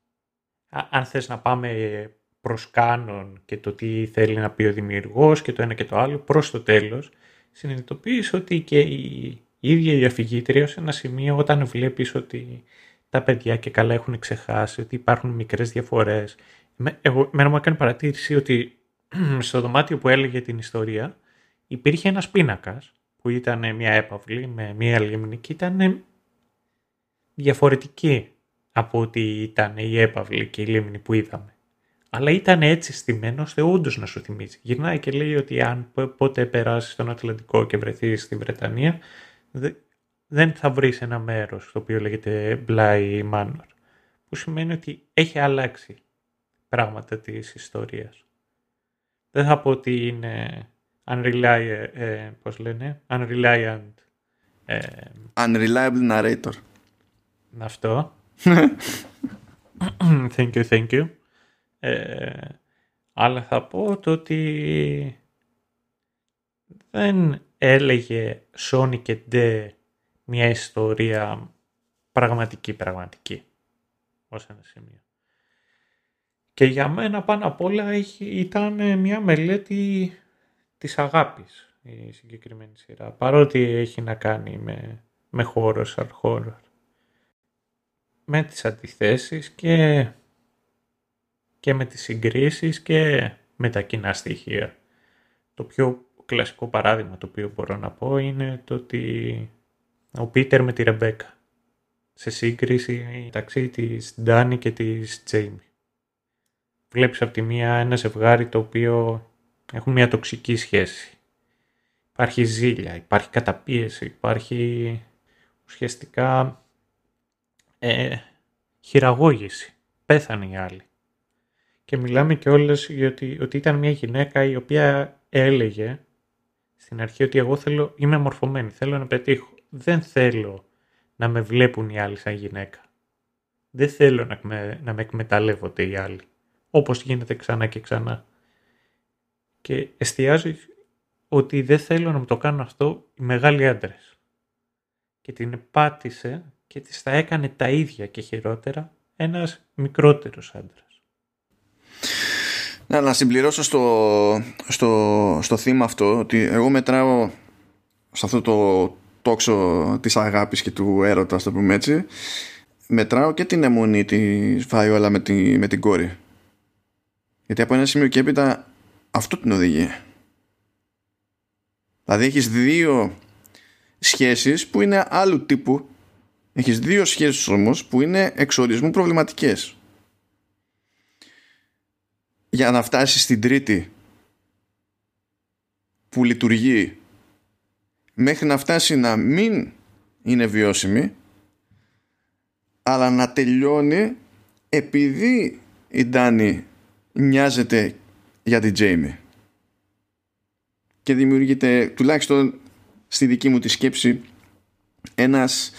Αν θες να πάμε προς κάνον και το τι θέλει να πει ο δημιουργός και το ένα και το άλλο προς το τέλος συνειδητοποιείς ότι και η ίδια η αφηγήτρια σε ένα σημείο όταν βλέπεις ότι τα παιδιά και καλά έχουν ξεχάσει ότι υπάρχουν μικρές διαφορές εγώ, μένα μου έκανε παρατήρηση ότι στο δωμάτιο που έλεγε την ιστορία υπήρχε ένας πίνακας που ήταν μια έπαυλη με μια λίμνη και ήταν διαφορετική από ότι ήταν η έπαυλη και η λίμνη που είδαμε. Αλλά ήταν έτσι στημένο ώστε όντως να σου θυμίζει. Γυρνάει και λέει ότι αν πότε περάσεις στον Ατλαντικό και βρεθείς στη Βρετανία, δεν θα βρεις ένα μέρος το οποίο λέγεται Bly Manor που σημαίνει ότι έχει αλλάξει πράγματα της ιστορίας. Δεν θα πω ότι είναι unreliable, ε, πώς λένε, unreliant.
Ε, Unreliable narrator.
Αυτό. thank you, thank you. Ε, αλλά θα πω το ότι δεν έλεγε Sony και Ντε μια ιστορία πραγματική, πραγματική. Ως ένα σημείο. Και για μένα πάνω απ' όλα ήταν μια μελέτη της αγάπης η συγκεκριμένη σειρά. Παρότι έχει να κάνει με, με χώρο, horror. Με τις αντιθέσεις και, και με τις συγκρίσεις και με τα κοινά στοιχεία. Το πιο κλασικό παράδειγμα το οποίο μπορώ να πω είναι το ότι ο Πίτερ με τη Ρεμπέκα σε σύγκριση μεταξύ της Ντάνι και της Τζέιμι. Βλέπεις από τη μία ένα ζευγάρι το οποίο έχουν μια τοξική σχέση. Υπάρχει ζήλια, υπάρχει καταπίεση, υπάρχει ουσιαστικά ε, χειραγώγηση. Πέθανε η άλλη. Και μιλάμε και όλες γιατί ότι ήταν μια γυναίκα η οποία έλεγε στην αρχή ότι εγώ θέλω, είμαι μορφωμένη, θέλω να πετύχω. Δεν θέλω να με βλέπουν οι άλλοι σαν γυναίκα. Δεν θέλω να, με, να με εκμεταλλεύονται οι άλλοι. Όπως γίνεται ξανά και ξανά. Και εστιάζει ότι δεν θέλω να μου το κάνουν αυτό οι μεγάλοι άντρες. Και την πάτησε και της τα έκανε τα ίδια και χειρότερα ένας μικρότερος άντρας.
Να, να συμπληρώσω στο, στο, στο θύμα αυτό ότι εγώ μετράω σε αυτό το τόξο της αγάπης και του έρωτα, το πούμε έτσι, μετράω και την αιμονή της Φαϊόλα με, τη, με την κόρη. Γιατί από ένα σημείο και έπειτα αυτό την οδηγεί. Δηλαδή έχεις δύο σχέσεις που είναι άλλου τύπου. Έχεις δύο σχέσεις όμως που είναι εξορισμού προβληματικές. Για να φτάσεις στην τρίτη που λειτουργεί μέχρι να φτάσει να μην είναι βιώσιμη αλλά να τελειώνει επειδή η Ντάνη νοιάζεται για την Τζέιμι και δημιουργείται τουλάχιστον στη δική μου τη σκέψη ένας,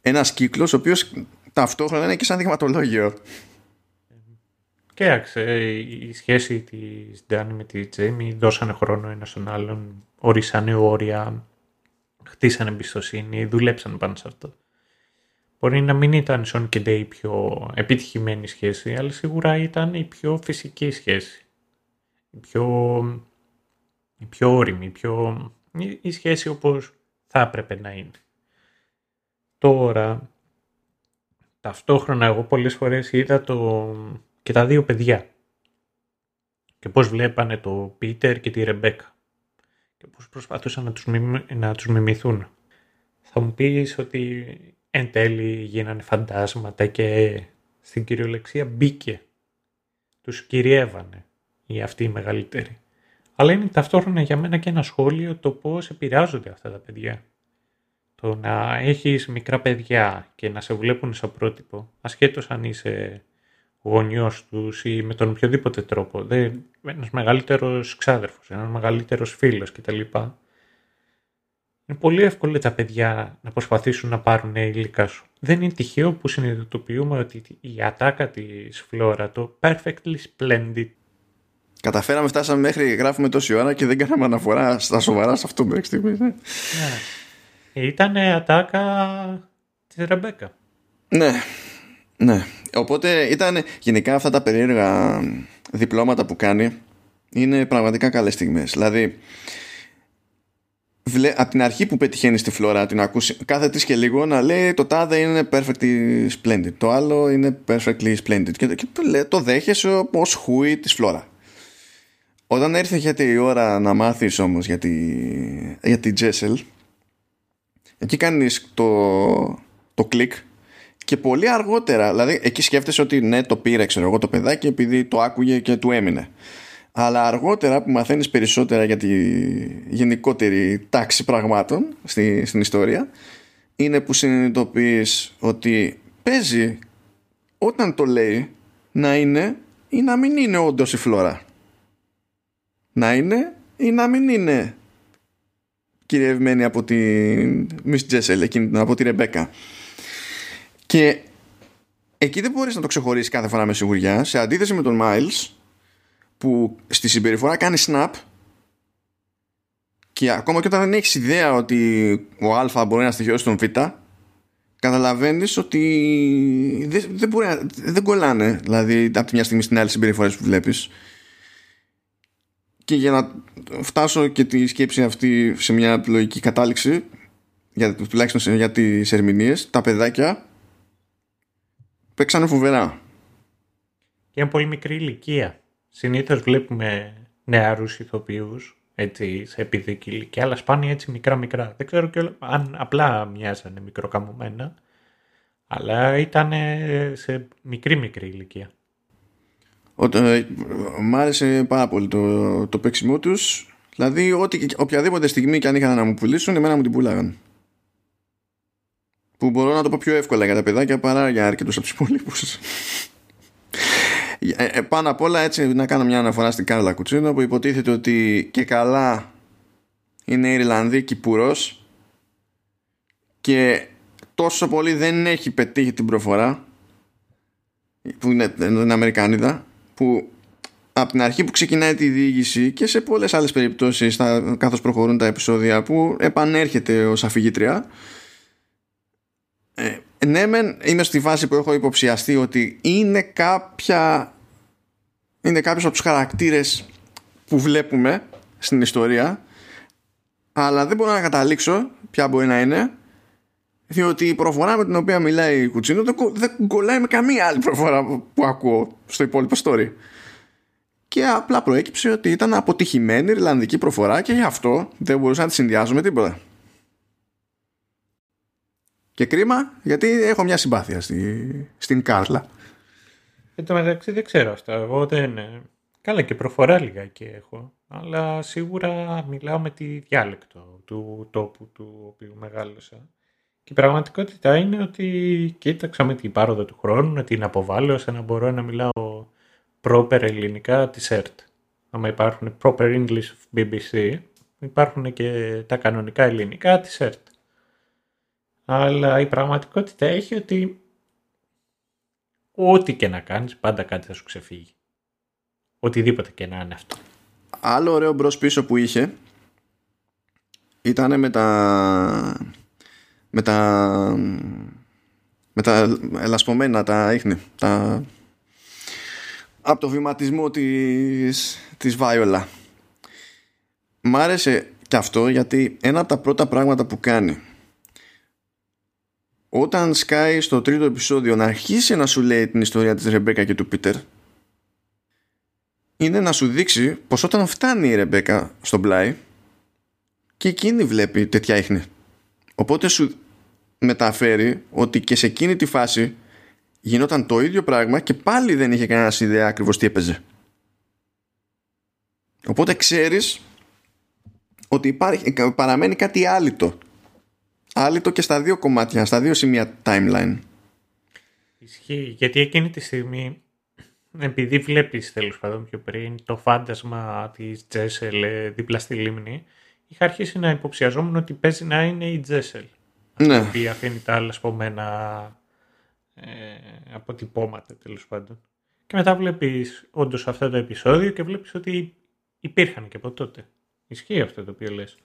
ένας κύκλος ο οποίος ταυτόχρονα είναι και σαν δειγματολόγιο
Κοίταξε, η σχέση της Ντάνη με τη Τζέιμι δώσανε χρόνο ένα στον άλλον, ορίσανε όρια, χτίσανε εμπιστοσύνη, δουλέψαν πάνω σε αυτό. Μπορεί να μην ήταν Σον και Ντέι η πιο επιτυχημένη σχέση, αλλά σίγουρα ήταν η πιο φυσική σχέση. Η πιο, η πιο όρημη, η, πιο, η σχέση όπως θα έπρεπε να είναι. Τώρα, ταυτόχρονα εγώ πολλές φορές είδα το, και τα δύο παιδιά και πώς βλέπανε το Πίτερ και τη Ρεμπέκα και πώς προσπαθούσαν να τους, να τους μιμηθούν. Θα μου πεις ότι εν τέλει γίνανε φαντάσματα και στην κυριολεξία μπήκε. Τους κυριεύανε οι αυτοί οι μεγαλύτεροι. Αλλά είναι ταυτόχρονα για μένα και ένα σχόλιο το πώς επηρεάζονται αυτά τα παιδιά. Το να έχεις μικρά παιδιά και να σε βλέπουν σαν πρότυπο, ασχέτως αν είσαι γονιός τους ή με τον οποιοδήποτε τρόπο, δεν, ένας μεγαλύτερος ξάδερφος, ένας μεγαλύτερος φίλος κτλ. Είναι πολύ εύκολο τα παιδιά να προσπαθήσουν να πάρουν υλικά σου. Δεν είναι τυχαίο που συνειδητοποιούμε ότι η ατάκα της Φλόρα, το perfectly splendid.
Καταφέραμε, φτάσαμε μέχρι γράφουμε τόση ώρα και δεν κάναμε αναφορά στα σοβαρά σε αυτό μέχρι στιγμής. Ναι.
ναι. Ήταν ατάκα της Ρεμπέκα.
Ναι, ναι. Οπότε ήταν γενικά αυτά τα περίεργα διπλώματα που κάνει είναι πραγματικά καλές στιγμές. Δηλαδή, από την αρχή που πετυχαίνει στη φλόρα την ακούσει κάθε της και λίγο να λέει το τάδε είναι perfectly splendid το άλλο είναι perfectly splendid. Και, και το δέχεσαι ως χούι της φλόρα. Όταν έρθει γιατί η ώρα να μάθεις όμως για τη, για τη Jessel εκεί κάνεις το, το κλικ και πολύ αργότερα δηλαδή εκεί σκέφτεσαι ότι ναι το πήρε ξέρω εγώ το παιδάκι επειδή το άκουγε και του έμεινε αλλά αργότερα που μαθαίνεις περισσότερα για τη γενικότερη τάξη πραγμάτων στη, στην ιστορία είναι που συνειδητοποιείς ότι παίζει όταν το λέει να είναι ή να μην είναι όντως η φλόρα. Να είναι ή να μην είναι κυριευμένη από τη Miss Jessel, εκείνη, από τη Ρεμπέκα. Και εκεί δεν μπορείς να το ξεχωρίσει κάθε φορά με σιγουριά, σε αντίθεση με τον Miles, που στη συμπεριφορά κάνει snap και ακόμα και όταν δεν έχεις ιδέα ότι ο Α μπορεί να στοιχειώσει τον Β, καταλαβαίνεις ότι δεν, δεν, μπορεί, δεν κολλάνε δηλαδή από τη μια στιγμή στην άλλη συμπεριφορές που βλέπεις. Και για να φτάσω και τη σκέψη αυτή σε μια λογική κατάληξη για, τουλάχιστον για τις ερμηνείες τα παιδάκια παίξανε φοβερά.
Και είναι πολύ μικρή ηλικία συνήθως βλέπουμε νεαρούς ηθοποιούς έτσι, σε επιδική ηλικία, αλλά σπάνια έτσι μικρά-μικρά. Δεν ξέρω και αν απλά μοιάζανε μικροκαμωμένα, αλλά ήταν σε μικρή-μικρή ηλικία.
Ε, μ' άρεσε πάρα πολύ το, το παίξιμό τους. Δηλαδή, ό,τι, οποιαδήποτε στιγμή και αν είχαν να μου πουλήσουν, εμένα μου την πουλάγαν. Που μπορώ να το πω πιο εύκολα για τα παιδάκια παρά για αρκετούς από τους υπόλοιπους. Ε, ε, πάνω απ' όλα έτσι να κάνω μια αναφορά στην Κάρλα Κουτσίνο που υποτίθεται ότι και καλά είναι Ιρλανδή Κυπουρός και τόσο πολύ δεν έχει πετύχει την προφορά που είναι, είναι Αμερικάνιδα που από την αρχή που ξεκινάει τη διήγηση και σε πολλές άλλες περιπτώσεις θα, καθώς προχωρούν τα επεισόδια που επανέρχεται ως αφηγήτρια ε, ναι μεν είμαι στη φάση που έχω υποψιαστεί ότι είναι κάποια είναι κάποιος από τους χαρακτήρες που βλέπουμε στην ιστορία αλλά δεν μπορώ να καταλήξω ποια μπορεί να είναι διότι η προφορά με την οποία μιλάει η Κουτσίνο δεν κολλάει με καμία άλλη προφορά που ακούω στο υπόλοιπο story. Και απλά προέκυψε ότι ήταν αποτυχημένη Ιρλανδική προφορά και γι' αυτό δεν μπορούσα να τη συνδυάσω με τίποτα και κρίμα γιατί έχω μια συμπάθεια στη, στην Κάρλα.
Εν τω μεταξύ δεν ξέρω αυτά. Εγώ δεν. Καλά και προφορά λιγάκι έχω. Αλλά σίγουρα μιλάω με τη διάλεκτο του τόπου του οποίου μεγάλωσα. Και η πραγματικότητα είναι ότι κοίταξα με την πάροδο του χρόνου να την αποβάλω ώστε να μπορώ να μιλάω proper ελληνικά της ΕΡΤ. Άμα υπάρχουν proper English BBC, υπάρχουν και τα κανονικά ελληνικά της ΕΡΤ. Αλλά η πραγματικότητα έχει ότι ό,τι και να κάνεις πάντα κάτι θα σου ξεφύγει. Οτιδήποτε και να είναι αυτό.
Άλλο ωραίο μπρος πίσω που είχε ήταν με τα με τα με τα ελασπωμένα τα ίχνη τα από το βηματισμό της, της Βάιολα μ' άρεσε και αυτό γιατί ένα από τα πρώτα πράγματα που κάνει όταν σκάει στο τρίτο επεισόδιο να αρχίσει να σου λέει την ιστορία της Ρεμπέκα και του Πίτερ είναι να σου δείξει πως όταν φτάνει η Ρεμπέκα στον πλάι και εκείνη βλέπει τέτοια ίχνη. Οπότε σου μεταφέρει ότι και σε εκείνη τη φάση γινόταν το ίδιο πράγμα και πάλι δεν είχε κανένας ιδέα ακριβώς τι έπαιζε. Οπότε ξέρεις ότι υπάρχει, παραμένει κάτι άλυτο άλυτο και στα δύο κομμάτια, στα δύο σημεία timeline.
Ισχύει, γιατί εκείνη τη στιγμή, επειδή βλέπεις τέλος πάντων πιο πριν το φάντασμα της Τζέσελ ε, δίπλα στη λίμνη, είχα αρχίσει να υποψιαζόμουν ότι παίζει να είναι η Τζέσελ.
Ναι.
Αυτή που αφήνει τα άλλα σπομμένα ε, αποτυπώματα τέλος πάντων. Και μετά βλέπεις όντως αυτό το επεισόδιο και βλέπεις ότι υπήρχαν και από τότε. Ισχύει αυτό το οποίο λες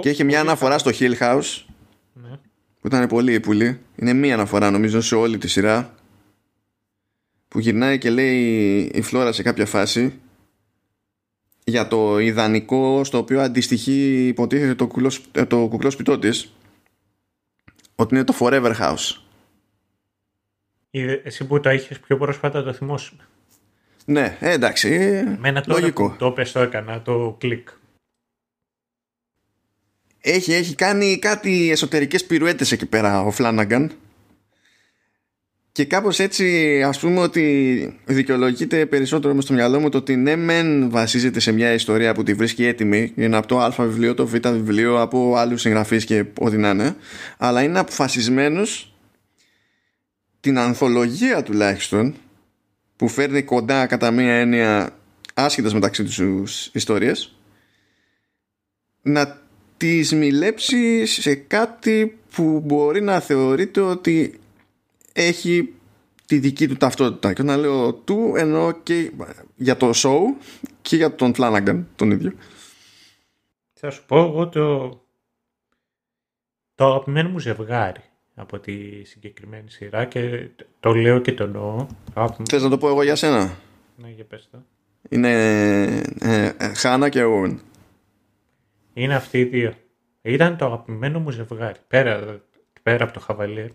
και έχει μια αναφορά στο Hill House ναι. που ήταν πολύ πουλή. Είναι μία αναφορά νομίζω σε όλη τη σειρά που γυρνάει και λέει η Φλόρα σε κάποια φάση για το ιδανικό στο οποίο αντιστοιχεί υποτίθεται το, κουκλό, ε, το κουκλός σπιτό της ότι είναι το Forever House.
Εσύ που το είχες πιο πρόσφατα το θυμόσαι.
Ναι, ε, εντάξει.
Μένα τώρα λογικό. το πες το έκανα το κλικ
έχει, έχει κάνει κάτι εσωτερικές πυρουέτες εκεί πέρα ο Φλάναγκαν Και κάπως έτσι ας πούμε ότι δικαιολογείται περισσότερο με στο μυαλό μου το ότι ναι μεν βασίζεται σε μια ιστορία που τη βρίσκει έτοιμη είναι από το α βιβλίο, το β βιβλίο από άλλους συγγραφείς και ό,τι να είναι αλλά είναι αποφασισμένος την ανθολογία τουλάχιστον που φέρνει κοντά κατά μία έννοια άσχετας μεταξύ τους ιστορίες να τις μιλέψεις σε κάτι που μπορεί να θεωρείται ότι έχει τη δική του ταυτότητα. Και όταν λέω του εννοώ και για το show και για τον Flanagan τον ίδιο.
Θα σου πω εγώ το, το αγαπημένο μου ζευγάρι από τη συγκεκριμένη σειρά και το λέω και το εννοώ.
Θες να το πω εγώ για σένα;
Ναι, για πες το.
Είναι ε, ε, Χάνα και Owen.
Είναι αυτοί οι δύο. Ήταν το αγαπημένο μου ζευγάρι. Πέρα, πέρα από το Χαβαλέ.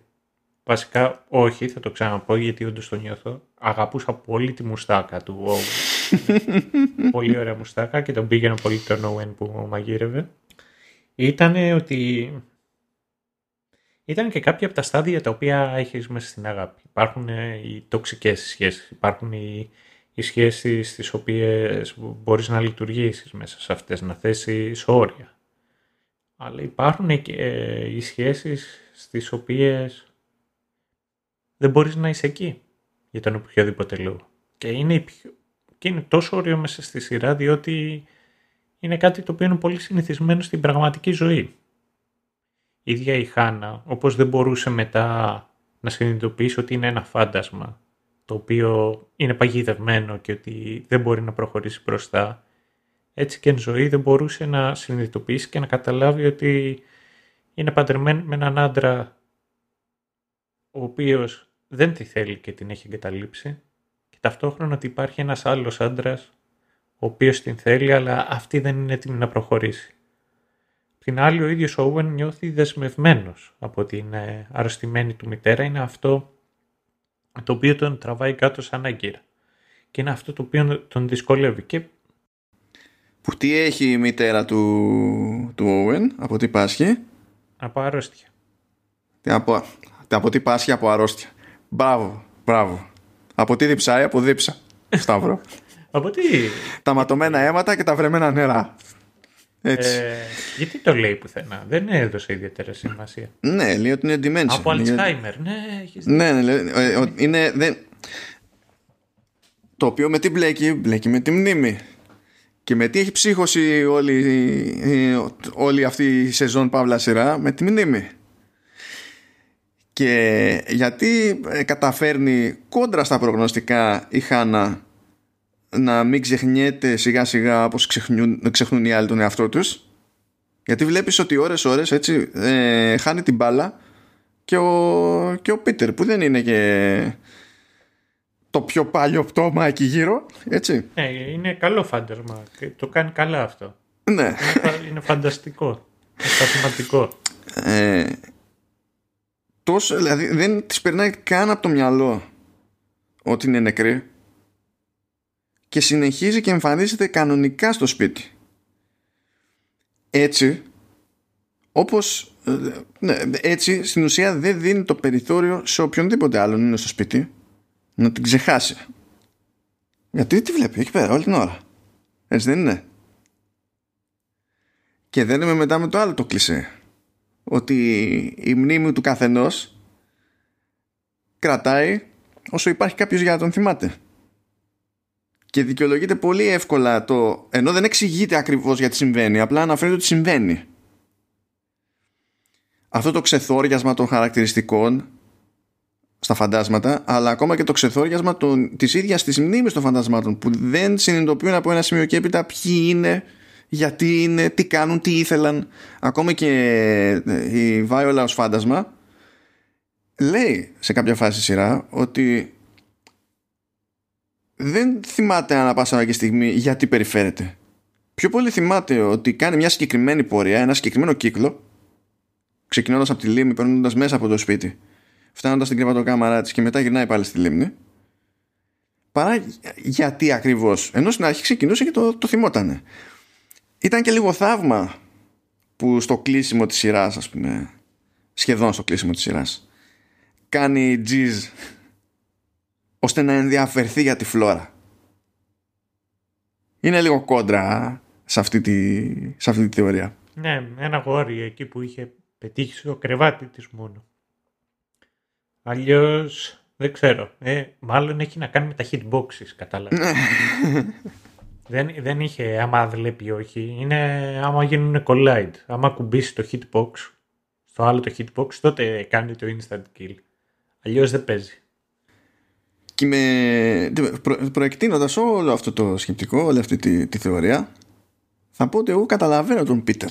Βασικά όχι, θα το ξαναπώ γιατί όντως το νιώθω. Αγαπούσα πολύ τη μουστάκα του Owen. πολύ ωραία μουστάκα και τον πήγαινα πολύ τον Owen που μαγείρευε. Ήταν ότι ήταν και κάποια από τα στάδια τα οποία έχεις μέσα στην αγάπη. Υπάρχουν οι τοξικές σχέσεις, υπάρχουν οι, οι σχέσεις στις οποίες μπορείς να λειτουργήσεις μέσα σε αυτές, να θέσεις όρια. Αλλά υπάρχουν και ε, οι σχέσεις στις οποίες δεν μπορείς να είσαι εκεί για τον οποιοδήποτε λόγο. Και είναι, και είναι τόσο ωραίο μέσα στη σειρά διότι είναι κάτι το οποίο είναι πολύ συνηθισμένο στην πραγματική ζωή. Η ίδια η Χάνα, όπως δεν μπορούσε μετά να συνειδητοποιήσει ότι είναι ένα φάντασμα το οποίο είναι παγιδευμένο και ότι δεν μπορεί να προχωρήσει μπροστά, έτσι και εν ζωή δεν μπορούσε να συνειδητοποιήσει και να καταλάβει ότι είναι παντρεμένη με έναν άντρα ο οποίος δεν τη θέλει και την έχει εγκαταλείψει και ταυτόχρονα ότι υπάρχει ένας άλλος άντρας ο οποίος την θέλει αλλά αυτή δεν είναι έτοιμη να προχωρήσει. Την άλλη ο ίδιος ο Owen νιώθει δεσμευμένος από την ε, αρρωστημένη του μητέρα είναι αυτό το οποίο τον τραβάει κάτω σαν άγκυρα και είναι αυτό το οποίο τον δυσκολεύει και
που τι έχει η μητέρα του, του Owen, από τι πάσχει;
Από αρρώστια.
Από, από τι πάσχει, από αρρώστια. Μπράβο, μπράβο. Από τι διψάει, από δίψα. Σταύρο.
από τι;
Τα ματωμένα αίματα και τα βρεμένα νερά. Έτσι. Ε,
γιατί το λέει πουθενά, δεν έδωσε ιδιαίτερη σημασία.
Ναι, λέει ότι είναι dementia.
Από Alzheimer, ναι, έχεις
Ναι, ναι, ε, είναι, δεν... Το οποίο με τι μπλέκει, μπλέκει με τη μνήμη. Και με τι έχει ψύχωση όλη, όλη αυτή η σεζόν Παύλα σειρά; Με τη μνήμη. Και γιατί ε, καταφέρνει κόντρα στα προγνωστικά η Χάνα να μην ξεχνιέται σιγά σιγά όπως ξεχνούν, ξεχνούν οι άλλοι τον εαυτό τους γιατί βλέπεις ότι ώρες ώρες έτσι ε, χάνει την μπάλα και ο, και ο Πίτερ που δεν είναι και το πιο παλιό πτώμα εκεί γύρω, έτσι.
Ναι, είναι καλό φάντασμα. Το κάνει καλά αυτό.
Ναι.
Είναι, είναι φανταστικό. Είναι
Ε, τόσο, δηλαδή δεν της περνάει καν από το μυαλό ότι είναι νεκρή και συνεχίζει και εμφανίζεται κανονικά στο σπίτι. Έτσι, όπως ε, ναι, έτσι στην ουσία δεν δίνει το περιθώριο σε οποιονδήποτε άλλον είναι στο σπίτι να την ξεχάσει. Γιατί τη βλέπει εκεί πέρα όλη την ώρα. Έτσι δεν είναι. Και δεν είμαι μετά με το άλλο το κλισέ. Ότι η μνήμη του καθενός κρατάει όσο υπάρχει κάποιος για να τον θυμάται. Και δικαιολογείται πολύ εύκολα το... Ενώ δεν εξηγείται ακριβώς γιατί συμβαίνει, απλά αναφέρεται ότι συμβαίνει. Αυτό το ξεθόριασμα των χαρακτηριστικών στα φαντάσματα, αλλά ακόμα και το ξεθόριασμα των, της ίδιας της μνήμης των φαντασμάτων που δεν συνειδητοποιούν από ένα σημείο και έπειτα ποιοι είναι, γιατί είναι, τι κάνουν, τι ήθελαν. Ακόμα και ε, η Βάιολα ως φάντασμα λέει σε κάποια φάση σειρά ότι δεν θυμάται ανά πάσα και στιγμή γιατί περιφέρεται. Πιο πολύ θυμάται ότι κάνει μια συγκεκριμένη πορεία, ένα συγκεκριμένο κύκλο, ξεκινώντας από τη λίμνη, περνώντας μέσα από το σπίτι φτάνοντας στην κρεβατοκάμαρά της και μετά γυρνάει πάλι στη λίμνη. Παρά γιατί ακριβώς. Ενώ στην αρχή ξεκινούσε και το, το θυμότανε. Ήταν και λίγο θαύμα που στο κλείσιμο της σειράς, ας πούμε, σχεδόν στο κλείσιμο της σειράς, κάνει τζιζ ώστε να ενδιαφερθεί για τη φλόρα. Είναι λίγο κόντρα σε αυτή τη, σε αυτή τη θεωρία.
Ναι, ένα γόρι εκεί που είχε πετύχει στο κρεβάτι της μόνο. Αλλιώς δεν ξέρω. Ε, μάλλον έχει να κάνει με τα hitboxes, κατάλαβα.
Ναι.
δεν, δεν είχε άμα βλέπει όχι. Είναι άμα γίνουν collide. Άμα κουμπίσει το hitbox στο άλλο το hitbox, τότε κάνει το instant kill. Αλλιώς δεν παίζει.
Και με, προ, προεκτείνοντας όλο αυτό το σκεπτικό, όλη αυτή τη, τη θεωρία, θα πω ότι εγώ καταλαβαίνω τον Πίτερ.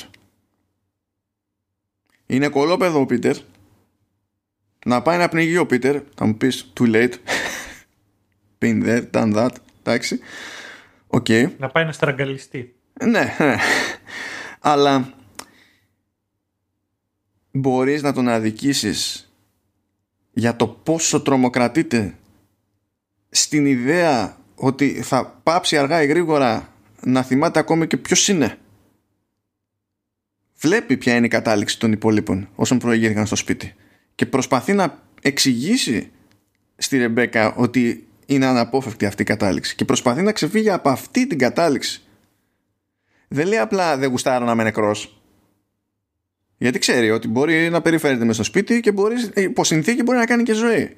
Είναι κολόπεδο ο Πίτερ. Να πάει να πνιγεί ο Πίτερ. Θα μου πεις too late. Been there, done that. Εντάξει. Οκ. Okay.
Να πάει να στραγγαλιστεί.
Ναι, ναι. Αλλά μπορείς να τον αδικήσεις για το πόσο τρομοκρατείται στην ιδέα ότι θα πάψει αργά ή γρήγορα να θυμάται ακόμη και ποιος είναι. Βλέπει ποια είναι η κατάληξη των υπόλοιπων όσων προηγήθηκαν στο σπίτι και προσπαθεί να εξηγήσει στη Ρεμπέκα ότι είναι αναπόφευκτη αυτή η κατάληξη και προσπαθεί να ξεφύγει από αυτή την κατάληξη. Δεν λέει απλά δεν γουστάρω να είμαι νεκρός. Γιατί ξέρει ότι μπορεί να περιφέρεται μες στο σπίτι και μπορεί, υπό συνθήκη μπορεί να κάνει και ζωή.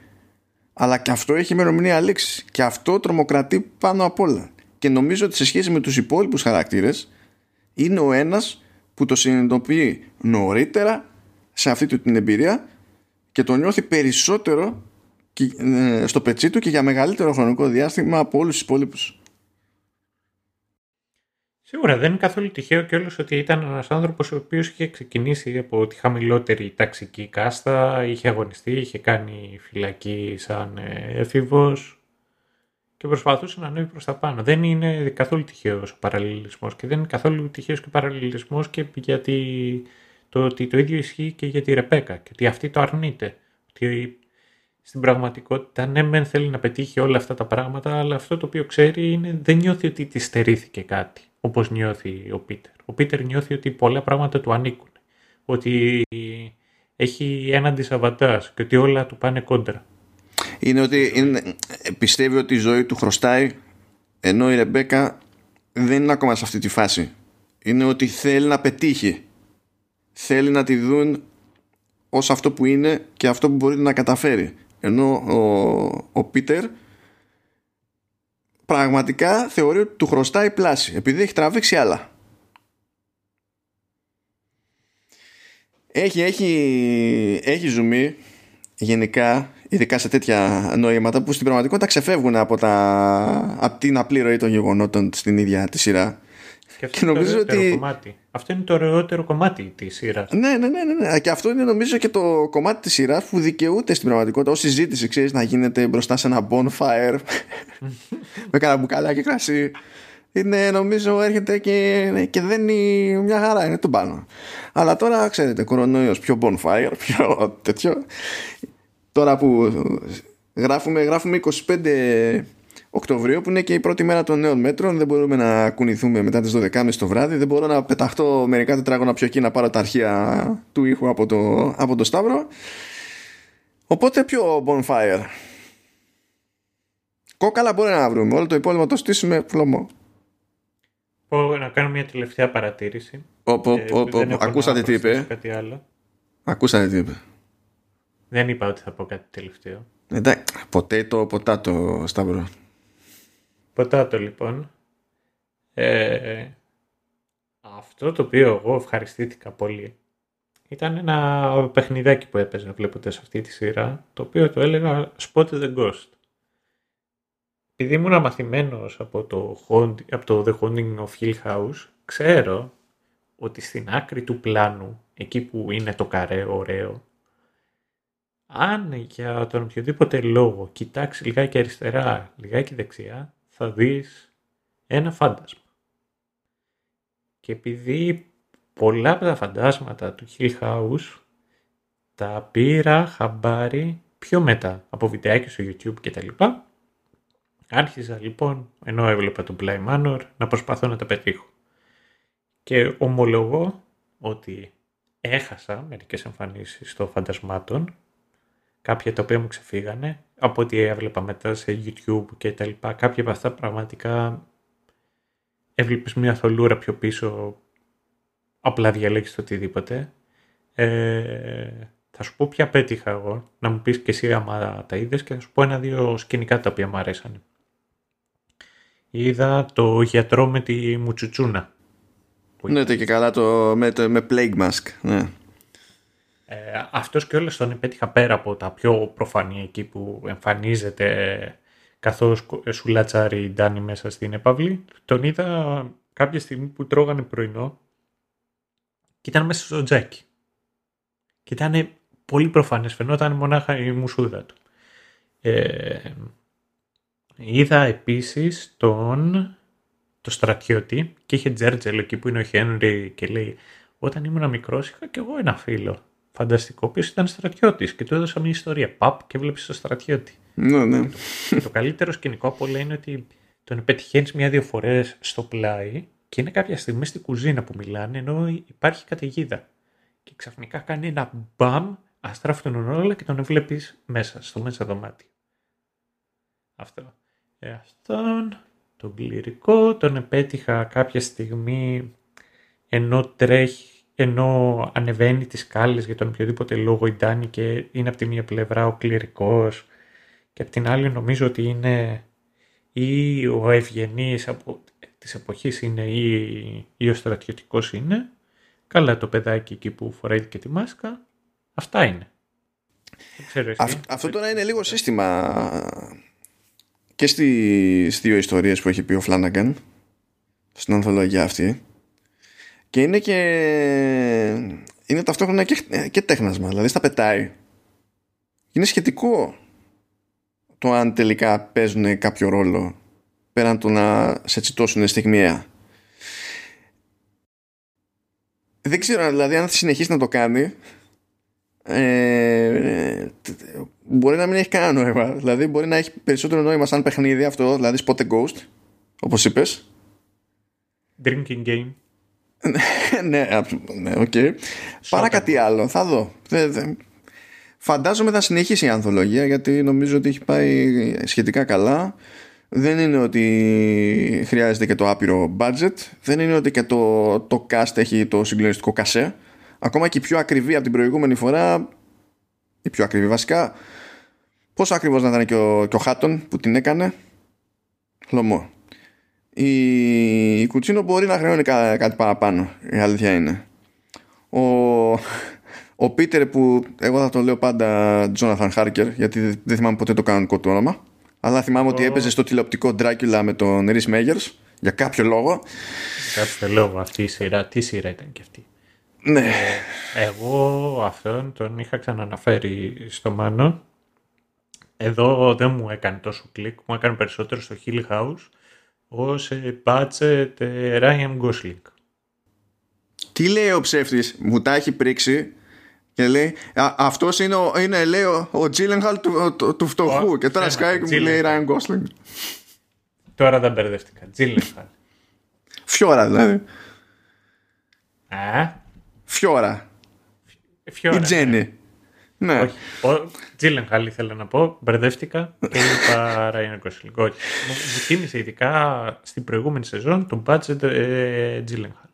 Αλλά και αυτό έχει ημερομηνία λήξης. Και αυτό τρομοκρατεί πάνω απ' όλα. Και νομίζω ότι σε σχέση με τους υπόλοιπους χαρακτήρες είναι ο ένας που το συνειδητοποιεί νωρίτερα σε αυτή την εμπειρία και το νιώθει περισσότερο ε, στο πετσί του και για μεγαλύτερο χρονικό διάστημα από όλους τους υπόλοιπους.
Σίγουρα δεν είναι καθόλου τυχαίο κιόλας ότι ήταν ένας άνθρωπος ο οποίος είχε ξεκινήσει από τη χαμηλότερη ταξική κάστα, είχε αγωνιστεί, είχε κάνει φυλακή σαν ε, έφηβος και προσπαθούσε να ανέβει προς τα πάνω. Δεν είναι καθόλου τυχαίος ο παραλληλισμός και δεν είναι καθόλου τυχαίος και ο παραλληλισμός και γιατί το ότι το ίδιο ισχύει και για τη Ρεπέκα και ότι αυτή το αρνείται. Ότι στην πραγματικότητα ναι μεν θέλει να πετύχει όλα αυτά τα πράγματα αλλά αυτό το οποίο ξέρει είναι δεν νιώθει ότι της στερήθηκε κάτι όπως νιώθει ο Πίτερ. Ο Πίτερ νιώθει ότι πολλά πράγματα του ανήκουν. Ότι έχει έναν δισαβαντάζ και ότι όλα του πάνε κόντρα.
Είναι ότι είναι, πιστεύει ότι η ζωή του χρωστάει ενώ η Ρεμπέκα δεν είναι ακόμα σε αυτή τη φάση. Είναι ότι θέλει να πετύχει. Θέλει να τη δουν ως αυτό που είναι και αυτό που μπορεί να καταφέρει. Ενώ ο, ο Πίτερ πραγματικά θεωρεί ότι του χρωστάει πλάση επειδή έχει τραβήξει άλλα. Έχει, έχει, έχει ζουμί γενικά ειδικά σε τέτοια νοήματα που στην πραγματικότητα ξεφεύγουν από, τα, από την απλή ροή των γεγονότων στην ίδια τη σειρά.
Και, αυτό και νομίζω ότι. Κομμάτι. Αυτό είναι το ωραιότερο κομμάτι της σειράς.
Ναι, ναι, ναι, ναι, ναι. Και αυτό είναι νομίζω και το κομμάτι της σειράς που δικαιούται στην πραγματικότητα ως συζήτηση, ξέρεις, να γίνεται μπροστά σε ένα bonfire με κάνα μπουκάλια και κρασί. Είναι, νομίζω, έρχεται και, και δένει μια χαρά, είναι τον πάνω. Αλλά τώρα, ξέρετε, κορονοϊός, πιο bonfire, πιο τέτοιο. Τώρα που γράφουμε, γράφουμε 25 Οκτωβρίου που είναι και η πρώτη μέρα των νέων μέτρων. Δεν μπορούμε να κουνηθούμε μετά τις 12.30 το βράδυ. Δεν μπορώ να πεταχτώ μερικά τετράγωνα πιο εκεί να πάρω τα αρχεία του ήχου από το, από το Σταύρο. Οπότε πιο bonfire. Κόκαλα μπορεί να βρούμε. Όλο το υπόλοιπο το στήσουμε φλωμό
Πω να κάνω μια τελευταία παρατήρηση.
Ε, ακούσατε τι είπε; ακούσατε τι είπε;
Δεν είπα ότι θα πω κάτι τελευταίο.
Εντάξει, ποτέ το ποτά το Σταύρο
Ποτάτο λοιπόν. Ε, αυτό το οποίο εγώ ευχαριστήθηκα πολύ ήταν ένα παιχνιδάκι που έπαιζε βλέποντας αυτή τη σειρά το οποίο το έλεγα Spot the Ghost. Επειδή ήμουν μαθημένος από το, από το The Haunting of Hill House ξέρω ότι στην άκρη του πλάνου εκεί που είναι το καρέ ωραίο αν για τον οποιοδήποτε λόγο κοιτάξει λιγάκι αριστερά, λιγάκι δεξιά θα δεις ένα φάντασμα. Και επειδή πολλά από τα φαντάσματα του Hill House τα πήρα χαμπάρι πιο μετά από βιντεάκι στο YouTube κτλ. Άρχιζα λοιπόν, ενώ έβλεπα τον Bly Manor, να προσπαθώ να τα πετύχω. Και ομολογώ ότι έχασα μερικές εμφανίσεις των φαντασμάτων, κάποια τα οποία μου ξεφύγανε από ό,τι έβλεπα μετά σε YouTube και τα λοιπά. Κάποια από αυτά πραγματικά έβλεπες μια θολούρα πιο πίσω απλά διαλέγεις το οτιδήποτε. Ε, θα σου πω ποια πέτυχα εγώ, να μου πεις και εσύ άμα τα είδες και θα σου πω ένα-δύο σκηνικά τα οποία μου αρέσανε. Είδα το γιατρό με τη μουτσουτσούνα.
Ναι, το και καλά το, με, το, με Plague Mask. Ναι.
Ε, αυτός και όλες τον επέτυχα πέρα από τα πιο προφανή εκεί που εμφανίζεται καθώς σου λατσάρει η Ντάνη μέσα στην επαυλή. Τον είδα κάποια στιγμή που τρώγανε πρωινό και ήταν μέσα στο τζάκι. Και ήταν πολύ προφανές, φαινόταν μονάχα η μουσούδα του. Ε, είδα επίσης τον το στρατιώτη και είχε τζέρτζελο εκεί που είναι ο Χένρι και λέει όταν ήμουν μικρός είχα και εγώ ένα φίλο φανταστικό, ο ήταν στρατιώτης και του έδωσα μια ιστορία. Παπ και βλέπεις το στρατιώτη.
Ναι, ναι.
Το, το καλύτερο σκηνικό από όλα είναι ότι τον πετυχαίνεις μια-δύο φορές στο πλάι και είναι κάποια στιγμή στην κουζίνα που μιλάνε ενώ υπάρχει καταιγίδα. Και ξαφνικά κάνει ένα μπαμ, αστράφτουν όλα και τον βλέπεις μέσα, στο μέσα δωμάτιο. Αυτό. Ε, αυτόν, τον κληρικό, τον επέτυχα κάποια στιγμή ενώ τρέχει ενώ ανεβαίνει τις σκάλες για τον οποιοδήποτε λόγο η Ντάνη και είναι από τη μία πλευρά ο κληρικός και από την άλλη νομίζω ότι είναι ή ο ευγενής από της εποχής είναι ή, ή ο στρατιωτικός είναι. Καλά το παιδάκι εκεί που φοράει και τη μάσκα. Αυτά είναι.
Ξέρω αυτό τώρα είναι λίγο σύστημα και στις δύο ιστορίες που έχει πει ο Φλάναγκαν στην ανθολογία αυτή και είναι και είναι ταυτόχρονα και, και τέχνασμα δηλαδή στα πετάει. Είναι σχετικό το αν τελικά παίζουν κάποιο ρόλο πέραν του να σε τσιτώσουν στιγμιαία. Δεν ξέρω δηλαδή αν θα συνεχίσει να το κάνει ε, μπορεί να μην έχει κανένα νόημα. Δηλαδή μπορεί να έχει περισσότερο νόημα σαν παιχνίδι αυτό δηλαδή spot the ghost όπως είπες.
Drinking game
ναι, ναι, οκ. Okay. Παρά κάτι άλλο, θα δω. Φαντάζομαι θα συνεχίσει η ανθολογία γιατί νομίζω ότι έχει πάει σχετικά καλά. Δεν είναι ότι χρειάζεται και το άπειρο budget. Δεν είναι ότι και το, το cast έχει το συγκλονιστικό κασέ. Ακόμα και η πιο ακριβή από την προηγούμενη φορά, η πιο ακριβή βασικά, πόσο ακριβώς να ήταν και ο, και ο Χάτον που την έκανε. Χλωμό η, η Κουτσίνο μπορεί να χρεώνει κά, κάτι παραπάνω η αλήθεια είναι. Ο, ο Πίτερ που εγώ θα το λέω πάντα Τζόναθαν Χάρκερ γιατί δεν θυμάμαι ποτέ το κανονικό του όνομα αλλά θυμάμαι ότι έπαιζε στο τηλεοπτικό Dracula με τον Ρις Μέγερς για κάποιο λόγο.
Για κάποιο λόγο αυτή η σειρά τι σειρά ήταν και αυτή;
Ναι.
Ε, εγώ αυτόν τον είχα ξαναναφέρει στο Μάνο. Εδώ δεν μου έκανε τόσο κλικ μου έκανε περισσότερο στο Hill House ως budget Ryan Gosling.
Τι λέει ο ψεύτης, μου τα έχει πρίξει και λέει α, αυτός είναι, ο, είναι λέει ο, ο Gyllenhaal του, του, του φτωχού και τώρα σκάει και μου λέει Ryan Gosling.
Τώρα δεν μπερδεύτηκα. Gyllenhaal.
Φιώρα δηλαδή.
Α.
Φιώρα.
Φιώρα.
Η Τζέννη. Ναι.
Όχι. Ο Τζίλενχαλ ήθελα να πω. Μπερδεύτηκα και είπα Ράιν Γκόσλινγκ. Όχι. Μου θύμισε ειδικά στην προηγούμενη σεζόν τον budget ε, Τζίλενχαλ.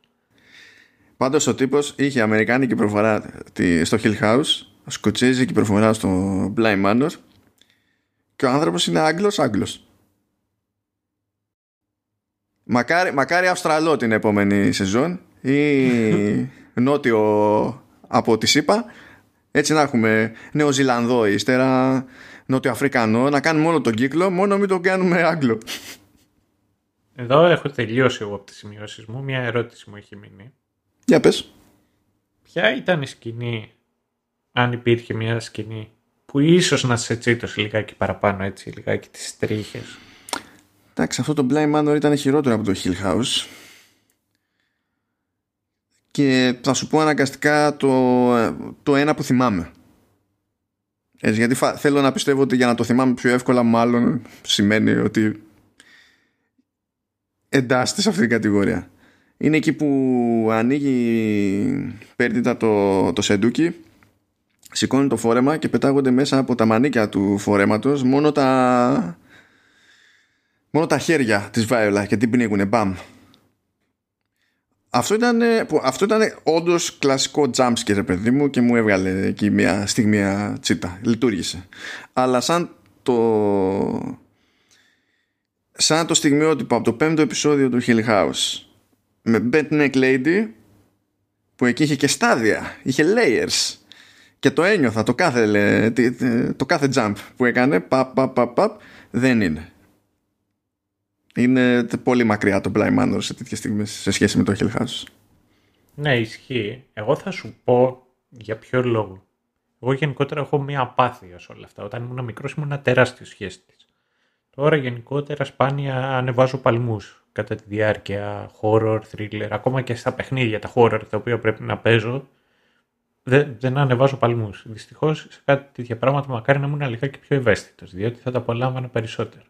Πάντως ο τύπος είχε αμερικάνικη προφορά στο Hill House, σκοτσέζικη προφορά στο Blind Manor και ο άνθρωπος είναι Άγγλος Άγγλος. Μακάρι, μακάρι Αυστραλό την επόμενη σεζόν ή νότιο από τη ΣΥΠΑ έτσι να έχουμε Νέο Ζηλανδό ύστερα, Νότιο Αφρικανό, να κάνουμε όλο τον κύκλο, μόνο μην τον κάνουμε Άγγλο.
Εδώ έχω τελειώσει εγώ από τις σημειώσεις μου. Μια ερώτηση μου έχει μείνει.
Για πες.
Ποια ήταν η σκηνή, αν υπήρχε μια σκηνή, που ίσως να σε τσίτωσε λιγάκι παραπάνω έτσι, λιγάκι τις τρίχες;
Εντάξει, αυτό το Blind Manor ήταν χειρότερο από το Hill House και θα σου πω αναγκαστικά το, το ένα που θυμάμαι. Έτσι, γιατί θέλω να πιστεύω ότι για να το θυμάμαι πιο εύκολα μάλλον σημαίνει ότι εντάσσεται σε αυτή την κατηγορία. Είναι εκεί που ανοίγει πέρτητα το, το σεντούκι σηκώνει το φόρεμα και πετάγονται μέσα από τα μανίκια του φορέματος μόνο τα μόνο τα χέρια της Βάιολα και την πνίγουνε μπαμ αυτό ήταν, αυτό ήταν όντως κλασικό jumpscare παιδί μου και μου έβγαλε εκεί μια στιγμή τσίτα. Λειτουργήσε. Αλλά σαν το σαν το στιγμιότυπο από το πέμπτο επεισόδιο του Hill House με Bent Neck Lady που εκεί είχε και στάδια είχε layers και το ένιωθα το κάθε, το κάθε jump που έκανε παπ, παπ, παπ, παπ δεν είναι είναι πολύ μακριά το Blind Manor σε τέτοιες στιγμές σε σχέση με το Hill House.
Ναι ισχύει. Εγώ θα σου πω για ποιο λόγο. Εγώ γενικότερα έχω μια απάθεια σε όλα αυτά. Όταν ήμουν μικρός ήμουν ένα τεράστιο σχέση της τώρα γενικότερα σπάνια ανεβάζω παλμούς κατά τη διάρκεια. Horror, thriller, ακόμα και στα παιχνίδια τα horror τα οποία πρέπει να παίζω δεν, δεν ανεβάζω παλμούς. Δυστυχώς σε κάτι τέτοια πράγματα μακάρι να ήμουν λιγάκι πιο ευαίσθητος, διότι θα τα απολάμβανα περισσότερο.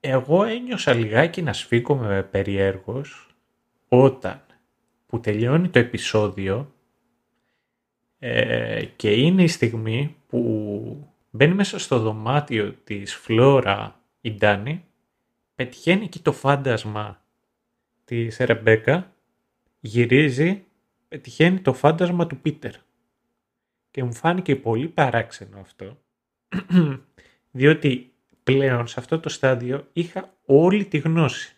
Εγώ ένιωσα λιγάκι να σφίγγομαι περιέργως όταν που τελειώνει το επεισόδιο ε, και είναι η στιγμή που μπαίνει μέσα στο δωμάτιο της Φλόρα η Ντάνη, πετυχαίνει εκεί το φάντασμα της Ρεμπέκα, γυρίζει πετυχαίνει το φάντασμα του Πίτερ. Και μου φάνηκε πολύ παράξενο αυτό, διότι πλέον σε αυτό το στάδιο είχα όλη τη γνώση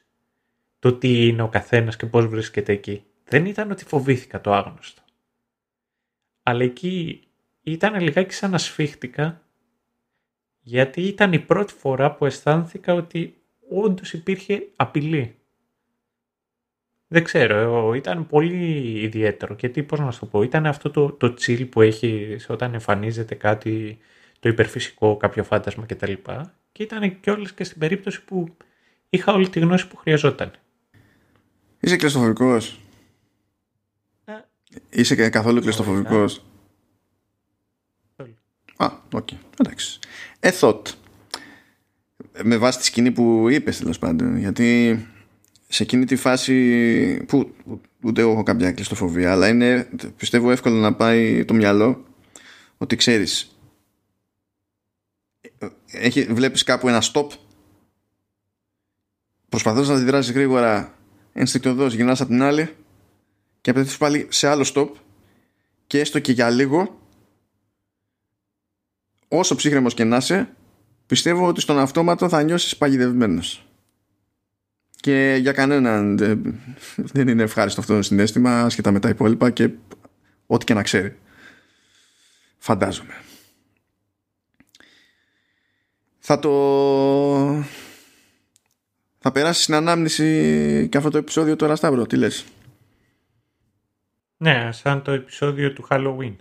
το τι είναι ο καθένας και πώς βρίσκεται εκεί. Δεν ήταν ότι φοβήθηκα το άγνωστο. Αλλά εκεί ήταν λιγάκι σαν να γιατί ήταν η πρώτη φορά που αισθάνθηκα ότι όντως υπήρχε απειλή. Δεν ξέρω, ήταν πολύ ιδιαίτερο. Γιατί πώς να σου το πω, ήταν αυτό το, το chill που έχεις όταν εμφανίζεται κάτι το υπερφυσικό, κάποιο φάντασμα κτλ. Και ήταν και όλες και στην περίπτωση που είχα όλη τη γνώση που χρειαζόταν.
Είσαι κλειστοφοβικός. Ε, Είσαι καθόλου κλειστοφοβικός. Α, οκ. Okay. Εντάξει. Ε, thought. Με βάση τη σκηνή που είπες τέλος πάντων. Γιατί σε εκείνη τη φάση που ούτε έχω κάποια κλειστοφοβία αλλά είναι πιστεύω εύκολο να πάει το μυαλό ότι ξέρεις έχει, βλέπεις κάπου ένα stop. Προσπαθείς να αντιδράσεις γρήγορα ενστικτοδός γυρνάς από την άλλη και απαιτήσεις πάλι σε άλλο stop. Και έστω και για λίγο όσο ψύχρεμος και να είσαι πιστεύω ότι στον αυτόματο θα νιώσεις παγιδευμένος. Και για κανέναν δεν είναι ευχάριστο αυτό το συνέστημα ασχετά με τα υπόλοιπα και ό,τι και να ξέρει. Φαντάζομαι θα το θα περάσει στην ανάμνηση και αυτό το επεισόδιο τώρα Σταύρο τι λες;
Ναι σαν το επεισόδιο του Halloween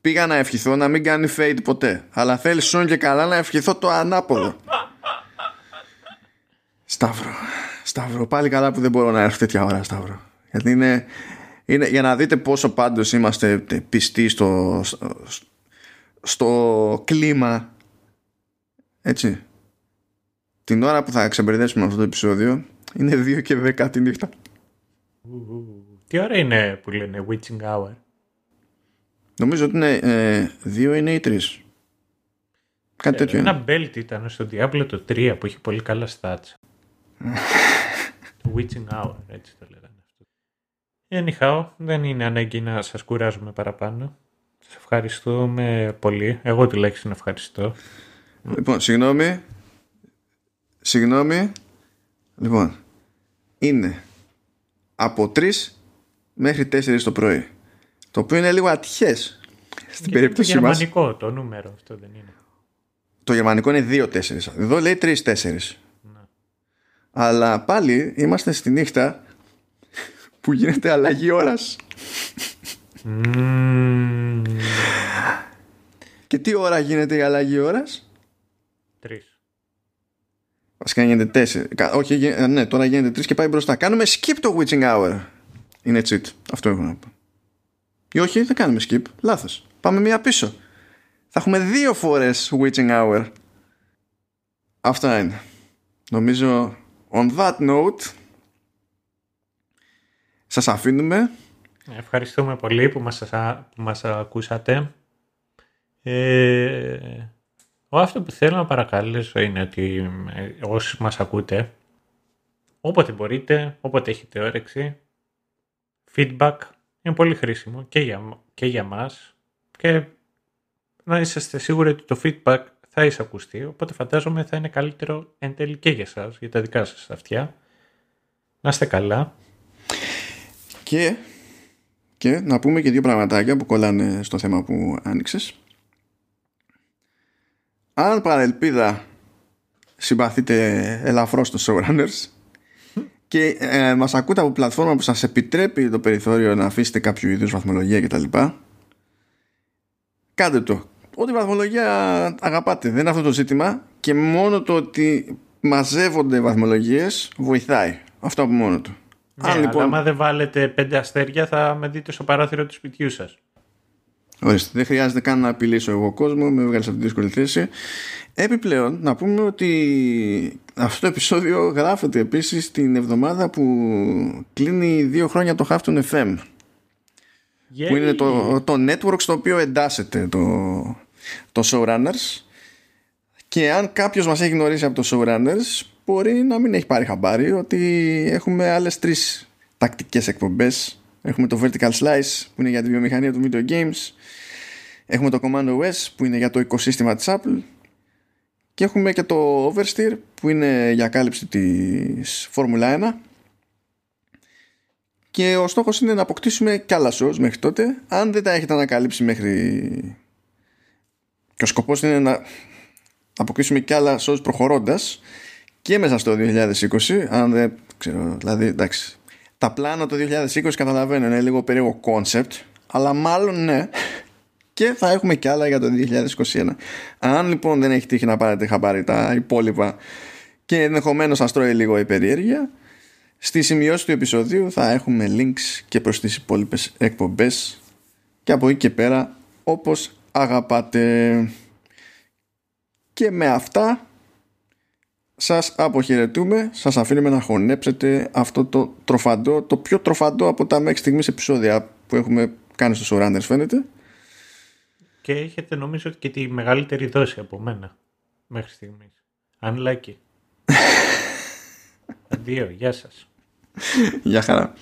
πήγα να ευχηθώ να μην κάνει fade ποτέ. Αλλά θέλεις σόν και καλά να ευχηθώ το ανάποδο. Σταύρο. Σταύρο. Πάλι καλά που δεν μπορώ να έρθω τέτοια ώρα, Σταύρο. Γιατί είναι, είναι για να δείτε πόσο πάντως είμαστε πιστοί στο, στο, κλίμα. Έτσι. Την ώρα που θα ξεμπερδέψουμε αυτό το επεισόδιο είναι 2 και 10 τη νύχτα.
Τι ώρα είναι που λένε witching hour;
Νομίζω ότι είναι ε, δύο είναι ή τρεις. Κάτι ε, τέτοιο.
Ένα belt ήταν στο Diablo το 3 που είχε πολύ καλά stats. το Witching Hour, έτσι το λέγανε αυτό. Anyhow, δεν είναι ανάγκη να σας κουράζουμε παραπάνω. Σας ευχαριστούμε πολύ. Εγώ τουλάχιστον ευχαριστώ.
Λοιπόν, συγγνώμη. Συγγνώμη. Λοιπόν, είναι από 3 μέχρι 4 το πρωί. Το οποίο είναι λίγο ατυχές στην περίπτωση
μας. Το γερμανικό το νούμερο αυτό δεν είναι.
Το γερμανικό είναι 2-4. Εδώ λέει 3-4. Ναι. Αλλά πάλι είμαστε στη νύχτα που γίνεται αλλαγή ώρας. Και τι ώρα γίνεται η αλλαγή ώρας;
Τρεις.
Βασικά γίνεται τέσσερι. Όχι, ναι, τώρα γίνεται τρεις και πάει μπροστά. Κάνουμε skip το witching hour. Είναι cheat. Αυτό έχω να πω. Ή όχι, δεν κάνουμε skip. Λάθος. Πάμε μία πίσω. Θα έχουμε δύο φορές witching hour. Αυτά είναι. Νομίζω on that note σας αφήνουμε
Ευχαριστούμε πολύ που μας, που μας ακούσατε. Ε, αυτό που θέλω να παρακαλέσω είναι ότι ε, όσοι μας ακούτε, όποτε μπορείτε, όποτε έχετε όρεξη, feedback είναι πολύ χρήσιμο και για, και για μας και να είσαστε σίγουροι ότι το feedback θα εισακουστεί, οπότε φαντάζομαι θα είναι καλύτερο εν τέλει και για σας, για τα δικά σας αυτιά. Να είστε καλά.
Και, και να πούμε και δύο πραγματάκια που κολλάνε στο θέμα που άνοιξες. Αν παρελπίδα συμπαθείτε ελαφρώς στους showrunners και ε, μας ακούτε από πλατφόρμα που σας επιτρέπει το περιθώριο να αφήσετε κάποιο είδους βαθμολογία κτλ. Κάντε το. Ό,τι βαθμολογία αγαπάτε. Δεν είναι αυτό το ζήτημα και μόνο το ότι μαζεύονται βαθμολογίες βοηθάει. Αυτό από μόνο του.
Ναι, Αν λοιπόν... άμα δεν βάλετε πέντε αστέρια θα με δείτε στο παράθυρο του σπιτιού σας.
Ορίστε, δεν χρειάζεται καν να απειλήσω εγώ κόσμο, με έβγαλε σε αυτή τη δύσκολη θέση. Επιπλέον, να πούμε ότι αυτό το επεισόδιο γράφεται επίσης την εβδομάδα που κλείνει δύο χρόνια το Halfton FM. Που είναι το, το network στο οποίο εντάσσεται το, το Showrunners. Και αν κάποιος μας έχει γνωρίσει από το Showrunners, μπορεί να μην έχει πάρει χαμπάρι ότι έχουμε άλλες τρεις τακτικές εκπομπές. Έχουμε το Vertical Slice που είναι για τη βιομηχανία του video games. Έχουμε το Command OS που είναι για το οικοσύστημα της Apple και έχουμε και το Oversteer που είναι για κάλυψη της Formula 1 και ο στόχος είναι να αποκτήσουμε κι άλλα shows μέχρι τότε αν δεν τα έχετε ανακαλύψει μέχρι και ο σκοπός είναι να αποκτήσουμε κι άλλα shows προχωρώντας και μέσα στο 2020 αν δεν ξέρω δηλαδή εντάξει τα πλάνα το 2020 καταλαβαίνω είναι λίγο περίεργο concept αλλά μάλλον ναι και θα έχουμε κι άλλα για το 2021. Αν λοιπόν δεν έχει τύχει να πάρετε χαμπάρι τα υπόλοιπα και ενδεχομένως σας τρώει λίγο η περιέργεια, στη σημειώση του επεισοδίου θα έχουμε links και προς τις υπόλοιπες εκπομπές και από εκεί και πέρα όπως αγαπάτε. Και με αυτά σας αποχαιρετούμε, σας αφήνουμε να χωνέψετε αυτό το τροφαντό, το πιο τροφαντό από τα μέχρι στιγμής επεισόδια που έχουμε κάνει στο Surrenders φαίνεται
και έχετε νομίζω και τη μεγαλύτερη δόση από μένα μέχρι στιγμής. Unlucky. Δύο, γεια σας.
Γεια χαρά.